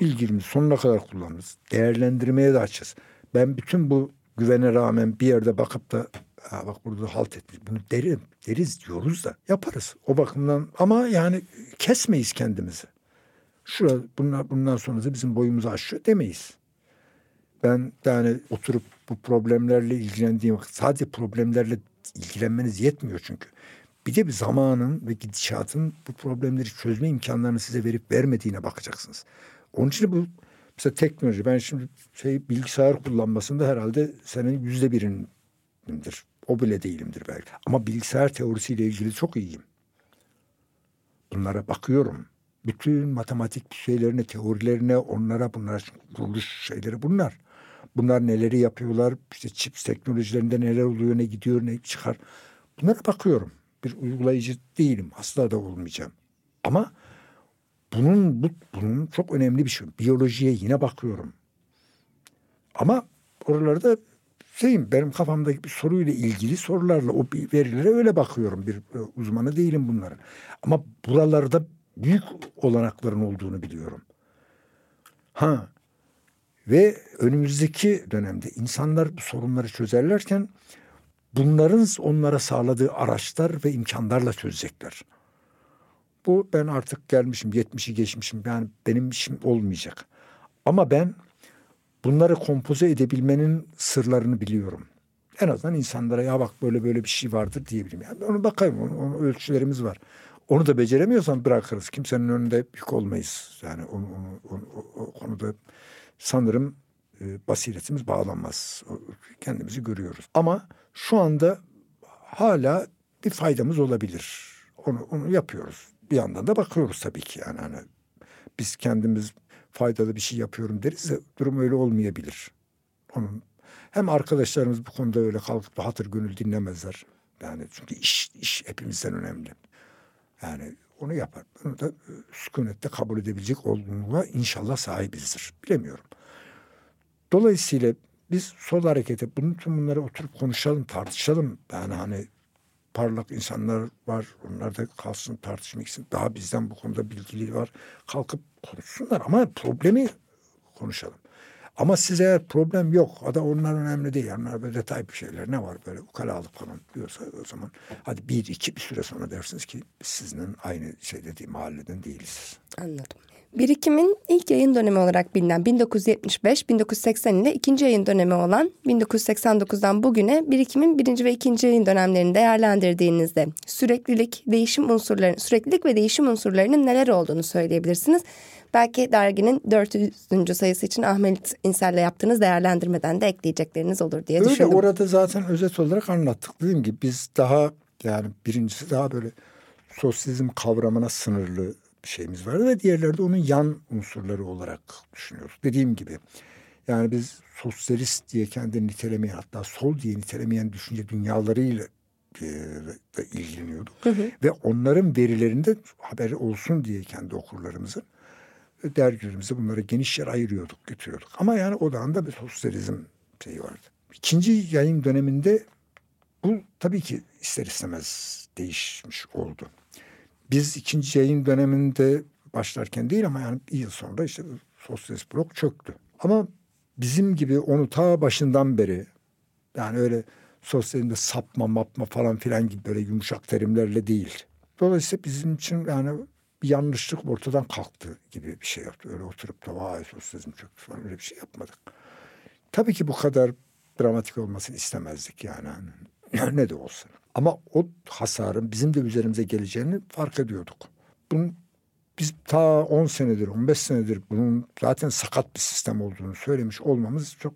Bilgimizi sonuna kadar kullanırız. Değerlendirmeye de açız. Ben bütün bu güvene rağmen bir yerde bakıp da ha bak burada halt etmiş. Bunu derim, deriz diyoruz da yaparız. O bakımdan ama yani kesmeyiz kendimizi. Şurada bunlar, bundan sonrası bizim boyumuzu aşıyor demeyiz. Ben yani oturup bu problemlerle ilgilendiğim sadece problemlerle ilgilenmeniz yetmiyor çünkü. Bir de bir zamanın ve gidişatın bu problemleri çözme imkanlarını size verip vermediğine bakacaksınız. Onun için bu mesela teknoloji ben şimdi şey bilgisayar kullanmasında herhalde senin yüzde birindir. O bile değilimdir belki. Ama bilgisayar teorisiyle ilgili çok iyiyim. Bunlara bakıyorum bütün matematik şeylerine, teorilerine, onlara bunlar kuruluş şeyleri bunlar. Bunlar neleri yapıyorlar, işte çips teknolojilerinde neler oluyor, ne gidiyor, ne çıkar. Bunlara bakıyorum. Bir uygulayıcı değilim, asla da olmayacağım. Ama bunun bu, bunun çok önemli bir şey. Biyolojiye yine bakıyorum. Ama oralarda şeyim benim kafamdaki bir soruyla ilgili sorularla o verilere öyle bakıyorum. Bir e, uzmanı değilim bunların. Ama buralarda büyük olanakların olduğunu biliyorum. Ha ve önümüzdeki dönemde insanlar bu sorunları çözerlerken bunların onlara sağladığı araçlar ve imkanlarla çözecekler. Bu ben artık gelmişim, yetmişi geçmişim. Yani benim işim olmayacak. Ama ben bunları kompoze edebilmenin sırlarını biliyorum. En azından insanlara ya bak böyle böyle bir şey vardır diyebilirim. Yani onu bakayım, onun, onun ölçülerimiz var. Onu da beceremiyorsan bırakırız. Kimsenin önünde yük olmayız. Yani onu, onu, onu, o, konuda sanırım e, basiretimiz bağlanmaz. Kendimizi görüyoruz. Ama şu anda hala bir faydamız olabilir. Onu, onu yapıyoruz. Bir yandan da bakıyoruz tabii ki yani hani biz kendimiz faydalı bir şey yapıyorum deriz de durum öyle olmayabilir. Onun hem arkadaşlarımız bu konuda öyle kalkıp da hatır gönül dinlemezler. Yani çünkü iş iş hepimizden önemli. Yani onu yapar. Bunu da e, sükunette kabul edebilecek olgunluğa inşallah sahibizdir. Bilemiyorum. Dolayısıyla biz sol harekete bunu tüm bunları oturup konuşalım, tartışalım. Yani hani parlak insanlar var. Onlar da kalsın tartışmak için. Daha bizden bu konuda bilgili var. Kalkıp konuşsunlar ama problemi konuşalım. Ama size problem yok, o da onlar önemli değil. Onlar böyle detay bir şeyler ne var böyle ukalalık falan diyorsa o zaman hadi bir iki bir süre sonra dersiniz ki biz sizinle aynı şey dediğim mahalleden değiliz. Anladım. Birikimin ilk yayın dönemi olarak bilinen 1975-1980 ile ikinci yayın dönemi olan 1989'dan bugüne birikimin birinci ve ikinci yayın dönemlerini değerlendirdiğinizde süreklilik, değişim unsurları, süreklilik ve değişim unsurlarının neler olduğunu söyleyebilirsiniz. Belki derginin 400. sayısı için Ahmet İnsel'le yaptığınız değerlendirmeden de ekleyecekleriniz olur diye Öyle, düşündüm. orada zaten özet olarak anlattık. Dediğim gibi biz daha yani birincisi daha böyle sosyalizm kavramına sınırlı bir şeyimiz vardı ve diğerleri de onun yan unsurları olarak düşünüyoruz. Dediğim gibi yani biz sosyalist diye kendini nitelemeyen hatta sol diye nitelemeyen düşünce dünyalarıyla e, da ilgileniyorduk. Hı hı. Ve onların verilerinde haberi olsun diye kendi okurlarımızın dergilerimize bunlara geniş yer ayırıyorduk, götürüyorduk. Ama yani o da bir sosyalizm şeyi vardı. İkinci yayın döneminde bu tabii ki ister istemez değişmiş oldu. Biz ikinci yayın döneminde başlarken değil ama yani bir yıl sonra işte sosyalist blok çöktü. Ama bizim gibi onu ta başından beri yani öyle sosyalizmde sapma mapma falan filan gibi böyle yumuşak terimlerle değil. Dolayısıyla bizim için yani bir yanlışlık ortadan kalktı gibi bir şey yaptı. Öyle oturup da vay sosyalizm çöktü falan öyle bir şey yapmadık. Tabii ki bu kadar dramatik olmasını istemezdik yani. ne de olsa. Ama o hasarın bizim de üzerimize geleceğini fark ediyorduk. Bunun biz ta 10 senedir, 15 senedir bunun zaten sakat bir sistem olduğunu söylemiş olmamız çok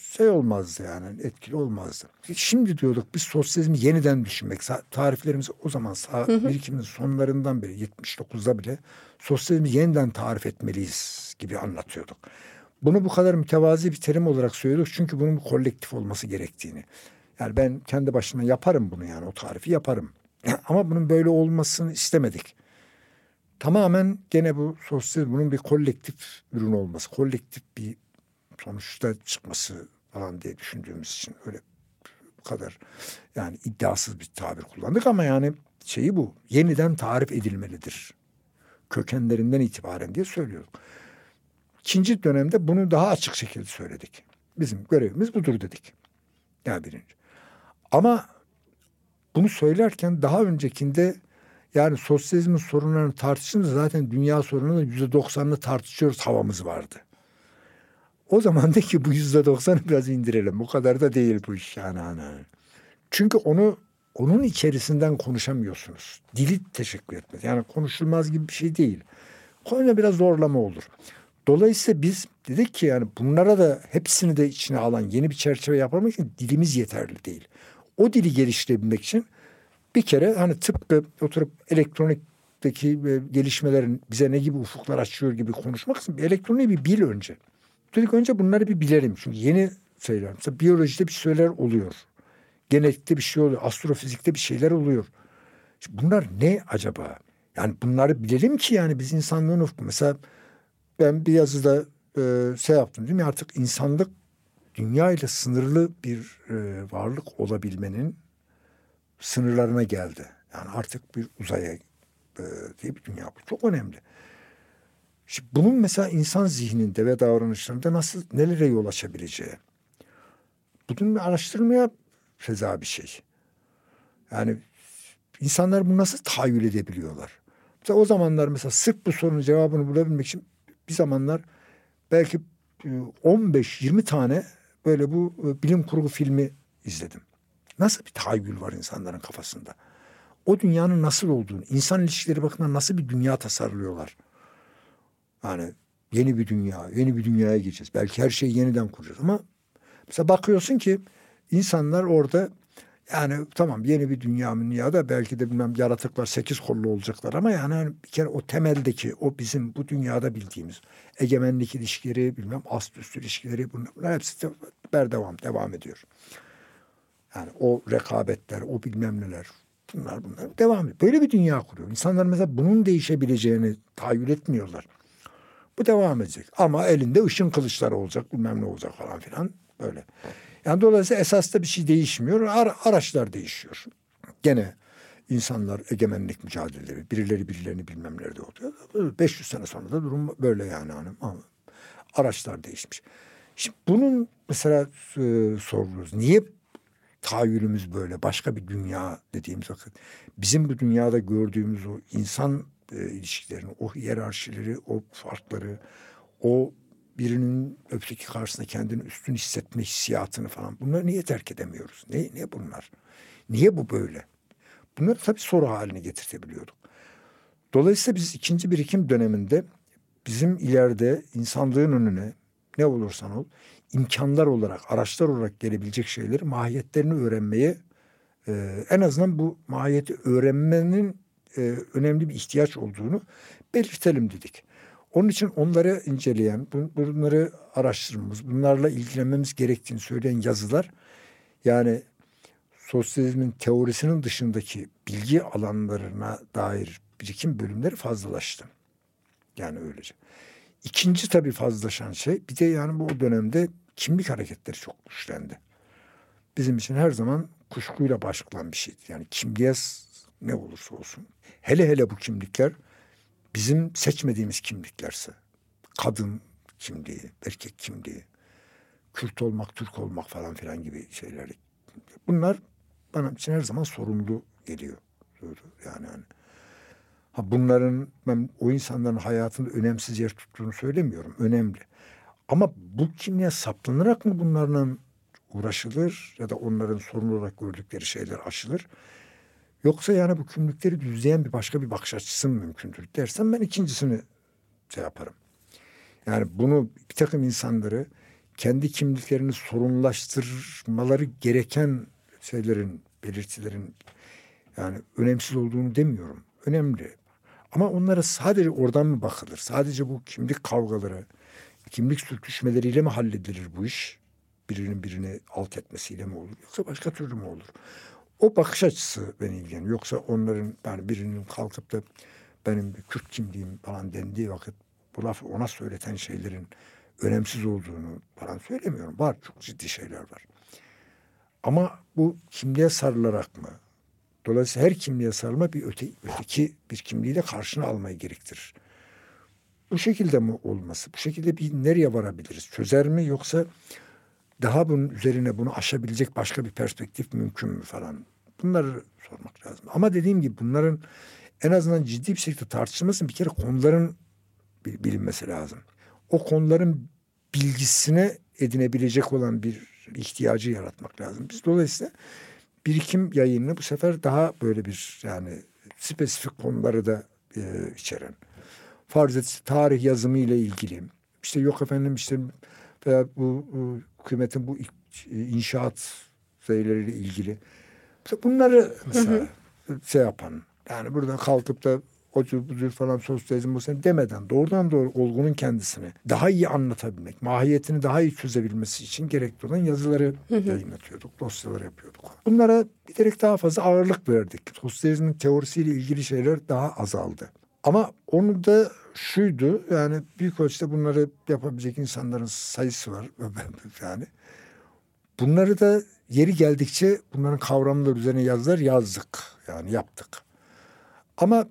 şey olmazdı yani etkili olmazdı. Şimdi diyorduk biz sosyalizmi yeniden düşünmek. Tariflerimiz o zaman sağ birikimin sonlarından beri 79'da bile sosyalizmi yeniden tarif etmeliyiz gibi anlatıyorduk. Bunu bu kadar mütevazi bir terim olarak söylüyorduk çünkü bunun kolektif olması gerektiğini. Yani ben kendi başıma yaparım bunu yani o tarifi yaparım. <clears throat> Ama bunun böyle olmasını istemedik. Tamamen gene bu sosyal bunun bir kolektif ürün olması, kolektif bir sonuçta çıkması falan diye düşündüğümüz için öyle bu kadar yani iddiasız bir tabir kullandık ama yani şeyi bu yeniden tarif edilmelidir. Kökenlerinden itibaren diye söylüyorum. İkinci dönemde bunu daha açık şekilde söyledik. Bizim görevimiz budur dedik. Yani birinci. Ama bunu söylerken daha öncekinde yani sosyalizmin sorunlarını tartıştığımızda zaten dünya sorununu yüzde doksanını tartışıyoruz havamız vardı. O zaman de ki bu yüzde doksanı biraz indirelim. Bu kadar da değil bu iş yani. Hani. Çünkü onu onun içerisinden konuşamıyorsunuz. Dili teşekkür etmez. Yani konuşulmaz gibi bir şey değil. Konuda biraz zorlama olur. Dolayısıyla biz dedik ki yani bunlara da hepsini de içine alan yeni bir çerçeve yapmak için dilimiz yeterli değil o dili geliştirebilmek için bir kere hani tıpkı oturup elektronikteki e, gelişmelerin bize ne gibi ufuklar açıyor gibi konuşmak için elektroniği bir bil önce. Dedik önce bunları bir bilelim. Çünkü yeni şeyler. Mesela biyolojide bir şeyler oluyor. Genetikte bir şey oluyor. Astrofizikte bir şeyler oluyor. Şimdi bunlar ne acaba? Yani bunları bilelim ki yani biz insanlığın ufku. Mesela ben bir yazıda e, şey yaptım değil mi? Artık insanlık dünya ile sınırlı bir e, varlık olabilmenin sınırlarına geldi. Yani artık bir uzaya e, diye bir dünya bu. Çok önemli. Şimdi bunun mesela insan zihninde ve davranışlarında nasıl nelere yol açabileceği. Bunun araştırmaya feza bir şey. Yani insanlar bunu nasıl tahayyül edebiliyorlar? Mesela o zamanlar mesela sırf bu sorunun cevabını bulabilmek için bir zamanlar belki 15-20 e, tane böyle bu e, bilim kurgu filmi izledim. Nasıl bir tahayyül var insanların kafasında? O dünyanın nasıl olduğunu, insan ilişkileri bakımından nasıl bir dünya tasarlıyorlar? Yani yeni bir dünya, yeni bir dünyaya gireceğiz. Belki her şeyi yeniden kuracağız ama mesela bakıyorsun ki insanlar orada yani tamam yeni bir dünya dünyada belki de bilmem yaratıklar sekiz kollu olacaklar ama yani hani bir kere o temeldeki o bizim bu dünyada bildiğimiz egemenlik ilişkileri bilmem ast üst ilişkileri bunlar, hepsi de devam devam ediyor. Yani o rekabetler, o bilmem neler bunlar bunlar devam ediyor. Böyle bir dünya kuruyor. İnsanlar mesela bunun değişebileceğini tahayyül etmiyorlar. Bu devam edecek. Ama elinde ışın kılıçları olacak bilmem ne olacak falan filan böyle. Yani dolayısıyla esas da bir şey değişmiyor. Ara, araçlar değişiyor. Gene insanlar egemenlik mücadeleleri, birileri birilerini bilmem nerede oluyor. 500 sene sonra da durum böyle yani. Hanım. Araçlar değişmiş. Şimdi bunun mesela e, soruyoruz. Niye tahayyülümüz böyle başka bir dünya dediğimiz vakit bizim bu dünyada gördüğümüz o insan e, ilişkilerini, o hiyerarşileri, o farkları, o birinin öteki karşısında kendini üstün hissetme hissiyatını falan bunları niye terk edemiyoruz? Ne, ne bunlar? Niye bu böyle? Bunları tabii soru haline getirtebiliyorduk. Dolayısıyla biz ikinci birikim döneminde bizim ileride insanlığın önüne ne olursan ol imkanlar olarak, araçlar olarak gelebilecek şeyleri mahiyetlerini öğrenmeye e, en azından bu mahiyeti öğrenmenin e, önemli bir ihtiyaç olduğunu belirtelim dedik. Onun için onları inceleyen, bunları araştırmamız, bunlarla ilgilenmemiz gerektiğini söyleyen yazılar yani sosyalizmin teorisinin dışındaki bilgi alanlarına dair birikim bölümleri fazlalaştı. Yani öylece. İkinci tabii fazlalaşan şey bir de yani bu dönemde kimlik hareketleri çok güçlendi. Bizim için her zaman kuşkuyla başlayan bir şeydi. Yani kimliğe ne olursa olsun. Hele hele bu kimlikler bizim seçmediğimiz kimliklerse. Kadın kimliği, erkek kimliği, Kürt olmak, Türk olmak falan filan gibi şeyler. Bunlar bana için her zaman sorumlu geliyor. Yani hani ha bunların ben o insanların hayatında önemsiz yer tuttuğunu söylemiyorum. Önemli. Ama bu kimliğe saplanarak mı bunlarla uğraşılır ya da onların sorun olarak gördükleri şeyler aşılır? Yoksa yani bu kimlikleri düzleyen bir başka bir bakış açısı mı mümkündür dersen ben ikincisini şey yaparım. Yani bunu bir takım insanları kendi kimliklerini sorunlaştırmaları gereken şeylerin, belirtilerin yani önemsiz olduğunu demiyorum. Önemli. Ama onlara sadece oradan mı bakılır? Sadece bu kimlik kavgaları, kimlik sürtüşmeleriyle mi halledilir bu iş? Birinin birini alt etmesiyle mi olur? Yoksa başka türlü mü olur? O bakış açısı beni ilgileniyor. Yoksa onların yani birinin kalkıp da benim bir Kürt kimliğim falan dendiği vakit bu lafı ona söyleten şeylerin önemsiz olduğunu falan söylemiyorum. Var çok ciddi şeyler var. Ama bu kimliğe sarılarak mı? Dolayısıyla her kimliğe sarılma bir öte, öteki bir kimliği de karşına almayı gerektirir. Bu şekilde mi olması? Bu şekilde bir nereye varabiliriz? Çözer mi yoksa daha bunun üzerine bunu aşabilecek başka bir perspektif mümkün mü falan? Bunları sormak lazım. Ama dediğim gibi bunların en azından ciddi bir şekilde tartışılması bir kere konuların bilinmesi lazım. O konuların bilgisine edinebilecek olan bir ihtiyacı yaratmak lazım. Biz dolayısıyla birikim yayını bu sefer daha böyle bir yani spesifik konuları da e, içeren. Farz et tarih yazımı ile ilgili. İşte yok efendim işte veya bu, bu hükümetin bu inşaat şeyleriyle ilgili. Bunları mesela şey yapan yani burada kalkıp da odur budur falan sosyalizm bu sen demeden doğrudan doğru olgunun kendisini daha iyi anlatabilmek, mahiyetini daha iyi çözebilmesi için gerekli olan yazıları yayınlatıyorduk, dosyalar yapıyorduk. Bunlara giderek daha fazla ağırlık verdik. Sosyalizmin teorisiyle ilgili şeyler daha azaldı. Ama onu da şuydu yani büyük ölçüde bunları yapabilecek insanların sayısı var yani. Bunları da yeri geldikçe bunların kavramları üzerine yazılar yazdık yani yaptık. Ama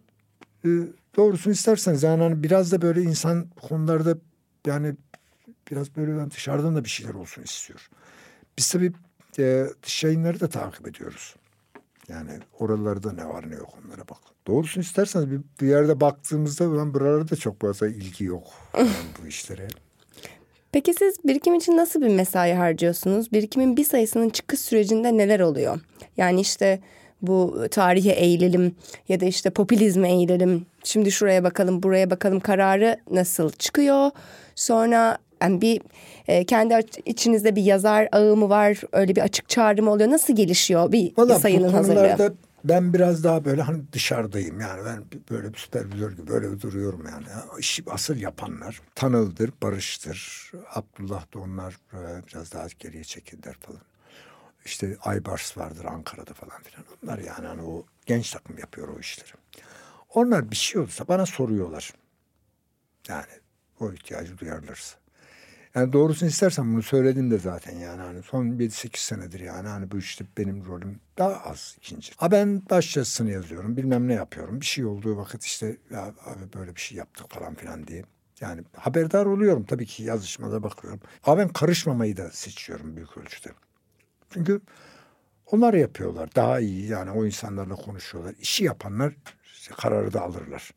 e, doğrusunu isterseniz yani hani biraz da böyle insan konularda yani biraz böyle dışarıdan da bir şeyler olsun istiyor. Biz tabii e, dış yayınları da takip ediyoruz. Yani oralarda ne var ne yok onlara bak. Doğrusunu isterseniz bir, bir yerde baktığımızda ben buralarda çok fazla ilgi yok bu işlere. Peki siz birikim için nasıl bir mesai harcıyorsunuz? Birikimin bir sayısının çıkış sürecinde neler oluyor? Yani işte bu tarihe eğilelim ya da işte popülizme eğilelim. Şimdi şuraya bakalım, buraya bakalım kararı nasıl çıkıyor? Sonra yani bir e, kendi içinizde bir yazar ağı mı var? Öyle bir açık çağrı mı oluyor? Nasıl gelişiyor bir, Vallahi sayının hazırlığı? Ben biraz daha böyle hani dışarıdayım yani ben böyle bir süpervizör gibi böyle duruyorum yani. İşi asıl yapanlar Tanıl'dır, Barış'tır, Abdullah da onlar e, biraz daha geriye çekildiler falan. İşte Aybars vardır Ankara'da falan filan. Onlar yani hani o genç takım yapıyor o işleri. Onlar bir şey olursa bana soruyorlar. Yani o ihtiyacı duyarlarsa. Yani doğrusunu istersen bunu söyledim de zaten yani hani son 7-8 senedir yani hani bu işte benim rolüm daha az ikinci. Ha ben başyazısını yazıyorum bilmem ne yapıyorum. Bir şey olduğu vakit işte ya abi böyle bir şey yaptık falan filan diye. Yani haberdar oluyorum tabii ki yazışmada bakıyorum. Ama ben karışmamayı da seçiyorum büyük ölçüde. Çünkü onlar yapıyorlar daha iyi yani o insanlarla konuşuyorlar. İşi yapanlar işte kararı da alırlar.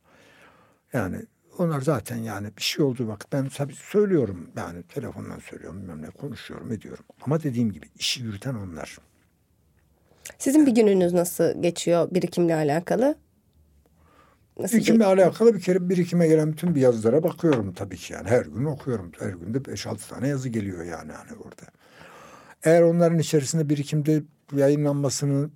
Yani onlar zaten yani bir şey olduğu vakit ben tabii söylüyorum yani telefondan söylüyorum bilmem ne konuşuyorum ediyorum. Ama dediğim gibi işi yürüten onlar. Sizin bir gününüz nasıl geçiyor birikimle alakalı? Nasıl birikimle ge- alakalı bir kere birikime gelen bütün bir yazılara bakıyorum tabii ki yani. Her gün okuyorum. Her günde 5-6 tane yazı geliyor yani hani orada. Eğer onların içerisinde birikimde yayınlanmasını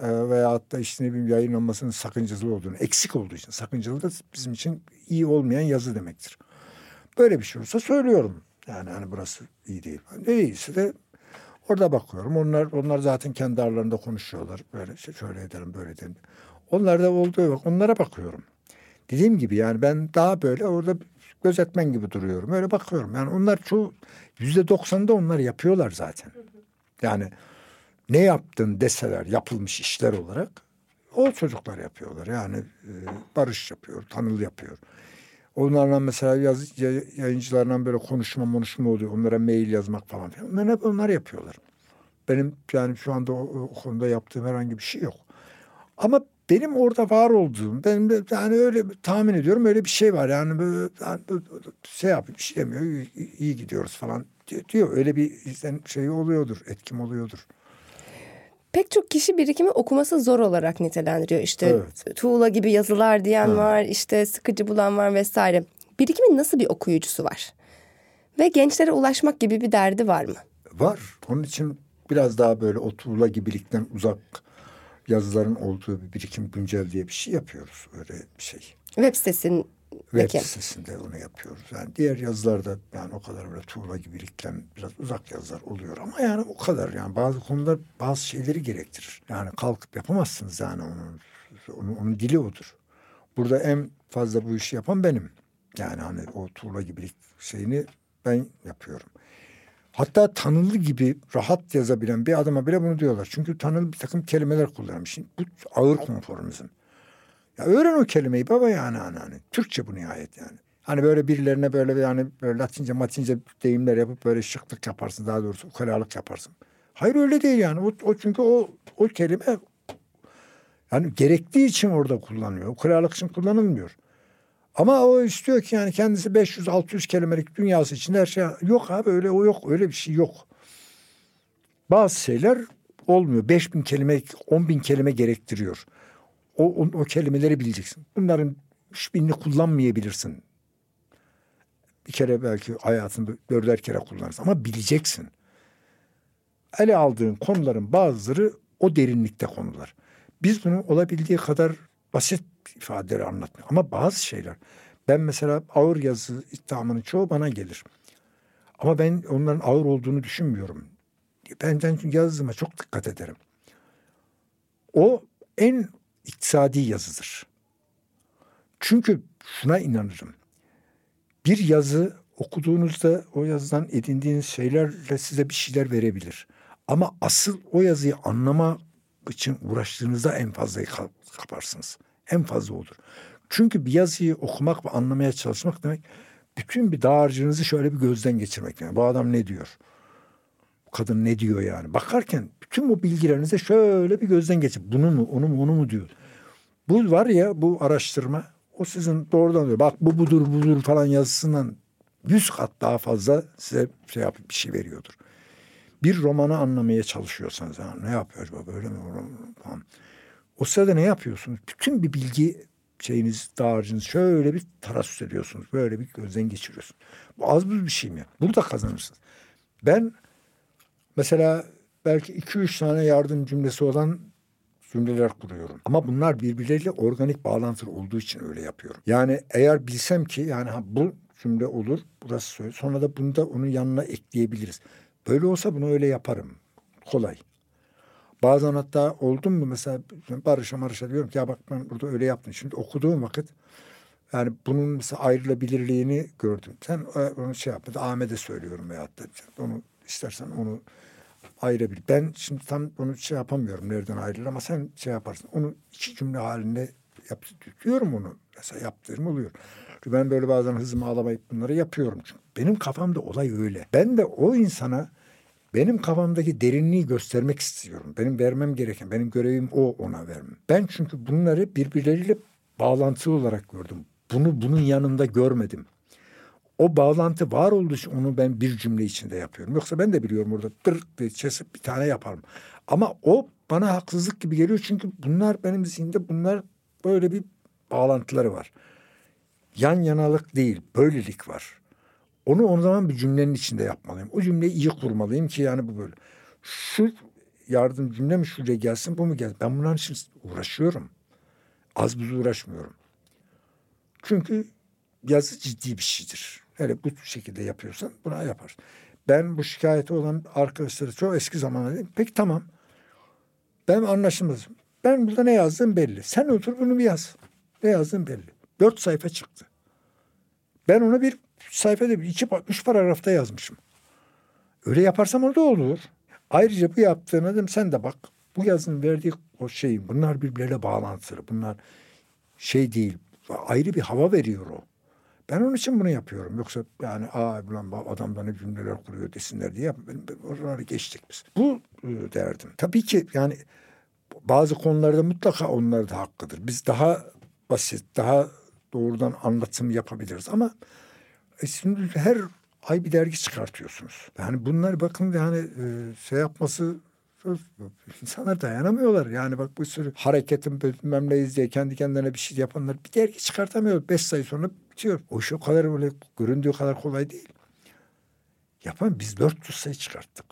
e, veya hatta işte ne bileyim yayınlanmasının sakıncalı olduğunu, eksik olduğu için sakıncalı da bizim için iyi olmayan yazı demektir. Böyle bir şey olursa söylüyorum. Yani hani burası iyi değil. Ne iyisi de orada bakıyorum. Onlar onlar zaten kendi aralarında konuşuyorlar. Böyle işte şöyle edelim böyle edelim. Onlar da olduğu bak onlara bakıyorum. Dediğim gibi yani ben daha böyle orada gözetmen gibi duruyorum. Öyle bakıyorum. Yani onlar çoğu yüzde doksanında onlar yapıyorlar zaten. Yani ne yaptın deseler yapılmış işler olarak o çocuklar yapıyorlar. Yani e, Barış yapıyor, Tanıl yapıyor. Onlarla mesela yaz, yayıncılarla böyle konuşma konuşma oluyor. Onlara mail yazmak falan filan. Onlar hep onlar yapıyorlar. Benim yani şu anda o, o konuda yaptığım herhangi bir şey yok. Ama benim orada var olduğum, benim de yani öyle tahmin ediyorum öyle bir şey var. Yani böyle yani şey yapıyor, bir şey demiyor, iyi, iyi gidiyoruz falan diyor. Öyle bir şey oluyordur, etkim oluyordur. Pek çok kişi birikimi okuması zor olarak nitelendiriyor. İşte evet. tuğla gibi yazılar diyen evet. var, işte sıkıcı bulan var vesaire. Birikimin nasıl bir okuyucusu var? Ve gençlere ulaşmak gibi bir derdi var mı? Var. Onun için biraz daha böyle o tuğla gibilikten uzak yazıların olduğu bir birikim güncel diye bir şey yapıyoruz. Öyle bir şey. Web sitesinin Web sitesinde onu yapıyoruz. Yani diğer yazılarda yani o kadar böyle tuğla gibilikten biraz uzak yazılar oluyor ama yani o kadar yani bazı konular bazı şeyleri gerektirir. Yani kalkıp yapamazsınız yani onun, onun, onun dili odur. Burada en fazla bu işi yapan benim. Yani hani o tuğla gibilik şeyini ben yapıyorum. Hatta tanılı gibi rahat yazabilen bir adama bile bunu diyorlar. Çünkü tanılı bir takım kelimeler kullanmış. Bu ağır konformizm. Ya öğren o kelimeyi baba yani hani, hani. Türkçe bu nihayet yani. Hani böyle birilerine böyle yani böyle Latince matince deyimler yapıp böyle şıklık yaparsın daha doğrusu ukalalık yaparsın. Hayır öyle değil yani. O, o çünkü o o kelime yani gerektiği için orada kullanılıyor. Ukalalık için kullanılmıyor. Ama o istiyor ki yani kendisi 500-600 kelimelik dünyası içinde her şey yok abi öyle o yok öyle bir şey yok. Bazı şeyler olmuyor. 5000 kelime 10 bin kelime gerektiriyor. O, o, o kelimeleri bileceksin. Bunların hiçbirini kullanmayabilirsin. Bir kere belki hayatında dörder kere kullanırsın ama bileceksin. Ele aldığın konuların bazıları o derinlikte konular. Biz bunu olabildiği kadar basit ifadeleri anlatmıyor. Ama bazı şeyler ben mesela ağır yazı ithamının çoğu bana gelir. Ama ben onların ağır olduğunu düşünmüyorum. Benden yazdığıma çok dikkat ederim. O en iktisadi yazıdır. Çünkü şuna inanırım. Bir yazı okuduğunuzda o yazıdan edindiğiniz şeylerle size bir şeyler verebilir. Ama asıl o yazıyı anlama için uğraştığınızda en fazlayı kaparsınız. En fazla olur. Çünkü bir yazıyı okumak ve anlamaya çalışmak demek bütün bir dağarcığınızı şöyle bir gözden geçirmek. Yani bu adam ne diyor? Kadın ne diyor yani? Bakarken bütün bu bilgilerinize şöyle bir gözden geçir. Bunu mu, onu mu, onu mu diyor. Bu var ya bu araştırma o sizin doğrudan diyor. Bak bu budur budur falan yazısından yüz kat daha fazla size şey yapıp bir şey veriyordur. Bir romanı anlamaya çalışıyorsanız ha, ne yapıyor acaba böyle mi falan. O sırada ne yapıyorsunuz? Bütün bir bilgi şeyiniz, dağarcınız şöyle bir tarasus ediyorsunuz. Böyle bir gözden geçiriyorsunuz. Bu az bir şey mi? Burada kazanırsınız. Ben mesela belki iki üç tane yardım cümlesi olan cümleler kuruyorum. Ama bunlar birbirleriyle organik bağlantılı olduğu için öyle yapıyorum. Yani eğer bilsem ki yani ha, bu cümle olur, burası söyle. Sonra da bunu da onun yanına ekleyebiliriz. Böyle olsa bunu öyle yaparım. Kolay. Bazen hatta oldum mu mesela Barış'a Marış'a diyorum ki ya bak ben burada öyle yaptım. Şimdi okuduğum vakit yani bunun mesela ayrılabilirliğini gördüm. Sen e, onu şey yapma. Ahmet'e söylüyorum veyahut da onu istersen onu ayırabilir. Ben şimdi tam onu şey yapamıyorum nereden ayrılır ama sen şey yaparsın. Onu iki cümle halinde yap, diyorum onu. Mesela yaptığım oluyor. Çünkü ben böyle bazen hızımı alamayıp bunları yapıyorum. Çünkü benim kafamda olay öyle. Ben de o insana benim kafamdaki derinliği göstermek istiyorum. Benim vermem gereken, benim görevim o ona vermem. Ben çünkü bunları birbirleriyle bağlantılı olarak gördüm. bunu bunun yanında görmedim. O bağlantı var olduğu için onu ben bir cümle içinde yapıyorum. Yoksa ben de biliyorum orada dır diye kesip bir tane yaparım. Ama o bana haksızlık gibi geliyor çünkü bunlar benim zihnimde bunlar böyle bir bağlantıları var. Yan yanalık değil, böylelik var. Onu o zaman bir cümlenin içinde yapmalıyım. O cümleyi iyi kurmalıyım ki yani bu böyle. Şu yardım cümle mi şuraya gelsin bu mu gelsin? Ben bunların için uğraşıyorum. Az buz uğraşmıyorum. Çünkü yazı ciddi bir şeydir. Hele bu şekilde yapıyorsan buna yapar. Ben bu şikayeti olan arkadaşları çok eski zamanda dedim. Peki tamam. Ben anlaşılmazım. Ben burada ne yazdım belli. Sen otur bunu bir yaz. Ne yazdın belli. Dört sayfa çıktı. Ben onu bir sayfada iki, üç paragrafta yazmışım. Öyle yaparsam orada olur. Ayrıca bu yaptığın dedim sen de bak. Bu yazının verdiği o şey bunlar birbirleriyle bağlantılı. Bunlar şey değil. Ayrı bir hava veriyor o. Ben onun için bunu yapıyorum. Yoksa yani aa ulan adamdan ne cümleler kuruyor desinler diye oraları geçtik biz. Bu e, derdim. Tabii ki yani bazı konularda mutlaka onlar da hakkıdır. Biz daha basit, daha doğrudan anlatım yapabiliriz ama e şimdi her ay bir dergi çıkartıyorsunuz. Yani bunlar bakın yani e, şey yapması <laughs> insanlar dayanamıyorlar. Yani bak bu sürü hareketin bilmem neyiz diye kendi kendine bir şey yapanlar bir dergi çıkartamıyor. Beş sayı sonra bitiyor. O iş o kadar böyle göründüğü kadar kolay değil. Yapan biz 400 sayı çıkarttık.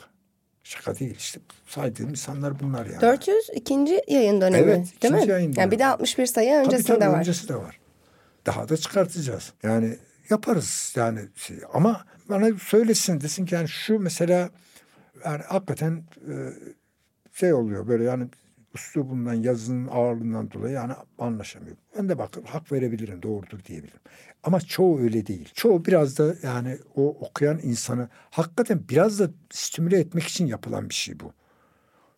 Şaka değil işte saydığım insanlar bunlar yani. 400 ikinci yayın dönemi evet, değil mi? Yayın yani bir de 61 sayı öncesinde tabii, tabii, var. öncesi de var. Daha da çıkartacağız. Yani yaparız yani şey. ama bana söylesin desin ki yani şu mesela yani hakikaten e, şey oluyor böyle yani üslubundan yazının ağırlığından dolayı yani anlaşamıyor. Ben de bakın hak verebilirim doğrudur diyebilirim. Ama çoğu öyle değil. Çoğu biraz da yani o okuyan insanı hakikaten biraz da stimüle etmek için yapılan bir şey bu.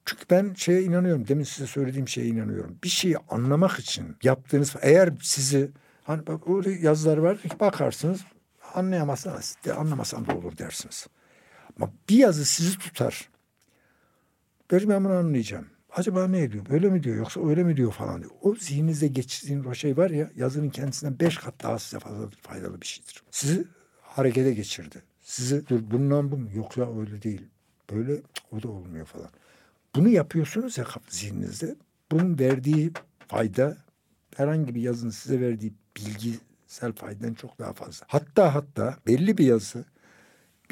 Çünkü ben şeye inanıyorum. Demin size söylediğim şeye inanıyorum. Bir şeyi anlamak için yaptığınız eğer sizi hani öyle yazılar var bakarsınız anlayamazsınız. De, da olur dersiniz. Ama bir yazı sizi tutar. Derim ben bunu anlayacağım. Acaba ne diyor? Böyle mi diyor yoksa öyle mi diyor falan diyor. O zihninizde geçirdiğiniz o şey var ya yazının kendisinden beş kat daha size fazla faydalı bir şeydir. Sizi harekete geçirdi. Sizi dur bundan bu mu? Yok ya öyle değil. Böyle o da olmuyor falan. Bunu yapıyorsunuz ya zihninizde. Bunun verdiği fayda herhangi bir yazının size verdiği bilgisel faydadan çok daha fazla. Hatta hatta belli bir yazı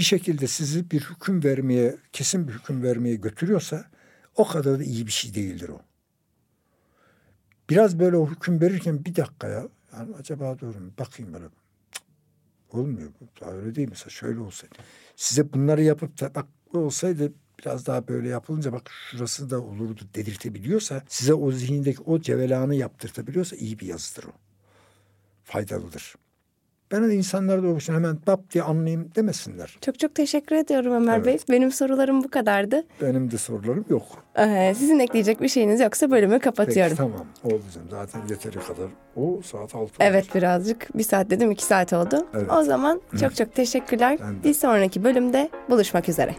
bir şekilde sizi bir hüküm vermeye, kesin bir hüküm vermeye götürüyorsa o kadar da iyi bir şey değildir o. Biraz böyle o hüküm verirken bir dakikaya yani acaba doğru mu? Bakayım böyle. Cık, olmuyor. Daha öyle değil mesela şöyle olsaydı. Size bunları yapıp da bak olsaydı biraz daha böyle yapılınca bak şurası da olurdu dedirtebiliyorsa size o zihindeki o cevelanı yaptırtabiliyorsa iyi bir yazıdır o. Faydalıdır. Ben de insanlara da o hemen bap diye anlayayım demesinler. Çok çok teşekkür ediyorum Ömer evet. Bey. Benim sorularım bu kadardı. Benim de sorularım yok. Ee, sizin ekleyecek bir şeyiniz yoksa bölümü kapatıyorum. Peki tamam oldu canım. Zaten yeteri kadar. O saat altı. Evet olacak. birazcık. Bir saat dedim iki saat oldu. Evet. O zaman çok çok teşekkürler. Bir sonraki bölümde buluşmak üzere.